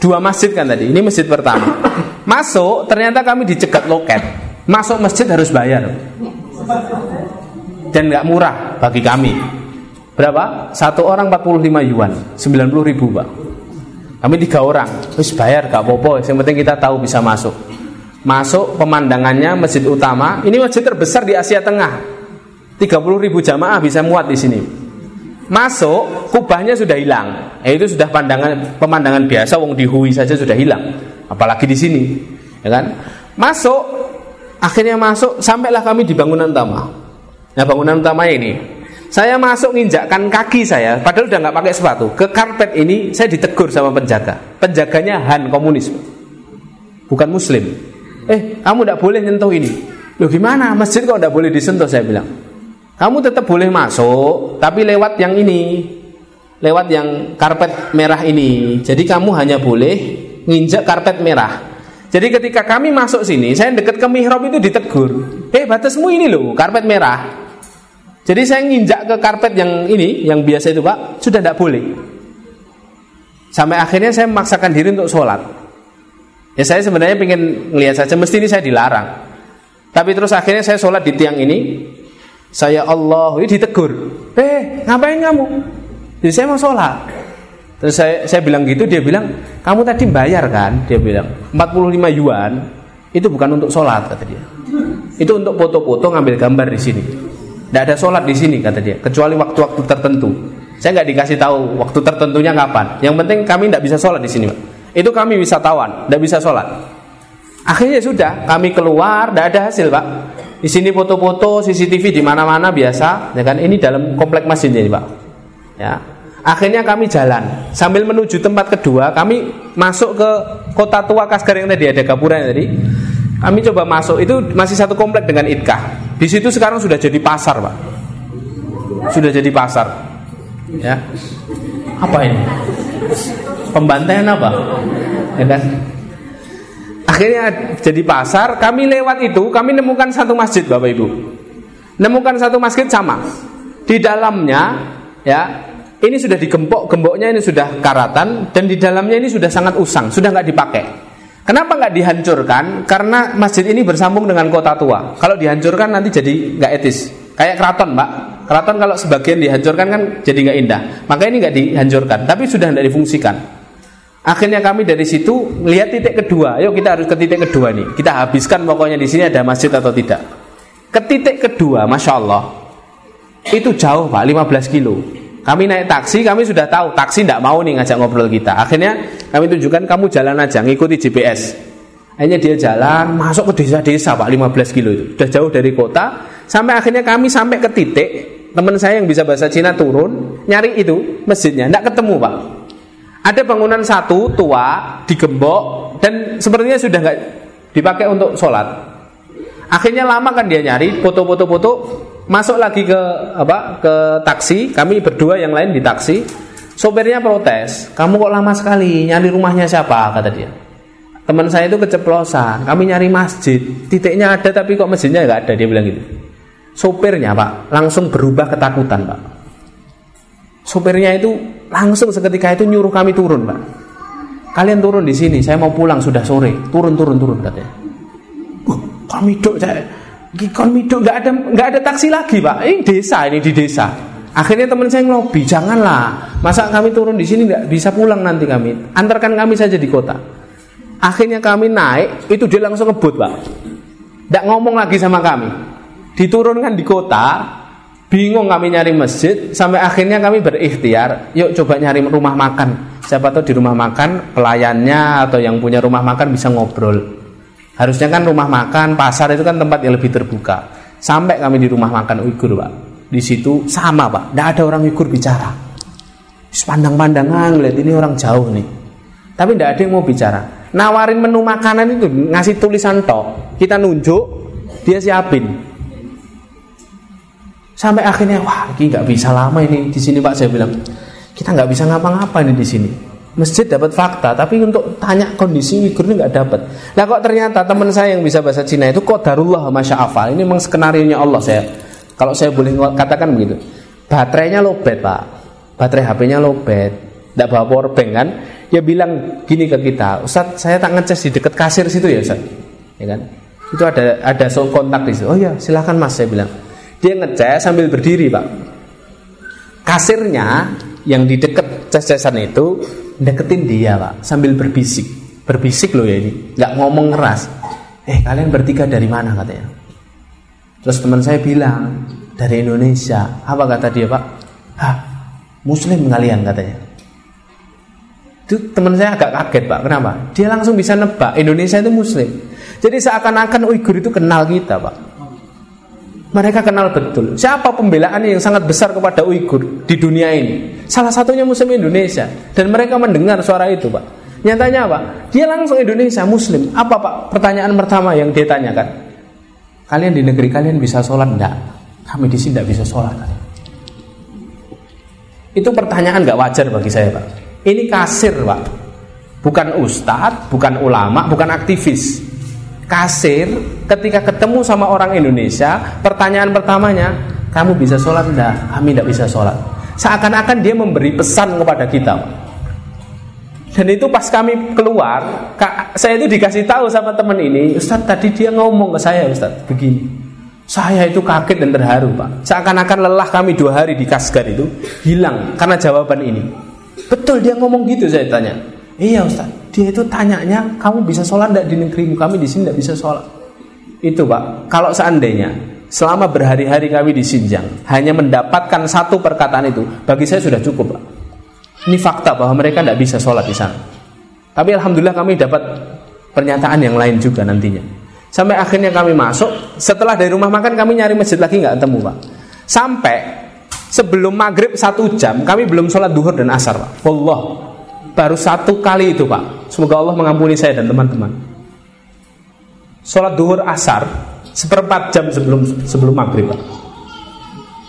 Dua masjid kan tadi. Ini masjid pertama. Masuk, ternyata kami dicegat loket. Masuk masjid harus bayar dan nggak murah bagi kami Berapa? Satu orang 45 yuan 90 ribu pak Kami tiga orang Terus bayar gak apa-apa Yang penting kita tahu bisa masuk Masuk pemandangannya masjid utama Ini masjid terbesar di Asia Tengah 30 ribu jamaah bisa muat di sini Masuk kubahnya sudah hilang eh, Itu sudah pandangan pemandangan biasa Wong di Hui saja sudah hilang Apalagi di sini ya kan? Masuk Akhirnya masuk Sampailah kami di bangunan utama Nah bangunan utama ini saya masuk nginjakkan kaki saya, padahal udah nggak pakai sepatu. Ke karpet ini saya ditegur sama penjaga. Penjaganya Han komunis, bukan Muslim. Eh, kamu tidak boleh nyentuh ini. Loh gimana? Masjid kok tidak boleh disentuh? Saya bilang. Kamu tetap boleh masuk, tapi lewat yang ini, lewat yang karpet merah ini. Jadi kamu hanya boleh nginjak karpet merah. Jadi ketika kami masuk sini, saya deket ke mihrab itu ditegur. Eh batasmu ini loh, karpet merah. Jadi saya nginjak ke karpet yang ini, yang biasa itu pak, sudah tidak boleh. Sampai akhirnya saya memaksakan diri untuk sholat. Ya saya sebenarnya ingin melihat saja, mesti ini saya dilarang. Tapi terus akhirnya saya sholat di tiang ini, saya Allah, ini ditegur. Eh, ngapain kamu? Jadi saya mau sholat. Terus saya, saya bilang gitu, dia bilang, kamu tadi bayar kan? Dia bilang, 45 yuan, itu bukan untuk sholat, kata dia. Itu untuk foto-foto ngambil gambar di sini. Tidak ada sholat di sini kata dia, kecuali waktu-waktu tertentu. Saya nggak dikasih tahu waktu tertentunya kapan. Yang penting kami tidak bisa sholat di sini, Pak. Itu kami wisatawan, tidak bisa sholat. Akhirnya sudah, kami keluar, tidak ada hasil, Pak. Di sini foto-foto, CCTV di mana-mana biasa, ya kan? Ini dalam komplek masjid ini, Pak. Ya. Akhirnya kami jalan sambil menuju tempat kedua, kami masuk ke kota tua Kasgar yang tadi ada gapura tadi. Kami coba masuk itu masih satu komplek dengan Itkah. Di situ sekarang sudah jadi pasar, Pak. Sudah jadi pasar. Ya. Apa ini? Pembantaian apa? Ya kan? Akhirnya jadi pasar, kami lewat itu, kami nemukan satu masjid, Bapak Ibu. Nemukan satu masjid sama. Di dalamnya ya, ini sudah digembok, gemboknya ini sudah karatan dan di dalamnya ini sudah sangat usang, sudah nggak dipakai. Kenapa nggak dihancurkan? Karena masjid ini bersambung dengan kota tua. Kalau dihancurkan nanti jadi nggak etis. Kayak keraton, Mbak. Keraton kalau sebagian dihancurkan kan jadi nggak indah. Maka ini nggak dihancurkan, tapi sudah tidak difungsikan. Akhirnya kami dari situ lihat titik kedua. Yuk kita harus ke titik kedua nih. Kita habiskan pokoknya di sini ada masjid atau tidak. Ke titik kedua, masya Allah, itu jauh pak, 15 kilo. Kami naik taksi, kami sudah tahu taksi tidak mau nih ngajak ngobrol kita. Akhirnya kami tunjukkan kamu jalan aja, ngikuti GPS. Akhirnya dia jalan masuk ke desa-desa pak 15 kilo itu, sudah jauh dari kota. Sampai akhirnya kami sampai ke titik teman saya yang bisa bahasa Cina turun nyari itu masjidnya, tidak ketemu pak. Ada bangunan satu tua digembok dan sepertinya sudah nggak dipakai untuk sholat. Akhirnya lama kan dia nyari foto-foto-foto masuk lagi ke apa ke taksi. Kami berdua yang lain di taksi. Sopirnya protes kamu kok lama sekali? Nyari rumahnya siapa? kata dia. Teman saya itu keceplosan. Kami nyari masjid. Titiknya ada tapi kok masjidnya nggak ada? Dia bilang gitu. Sopirnya pak langsung berubah ketakutan pak. Sopirnya itu langsung seketika itu nyuruh kami turun pak kalian turun di sini saya mau pulang sudah sore turun turun turun katanya uh, kami dok saya Gikon Mido nggak ada nggak ada taksi lagi pak. Ini desa ini di desa. Akhirnya teman saya ngelobi, janganlah. Masa kami turun di sini nggak bisa pulang nanti kami. Antarkan kami saja di kota. Akhirnya kami naik, itu dia langsung ngebut pak. Tidak ngomong lagi sama kami. Diturunkan di kota, bingung kami nyari masjid. Sampai akhirnya kami berikhtiar, yuk coba nyari rumah makan. Siapa tahu di rumah makan pelayannya atau yang punya rumah makan bisa ngobrol. Harusnya kan rumah makan, pasar itu kan tempat yang lebih terbuka. Sampai kami di rumah makan Uighur, Pak. Di situ sama, Pak. Tidak ada orang Uighur bicara. Pandang-pandangan ngeliat ini orang jauh nih. Tapi tidak ada yang mau bicara. Nawarin menu makanan itu ngasih tulisan tok. Kita nunjuk, dia siapin. Sampai akhirnya wah, ini nggak bisa lama ini di sini Pak saya bilang. Kita nggak bisa ngapa-ngapa ini di sini masjid dapat fakta, tapi untuk tanya kondisi Uighur ini nggak dapat. Nah kok ternyata teman saya yang bisa bahasa Cina itu kok darullah masya Allah. Ini memang skenario nya Allah saya. Kalau saya boleh katakan begitu, baterainya lobet pak, baterai HP-nya lobet, tidak bawa power bank kan? Dia bilang gini ke kita, Ustaz saya tak ngecas di dekat kasir situ ya Ustaz, ya kan? Itu ada ada soal kontak di situ. Oh ya silahkan mas saya bilang. Dia ngecas sambil berdiri pak. Kasirnya yang di dekat ces-cesan itu deketin dia pak sambil berbisik. Berbisik loh ya ini. Nggak ngomong keras. Eh kalian bertiga dari mana? katanya. Terus teman saya bilang dari Indonesia. Apa kata dia pak? Hah, muslim kalian katanya. Itu teman saya agak kaget pak. Kenapa? Dia langsung bisa nebak Indonesia itu muslim. Jadi seakan-akan Uighur itu kenal kita pak mereka kenal betul siapa pembelaan yang sangat besar kepada Uighur di dunia ini. Salah satunya Muslim Indonesia dan mereka mendengar suara itu, Pak. Nyatanya apa? Dia langsung Indonesia Muslim. Apa Pak? Pertanyaan pertama yang dia tanyakan. Kalian di negeri kalian bisa sholat enggak? Kami di sini tidak bisa sholat. Itu pertanyaan nggak wajar bagi saya, Pak. Ini kasir, Pak. Bukan ustadz, bukan ulama, bukan aktivis kasir ketika ketemu sama orang Indonesia pertanyaan pertamanya kamu bisa sholat enggak? kami tidak bisa sholat. Seakan-akan dia memberi pesan kepada kita. Dan itu pas kami keluar saya itu dikasih tahu sama teman ini Ustaz tadi dia ngomong ke saya Ustaz begini. Saya itu kaget dan terharu Pak. Seakan-akan lelah kami dua hari di Kasgar itu hilang karena jawaban ini. Betul dia ngomong gitu saya tanya. Iya Ustaz dia itu tanyanya, kamu bisa sholat tidak di negerimu? Kami di sini tidak bisa sholat. Itu pak. Kalau seandainya selama berhari-hari kami di Sinjang hanya mendapatkan satu perkataan itu, bagi saya sudah cukup pak. Ini fakta bahwa mereka tidak bisa sholat di sana. Tapi alhamdulillah kami dapat pernyataan yang lain juga nantinya. Sampai akhirnya kami masuk. Setelah dari rumah makan kami nyari masjid lagi nggak ketemu pak. Sampai sebelum maghrib satu jam kami belum sholat duhur dan asar pak. Wallah baru satu kali itu pak Semoga Allah mengampuni saya dan teman-teman. Sholat duhur asar Seperempat jam sebelum sebelum maghrib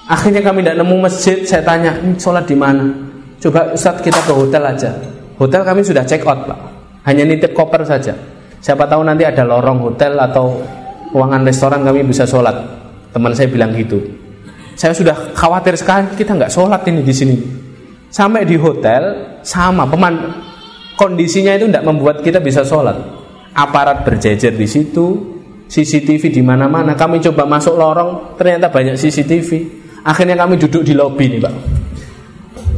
Akhirnya kami tidak nemu masjid Saya tanya, ini sholat di mana? Coba Ustaz kita ke hotel aja. Hotel kami sudah check out pak. Hanya nitip koper saja. Siapa tahu nanti ada lorong hotel atau ruangan restoran kami bisa sholat. Teman saya bilang gitu. Saya sudah khawatir sekali Kita nggak sholat ini di sini. Sampai di hotel sama peman kondisinya itu tidak membuat kita bisa sholat. Aparat berjejer di situ CCTV di mana-mana. Kami coba masuk lorong ternyata banyak CCTV akhirnya kami duduk di lobi nih pak.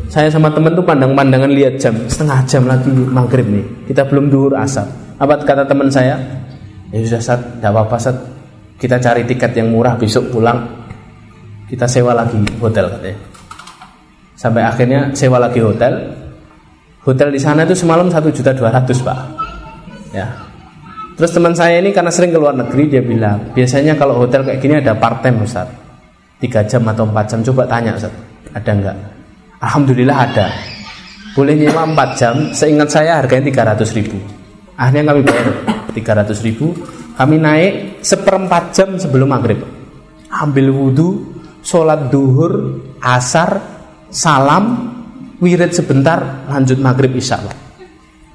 Saya sama temen tuh pandang-pandangan lihat jam setengah jam lagi maghrib nih. Kita belum duhur asap apa kata teman saya? Ya sudah saat tidak apa-apa saat kita cari tiket yang murah besok pulang. Kita sewa lagi hotel katanya. Sampai akhirnya sewa lagi hotel. Hotel di sana itu semalam satu juta dua ratus pak. Ya. Terus teman saya ini karena sering ke luar negeri dia bilang biasanya kalau hotel kayak gini ada part time Ustaz. 3 jam atau 4 jam coba tanya Ustaz. Ada enggak? Alhamdulillah ada. Boleh nyewa 4 jam, seingat saya harganya 300 ribu. Akhirnya kami bayar 300 ribu. Kami naik seperempat jam sebelum maghrib. Ambil wudhu, sholat duhur, asar, salam, wirid sebentar, lanjut maghrib isya.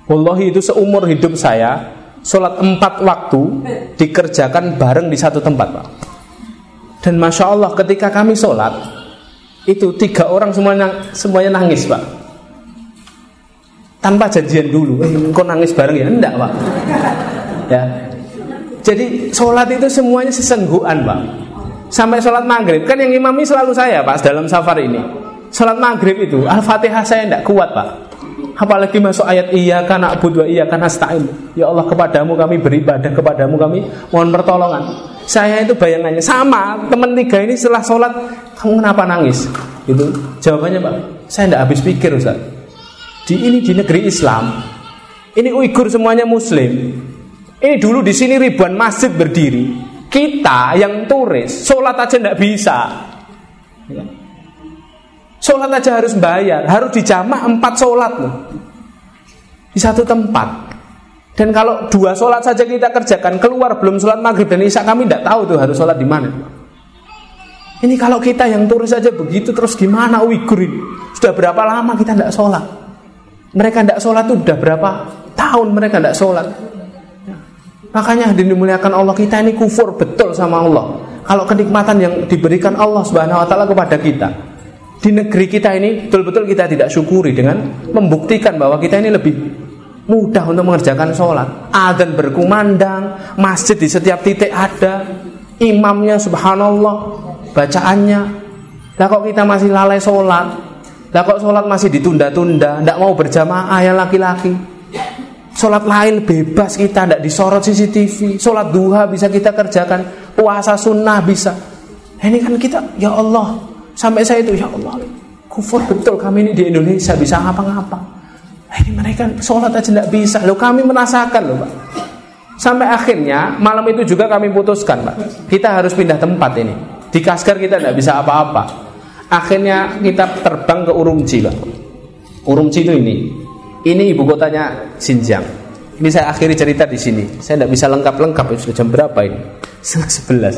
Wallahi itu seumur hidup saya Sholat empat waktu dikerjakan bareng di satu tempat Pak. Dan Masya Allah ketika kami sholat Itu tiga orang semuanya, semuanya nangis Pak. Tanpa janjian dulu eh, Kok nangis bareng ya? Enggak Pak. Ya. Jadi sholat itu semuanya sesengguhan Pak. Sampai sholat maghrib. Kan yang imami selalu saya Pak Dalam safar ini Sholat maghrib itu Al-Fatihah saya tidak kuat Pak Apalagi masuk ayat iya karena abu iya karena stain. Ya Allah kepadamu kami beribadah kepadamu kami mohon pertolongan. Saya itu bayangannya sama teman tiga ini setelah sholat kamu kenapa nangis? Itu jawabannya pak. Saya tidak habis pikir Ustaz. Di ini di negeri Islam. Ini Uighur semuanya Muslim. Ini dulu di sini ribuan masjid berdiri. Kita yang turis sholat aja tidak bisa. Sholat aja harus bayar, harus dijamak empat sholat loh. Di satu tempat. Dan kalau dua sholat saja kita kerjakan keluar belum sholat maghrib dan isya kami tidak tahu tuh harus sholat di mana. Ini kalau kita yang turis saja begitu terus gimana Uighur ini? Sudah berapa lama kita tidak sholat? Mereka tidak sholat tuh sudah berapa tahun mereka tidak sholat? Makanya dimuliakan Allah kita ini kufur betul sama Allah. Kalau kenikmatan yang diberikan Allah Subhanahu Wa Taala kepada kita, di negeri kita ini betul-betul kita tidak syukuri dengan membuktikan bahwa kita ini lebih mudah untuk mengerjakan sholat. Adzan berkumandang, masjid di setiap titik ada, imamnya subhanallah, bacaannya. Lah kok kita masih lalai sholat? Lah kok sholat masih ditunda-tunda, tidak mau berjamaah ya laki-laki. Sholat lain bebas kita, tidak disorot CCTV. Sholat duha bisa kita kerjakan, puasa sunnah bisa. Ini kan kita, ya Allah, Sampai saya itu ya Allah, kufur betul kami ini di Indonesia bisa ngapa-ngapa. Ini mereka sholat aja tidak bisa. Loh kami merasakan loh Pak. Sampai akhirnya malam itu juga kami putuskan Pak. Kita harus pindah tempat ini. Di Kaskar kita tidak bisa apa-apa. Akhirnya kita terbang ke Urumqi Pak. Urumqi itu ini. Ini ibu kotanya Xinjiang. Ini saya akhiri cerita di sini. Saya tidak bisa lengkap-lengkap. Sudah jam berapa ini? Setengah sebelas.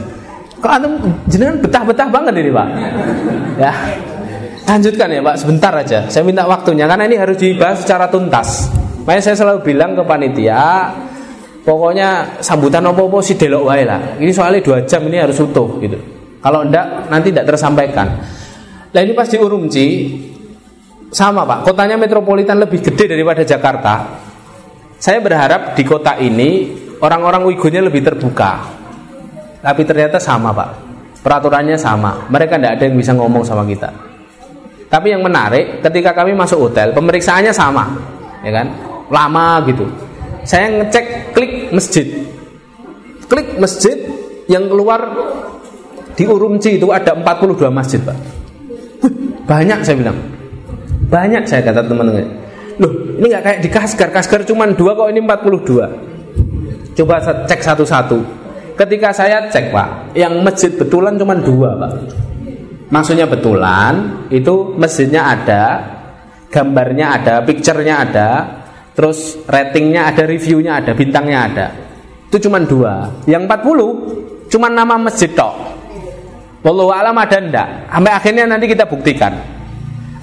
Kok antum jenengan betah-betah banget ini pak? Ya, lanjutkan ya pak sebentar aja. Saya minta waktunya karena ini harus dibahas secara tuntas. Makanya saya selalu bilang ke panitia, pokoknya sambutan opo-opo si delok wae lah. Ini soalnya dua jam ini harus utuh gitu. Kalau enggak nanti tidak tersampaikan. Nah ini pas di Urumqi sama pak, kotanya metropolitan lebih gede daripada Jakarta. Saya berharap di kota ini orang-orang Uigurnya lebih terbuka. Tapi ternyata sama pak. Peraturannya sama. Mereka tidak ada yang bisa ngomong sama kita. Tapi yang menarik Ketika kami masuk hotel Pemeriksaannya sama ya kan? Lama gitu. Saya ngecek klik masjid. Klik masjid Yang keluar Di Urumci itu ada 42 masjid pak. Banyak saya bilang. Banyak saya kata teman-teman. Loh ini nggak kayak di Kaskar Kaskar cuma dua kok ini 42 Coba cek satu-satu Ketika saya cek pak, yang masjid betulan cuma dua pak. Maksudnya betulan itu masjidnya ada, gambarnya ada, picture-nya ada, terus ratingnya ada, reviewnya ada, bintangnya ada. Itu cuma dua. Yang 40 cuma nama masjid tok. Wallahu alam ada ndak? Sampai akhirnya nanti kita buktikan.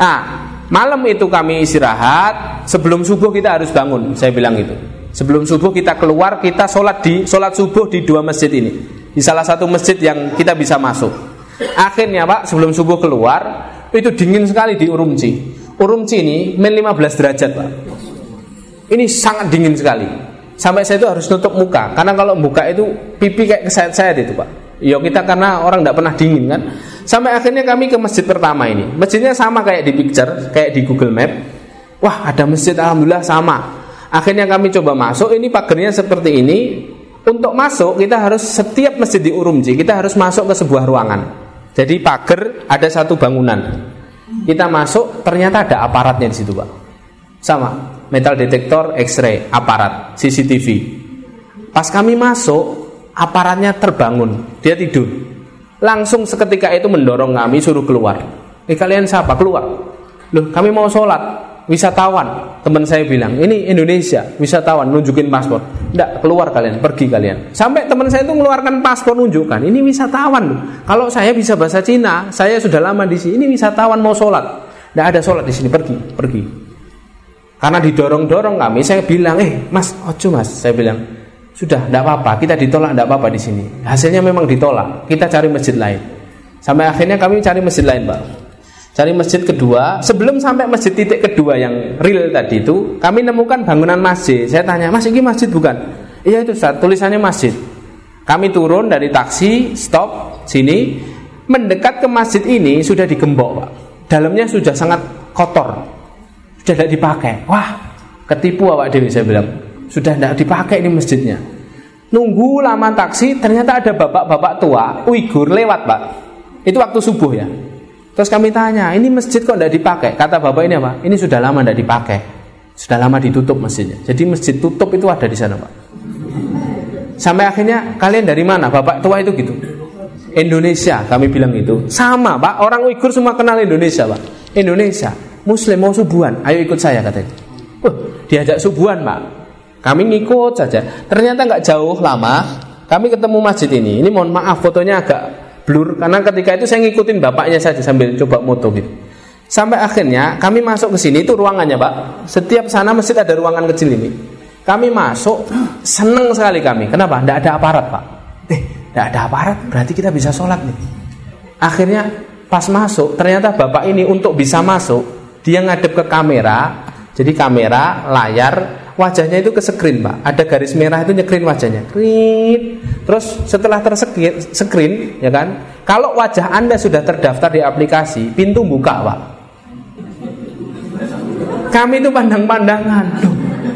Ah, malam itu kami istirahat, sebelum subuh kita harus bangun, saya bilang itu. Sebelum subuh kita keluar, kita sholat di sholat subuh di dua masjid ini. Di salah satu masjid yang kita bisa masuk. Akhirnya Pak, sebelum subuh keluar, itu dingin sekali di Urumci. Urumci ini min 15 derajat Pak. Ini sangat dingin sekali. Sampai saya itu harus nutup muka, karena kalau buka itu pipi kayak kesayat-sayat itu Pak. Ya kita karena orang tidak pernah dingin kan. Sampai akhirnya kami ke masjid pertama ini. Masjidnya sama kayak di picture, kayak di Google Map. Wah ada masjid alhamdulillah sama. Akhirnya kami coba masuk, ini pagernya seperti ini. Untuk masuk kita harus setiap masjid di Urumji kita harus masuk ke sebuah ruangan. Jadi pagar ada satu bangunan. Kita masuk ternyata ada aparatnya di situ, Pak. Sama, metal detektor, X-ray, aparat, CCTV. Pas kami masuk, aparatnya terbangun, dia tidur. Langsung seketika itu mendorong kami suruh keluar. Eh kalian siapa? Keluar. Loh, kami mau sholat. Wisatawan, teman saya bilang, ini Indonesia, wisatawan, nunjukin paspor. Tidak, keluar kalian, pergi kalian. Sampai teman saya itu mengeluarkan paspor, nunjukkan, ini wisatawan. Kalau saya bisa bahasa Cina, saya sudah lama di sini, ini wisatawan mau sholat. Tidak ada sholat di sini, pergi, pergi. Karena didorong-dorong kami, saya bilang, eh mas, ojo mas, saya bilang, sudah, tidak apa-apa, kita ditolak, tidak apa-apa di sini. Hasilnya memang ditolak, kita cari masjid lain. Sampai akhirnya kami cari masjid lain, Pak. Cari masjid kedua, sebelum sampai masjid titik kedua yang real tadi itu, kami nemukan bangunan masjid. Saya tanya, Mas, ini masjid bukan? Iya itu Ustaz, tulisannya masjid. Kami turun dari taksi, stop sini, mendekat ke masjid ini sudah digembok, Pak. Dalamnya sudah sangat kotor. Sudah tidak dipakai. Wah, ketipu awak Dewi saya bilang. Sudah tidak dipakai ini masjidnya. Nunggu lama taksi, ternyata ada bapak-bapak tua Uighur lewat, Pak. Itu waktu subuh ya. Terus kami tanya, ini masjid kok tidak dipakai? Kata bapak ini apa? Ini sudah lama tidak dipakai. Sudah lama ditutup masjidnya. Jadi masjid tutup itu ada di sana, Pak. Sampai akhirnya kalian dari mana? Bapak tua itu gitu. Indonesia, kami bilang itu. Sama, Pak. Orang Uighur semua kenal Indonesia, Pak. Indonesia. Muslim mau subuhan, ayo ikut saya katanya. Uh, diajak subuhan, Pak. Kami ngikut saja. Ternyata nggak jauh lama, kami ketemu masjid ini. Ini mohon maaf fotonya agak blur karena ketika itu saya ngikutin bapaknya saja sambil coba moto gitu. Sampai akhirnya kami masuk ke sini itu ruangannya pak. Setiap sana masjid ada ruangan kecil ini. Kami masuk seneng sekali kami. Kenapa? Tidak ada aparat pak. Eh, tidak ada aparat berarti kita bisa sholat nih. Akhirnya pas masuk ternyata bapak ini untuk bisa masuk dia ngadep ke kamera. Jadi kamera layar wajahnya itu ke screen pak. Ada garis merah itu nyekrin wajahnya. Krit. terus setelah tersekir screen ya kan? Kalau wajah anda sudah terdaftar di aplikasi pintu buka pak. Kami itu pandang-pandangan Duh,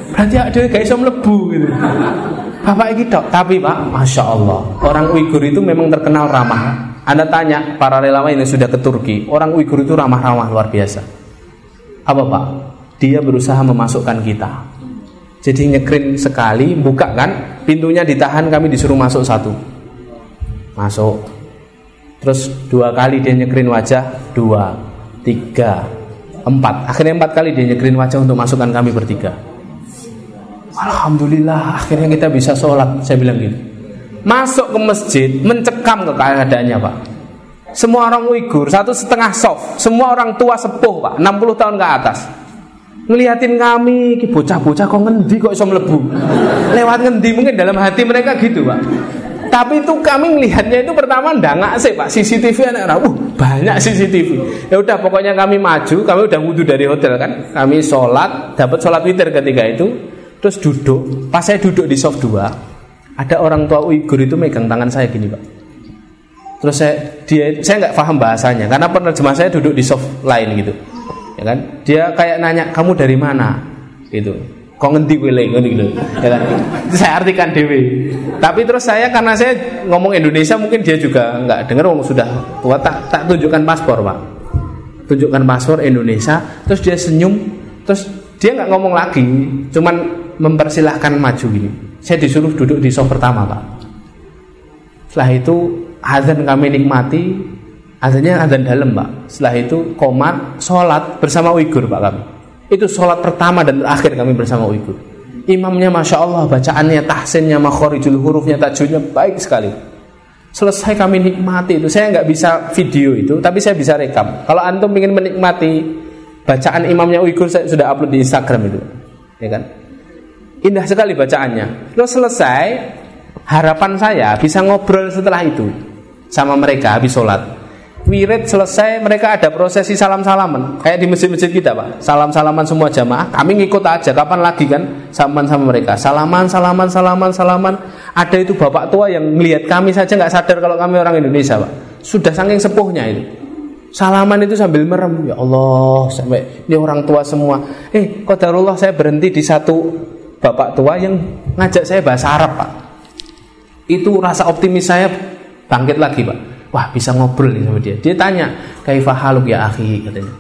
berarti ada guys som lebu gitu. Bapak ini tok. Tapi pak masya Allah orang Uighur itu memang terkenal ramah. Anda tanya para relawan yang sudah ke Turki orang Uighur itu ramah-ramah luar biasa. Apa pak? Dia berusaha memasukkan kita jadi nyekrin sekali, buka kan, pintunya ditahan, kami disuruh masuk satu. Masuk. Terus dua kali dia nyekrin wajah, dua, tiga, empat. Akhirnya empat kali dia nyekrin wajah untuk masukkan kami bertiga. Alhamdulillah, akhirnya kita bisa sholat. Saya bilang gitu. Masuk ke masjid, mencekam ke keadaannya pak. Semua orang Uighur, satu setengah soft. Semua orang tua sepuh pak, 60 tahun ke atas ngeliatin kami ki bocah-bocah kok ngendi kok iso mlebu? Lewat ngendi? Mungkin dalam hati mereka gitu pak. Tapi itu kami melihatnya itu pertama ndangak sih pak. CCTV anak orang uh, banyak CCTV ya udah pokoknya kami maju kami udah wudhu dari hotel kan? Kami sholat dapat sholat witir ketika itu. Terus duduk. Pas saya duduk di soft 2 ada orang tua Uighur itu megang tangan saya gini pak. Terus saya dia saya nggak paham bahasanya karena penerjemah saya duduk di soft lain gitu ya kan? Dia kayak nanya kamu dari mana? Itu kok ngendi wile gitu. Ya kan? Saya artikan dewi tapi terus saya karena saya ngomong Indonesia mungkin dia juga nggak dengar ngomong sudah tua tak tak tunjukkan paspor pak. Tunjukkan paspor Indonesia terus dia senyum terus dia nggak ngomong lagi cuman mempersilahkan maju gini. Saya disuruh duduk di soft pertama pak. Setelah itu azan kami nikmati Azannya azan dalam pak. Setelah itu komat Sholat bersama Uighur pak kami. Itu sholat pertama dan terakhir kami bersama Uighur Imamnya Masya Allah Bacaannya, tahsinnya, makhorijul hurufnya, tajudnya Baik sekali. Selesai kami nikmati itu. Saya nggak bisa video itu Tapi saya bisa rekam. Kalau antum ingin menikmati Bacaan imamnya Uighur Saya sudah upload di Instagram itu Ya kan? Indah sekali bacaannya. Terus selesai Harapan saya bisa ngobrol setelah itu Sama mereka habis sholat wirid selesai mereka ada prosesi salam-salaman. Kayak di masjid-masjid kita pak. Salam-salaman semua jamaah. Kami ngikut aja kapan lagi kan? Salaman sama mereka. Salaman salaman salaman salaman. Ada itu bapak tua yang melihat kami saja nggak sadar kalau kami orang Indonesia pak. Sudah saking sepuhnya itu. Salaman itu sambil merem. Ya Allah sampai ini orang tua semua. Eh kodarullah saya berhenti di satu bapak tua yang ngajak saya bahasa Arab pak. Itu rasa optimis saya bangkit lagi pak Wah bisa ngobrol nih sama dia. Dia tanya, kaifah haluk ya akhi katanya.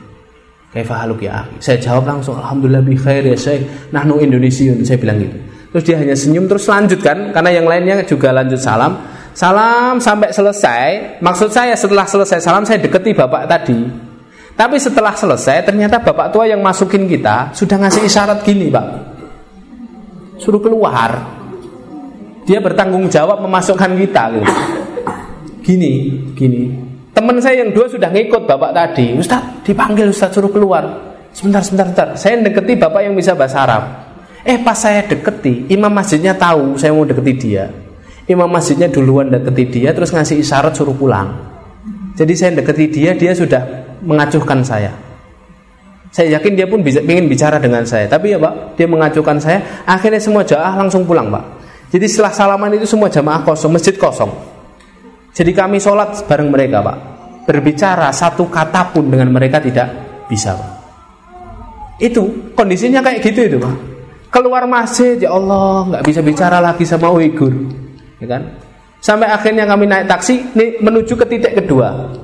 Kaifa haluk ya akhi? Saya jawab langsung, Alhamdulillah bi khair ya Syekh. Nahnu Indonesiun, saya bilang gitu. Terus dia hanya senyum terus lanjutkan karena yang lainnya juga lanjut salam. Salam sampai selesai. Maksud saya setelah selesai salam saya deketi bapak tadi. Tapi setelah selesai ternyata bapak tua yang masukin kita sudah ngasih isyarat gini, Pak. Suruh keluar. Dia bertanggung jawab memasukkan kita gitu. Gini, gini. Teman saya yang dua sudah ngikut bapak tadi. Ustaz, dipanggil Ustaz suruh keluar. Sebentar, sebentar, sebentar. Saya deketi bapak yang bisa bahasa Arab. Eh pas saya deketi, imam masjidnya tahu saya mau deketi dia. Imam masjidnya duluan deketi dia, terus ngasih isyarat suruh pulang. Jadi saya deketi dia, dia sudah mengacuhkan saya. Saya yakin dia pun bisa ingin bicara dengan saya. Tapi ya pak, dia mengacuhkan saya. Akhirnya semua jamaah langsung pulang pak. Jadi setelah salaman itu semua jamaah kosong, masjid kosong. Jadi kami sholat bareng mereka pak. Berbicara satu kata pun dengan mereka tidak bisa pak. Itu kondisinya kayak gitu itu pak. Keluar masjid ya Allah nggak bisa bicara lagi sama Uighur, ya kan? Sampai akhirnya kami naik taksi nih, menuju ke titik kedua.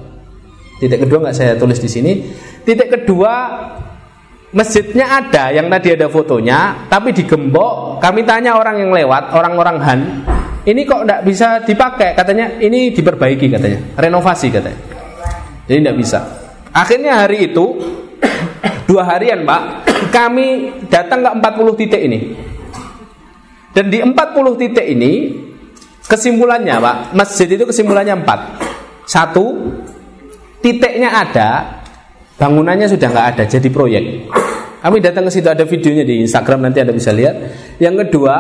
Titik kedua nggak saya tulis di sini. Titik kedua masjidnya ada yang tadi ada fotonya, tapi digembok. Kami tanya orang yang lewat, orang-orang Han, ini kok nggak bisa dipakai? Katanya ini diperbaiki katanya, renovasi katanya. Jadi nggak bisa. Akhirnya hari itu [COUGHS] dua harian pak kami datang ke 40 titik ini dan di 40 titik ini kesimpulannya pak masjid itu kesimpulannya empat satu titiknya ada bangunannya sudah nggak ada jadi proyek kami datang ke situ ada videonya di Instagram nanti anda bisa lihat. Yang kedua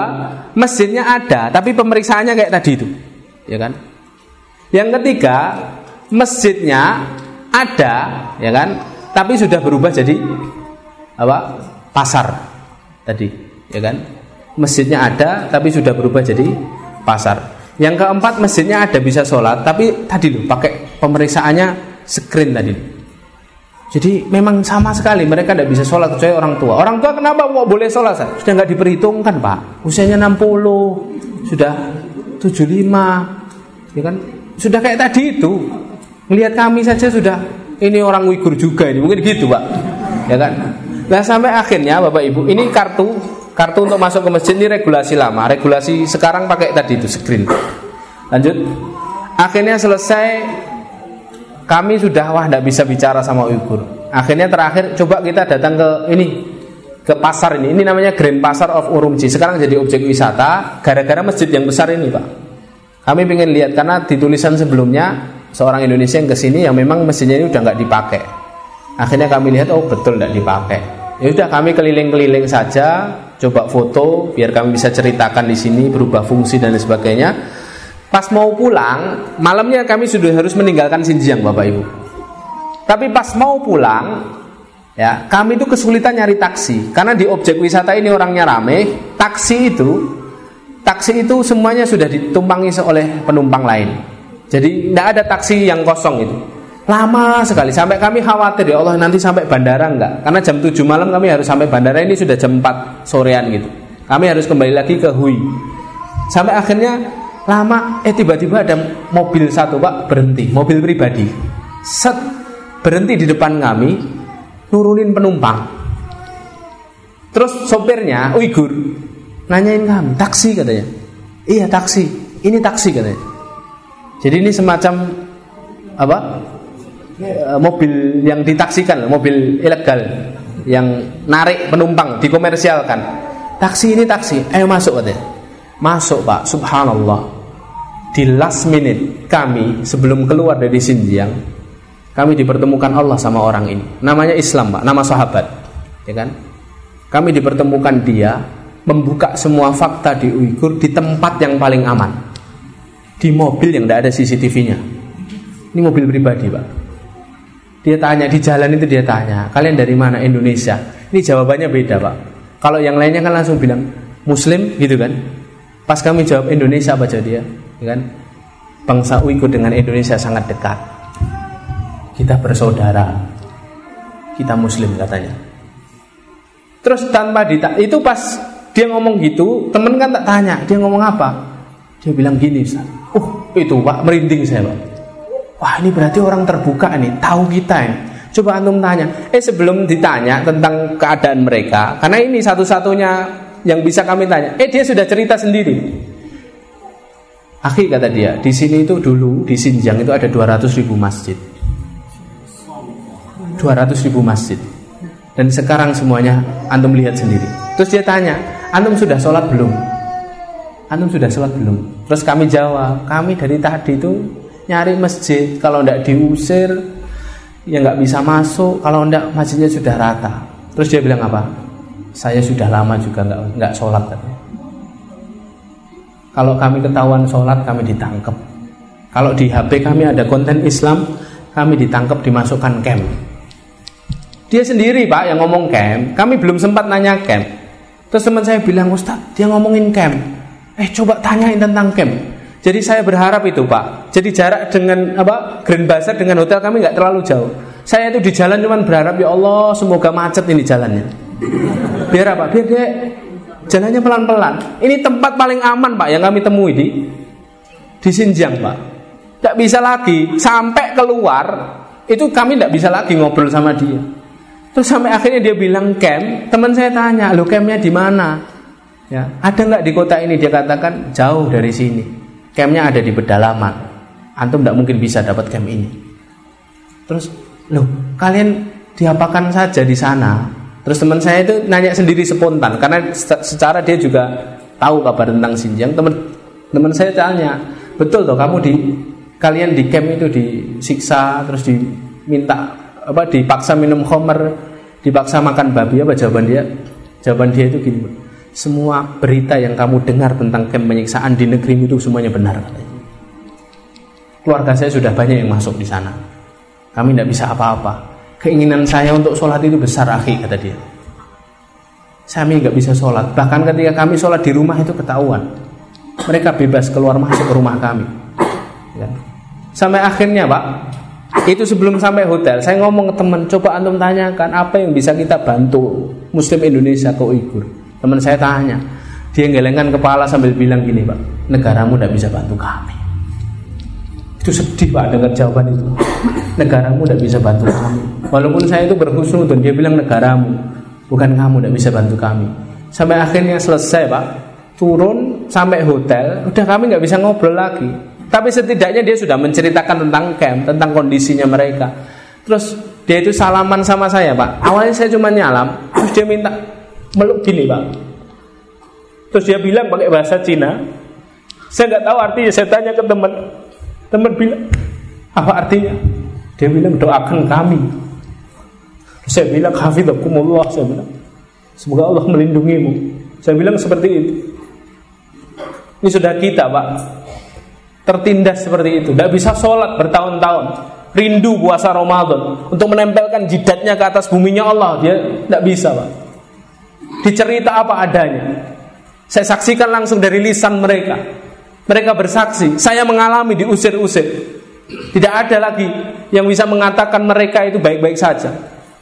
masjidnya ada tapi pemeriksaannya kayak tadi itu. Ya kan? Yang ketiga masjidnya ada ya kan? Tapi sudah berubah jadi apa? Pasar tadi ya kan? Masjidnya ada tapi sudah berubah jadi pasar. Yang keempat masjidnya ada bisa sholat tapi tadi loh pakai pemeriksaannya screen tadi jadi memang sama sekali mereka tidak bisa sholat kecuali orang tua. Orang tua kenapa kok boleh sholat sudah nggak diperhitungkan pak. Usianya 60 sudah 75 ya kan? Sudah kayak tadi itu. Melihat kami saja sudah ini orang Uighur juga ini mungkin gitu pak. Ya kan? Nah sampai akhirnya bapak ibu ini kartu kartu untuk masuk ke masjid ini regulasi lama. Regulasi sekarang pakai tadi itu screen. Lanjut. Akhirnya selesai kami sudah wah tidak bisa bicara sama Uighur akhirnya terakhir coba kita datang ke ini ke pasar ini ini namanya Grand Pasar of Urumqi sekarang jadi objek wisata gara-gara masjid yang besar ini pak kami ingin lihat karena di tulisan sebelumnya seorang Indonesia yang ke sini yang memang mesinnya ini udah nggak dipakai. Akhirnya kami lihat oh betul nggak dipakai. Ya udah kami keliling-keliling saja, coba foto biar kami bisa ceritakan di sini berubah fungsi dan sebagainya. Pas mau pulang, malamnya kami sudah harus meninggalkan Xinjiang Bapak Ibu. Tapi pas mau pulang, ya kami itu kesulitan nyari taksi karena di objek wisata ini orangnya rame. Taksi itu, taksi itu semuanya sudah ditumpangi oleh penumpang lain. Jadi tidak ada taksi yang kosong itu. Lama sekali sampai kami khawatir ya Allah nanti sampai bandara enggak. Karena jam 7 malam kami harus sampai bandara ini sudah jam 4 sorean gitu. Kami harus kembali lagi ke Hui. Sampai akhirnya lama eh tiba-tiba ada mobil satu Pak berhenti, mobil pribadi. Set berhenti di depan kami nurunin penumpang. Terus sopirnya Uighur nanyain kami, taksi katanya. Iya taksi, ini taksi katanya. Jadi ini semacam apa? E, mobil yang ditaksikan, mobil ilegal yang narik penumpang dikomersialkan. Taksi ini taksi, ayo masuk katanya. Masuk pak, subhanallah. Di last minute kami sebelum keluar dari Xinjiang, kami dipertemukan Allah sama orang ini. Namanya Islam pak, nama sahabat, ya kan? Kami dipertemukan dia membuka semua fakta di Uighur di tempat yang paling aman di mobil yang tidak ada CCTV-nya. Ini mobil pribadi, Pak. Dia tanya di jalan itu dia tanya, kalian dari mana? Indonesia. Ini jawabannya beda, Pak. Kalau yang lainnya kan langsung bilang Muslim, gitu kan? Pas kami jawab Indonesia apa jawab dia, ya kan? Bangsa Uighur dengan Indonesia sangat dekat. Kita bersaudara. Kita Muslim katanya. Terus tanpa ditak itu pas dia ngomong gitu, temen kan tak tanya, dia ngomong apa? Dia bilang gini, Ustaz. Uh, itu Pak, merinding saya, Pak. Wah, ini berarti orang terbuka nih, tahu kita ini. Coba antum tanya. Eh sebelum ditanya tentang keadaan mereka, karena ini satu-satunya yang bisa kami tanya. Eh dia sudah cerita sendiri. Akhi kata dia, di sini itu dulu di Sinjang itu ada 200 ribu masjid. 200 ribu masjid. Dan sekarang semuanya antum lihat sendiri. Terus dia tanya, antum sudah sholat belum? Antum sudah sholat belum? Terus kami jawab, kami dari tadi itu nyari masjid. Kalau tidak diusir, ya nggak bisa masuk. Kalau tidak masjidnya sudah rata. Terus dia bilang apa? Saya sudah lama juga nggak nggak sholat. Kalau kami ketahuan sholat, kami ditangkap. Kalau di HP kami ada konten Islam, kami ditangkap dimasukkan camp. Dia sendiri pak yang ngomong camp. Kami belum sempat nanya camp. Terus teman saya bilang Ustaz, dia ngomongin camp. Eh coba tanyain tentang camp. Jadi saya berharap itu pak. Jadi jarak dengan apa Grand Bazar dengan hotel kami nggak terlalu jauh. Saya itu di jalan cuman berharap ya Allah semoga macet ini jalannya. Biar apa? Biar dia Jalannya pelan-pelan. Ini tempat paling aman pak yang kami temui di di Sinjang pak. Tidak bisa lagi sampai keluar itu kami tidak bisa lagi ngobrol sama dia. Terus sampai akhirnya dia bilang camp. Teman saya tanya, lo campnya di mana? Ya, ada nggak di kota ini? Dia katakan jauh dari sini. Campnya ada di pedalaman. Antum tidak mungkin bisa dapat camp ini. Terus, loh, kalian diapakan saja di sana? Terus teman saya itu nanya sendiri spontan karena secara dia juga tahu kabar tentang Xinjiang. Teman teman saya tanya, betul toh kamu di kalian di camp itu disiksa terus diminta apa dipaksa minum homer, dipaksa makan babi apa jawaban dia? Jawaban dia itu gini, semua berita yang kamu dengar tentang camp penyiksaan di negeri itu semuanya benar Keluarga saya sudah banyak yang masuk di sana. Kami tidak bisa apa-apa keinginan saya untuk sholat itu besar akhi kata dia. Kami nggak bisa sholat. Bahkan ketika kami sholat di rumah itu ketahuan. Mereka bebas keluar masuk ke rumah kami. Ya. sampai akhirnya pak itu sebelum sampai hotel saya ngomong ke teman coba antum tanyakan apa yang bisa kita bantu muslim Indonesia ke Uyghur? Teman saya tanya. Dia ngelengkan kepala sambil bilang gini pak negaramu tidak bisa bantu kami. Itu sedih pak dengar jawaban itu negaramu tidak bisa bantu kami. Walaupun saya itu dan dia bilang negaramu bukan kamu tidak bisa bantu kami. Sampai akhirnya selesai pak. Turun sampai hotel udah kami nggak bisa ngobrol lagi. Tapi setidaknya dia sudah menceritakan tentang camp tentang kondisinya mereka. Terus dia itu salaman sama saya pak. Awalnya saya cuma nyalam terus dia minta meluk gini pak. Terus dia bilang pakai bahasa Cina. Saya nggak tahu artinya saya tanya ke teman. Teman bilang, apa artinya? Dia bilang doakan kami. Saya bilang hafizakumullah, saya bilang. Semoga Allah melindungimu. Saya bilang seperti itu. Ini sudah kita, Pak. Tertindas seperti itu. Tidak bisa sholat bertahun-tahun. Rindu puasa Ramadan untuk menempelkan jidatnya ke atas buminya Allah. Dia tidak bisa, Pak. Dicerita apa adanya. Saya saksikan langsung dari lisan mereka. Mereka bersaksi, saya mengalami diusir-usir. Tidak ada lagi yang bisa mengatakan mereka itu baik-baik saja.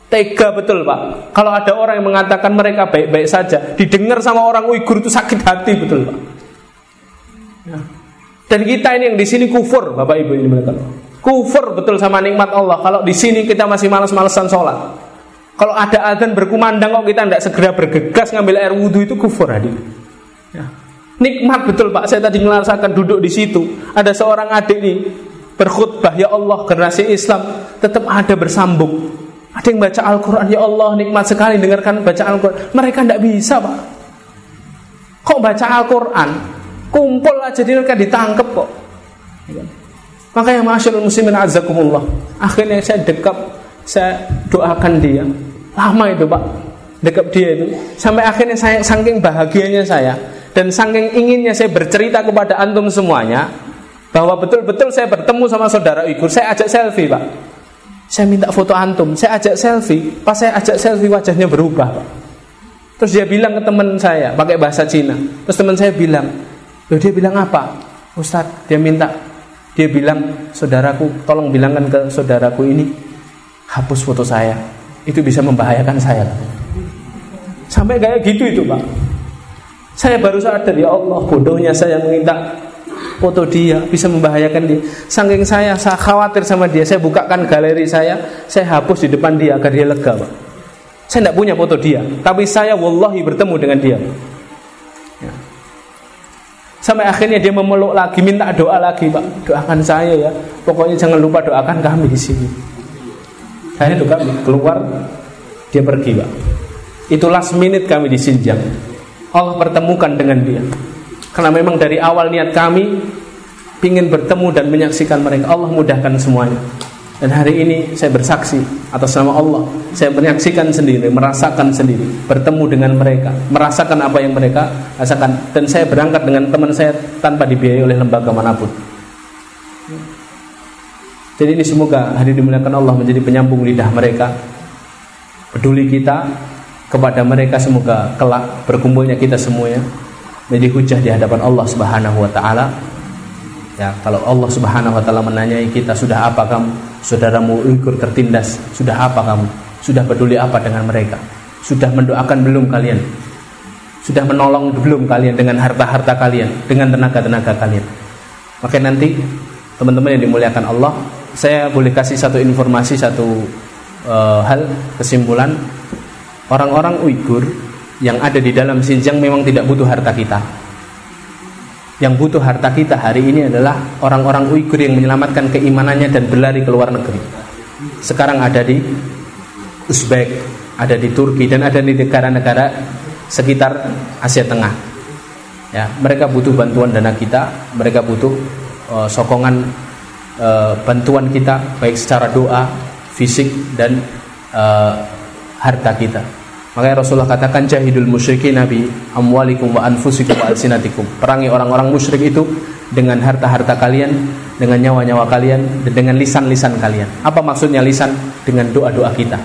Tega betul pak. Kalau ada orang yang mengatakan mereka baik-baik saja, didengar sama orang Uighur itu sakit hati betul pak. Ya. Dan kita ini yang di sini kufur, bapak ibu ini mereka. Kufur betul sama nikmat Allah. Kalau di sini kita masih malas-malesan sholat. Kalau ada adzan berkumandang kok kita tidak segera bergegas ngambil air wudhu itu kufur hadir. Ya. Nikmat betul Pak, saya tadi merasakan duduk di situ. Ada seorang adik nih berkhutbah ya Allah generasi Islam tetap ada bersambung. Ada yang baca Al-Quran ya Allah nikmat sekali dengarkan baca Al-Quran. Mereka tidak bisa Pak. Kok baca Al-Quran? Kumpul aja di mereka ditangkap kok. Makanya masyaallah muslimin azakumullah. Akhirnya saya dekat, saya doakan dia. Lama itu Pak, dekat dia itu. Sampai akhirnya saya saking bahagianya saya, dan saking inginnya saya bercerita kepada antum semuanya bahwa betul-betul saya bertemu sama saudara Uyghur, saya ajak selfie, Pak. Saya minta foto antum, saya ajak selfie. Pas saya ajak selfie wajahnya berubah, Pak. Terus dia bilang ke teman saya pakai bahasa Cina. Terus teman saya bilang, Loh dia bilang apa? Ustadz, dia minta dia bilang, saudaraku, tolong bilangkan ke saudaraku ini hapus foto saya. Itu bisa membahayakan saya. Sampai kayak gitu itu, Pak. Saya baru sadar ya Allah bodohnya saya meminta foto dia, bisa membahayakan dia. Saking saya, saya khawatir sama dia, saya bukakan galeri saya, saya hapus di depan dia agar dia lega, Pak. Saya tidak punya foto dia, tapi saya wallahi bertemu dengan dia. Ya. Sampai akhirnya dia memeluk lagi, minta doa lagi, Pak. Doakan saya ya. Pokoknya jangan lupa doakan kami di sini. Saya kami keluar, dia pergi, Pak. Itu last minute kami di Sinjang. Allah pertemukan dengan dia. Karena memang dari awal niat kami ingin bertemu dan menyaksikan mereka. Allah mudahkan semuanya. Dan hari ini saya bersaksi atas nama Allah. Saya menyaksikan sendiri, merasakan sendiri, bertemu dengan mereka, merasakan apa yang mereka rasakan. Dan saya berangkat dengan teman saya tanpa dibiayai oleh lembaga mana pun. Jadi ini semoga hari dimuliakan Allah menjadi penyambung lidah mereka. Peduli kita kepada mereka semoga kelak berkumpulnya kita semuanya menjadi hujah di hadapan Allah Subhanahu wa taala. Ya, kalau Allah Subhanahu wa taala menanyai kita sudah apa kamu? Saudaramu Uyghur tertindas, sudah apa kamu? Sudah peduli apa dengan mereka? Sudah mendoakan belum kalian? Sudah menolong belum kalian dengan harta-harta kalian, dengan tenaga-tenaga kalian? Maka nanti teman-teman yang dimuliakan Allah, saya boleh kasih satu informasi satu uh, hal kesimpulan orang-orang Uighur yang ada di dalam Xinjiang memang tidak butuh harta kita. Yang butuh harta kita hari ini adalah orang-orang Uighur yang menyelamatkan keimanannya dan berlari ke luar negeri. Sekarang ada di Uzbek, ada di Turki dan ada di negara-negara sekitar Asia Tengah. Ya, mereka butuh bantuan dana kita, mereka butuh uh, sokongan uh, bantuan kita baik secara doa, fisik dan uh, harta kita. Makanya Rasulullah katakan jahidul musyrikin nabi amwalikum wa anfusikum wa alsinatikum. Perangi orang-orang musyrik itu dengan harta-harta kalian, dengan nyawa-nyawa kalian, dan dengan lisan-lisan kalian. Apa maksudnya lisan? Dengan doa-doa kita.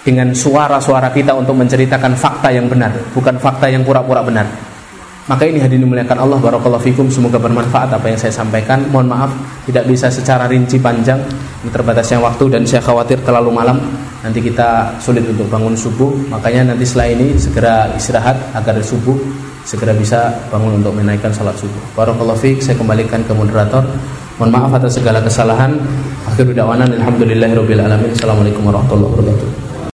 Dengan suara-suara kita untuk menceritakan fakta yang benar, bukan fakta yang pura-pura benar. Maka ini hadirin dimuliakan Allah barakallahu fikum semoga bermanfaat apa yang saya sampaikan. Mohon maaf tidak bisa secara rinci panjang terbatasnya waktu dan saya khawatir terlalu malam nanti kita sulit untuk bangun subuh. Makanya nanti setelah ini segera istirahat agar subuh segera bisa bangun untuk menaikkan salat subuh. Barakallahu fiik saya kembalikan ke moderator. Mohon maaf atas segala kesalahan. Akhirul da'wanan alhamdulillahirabbil alamin. Assalamualaikum warahmatullahi wabarakatuh.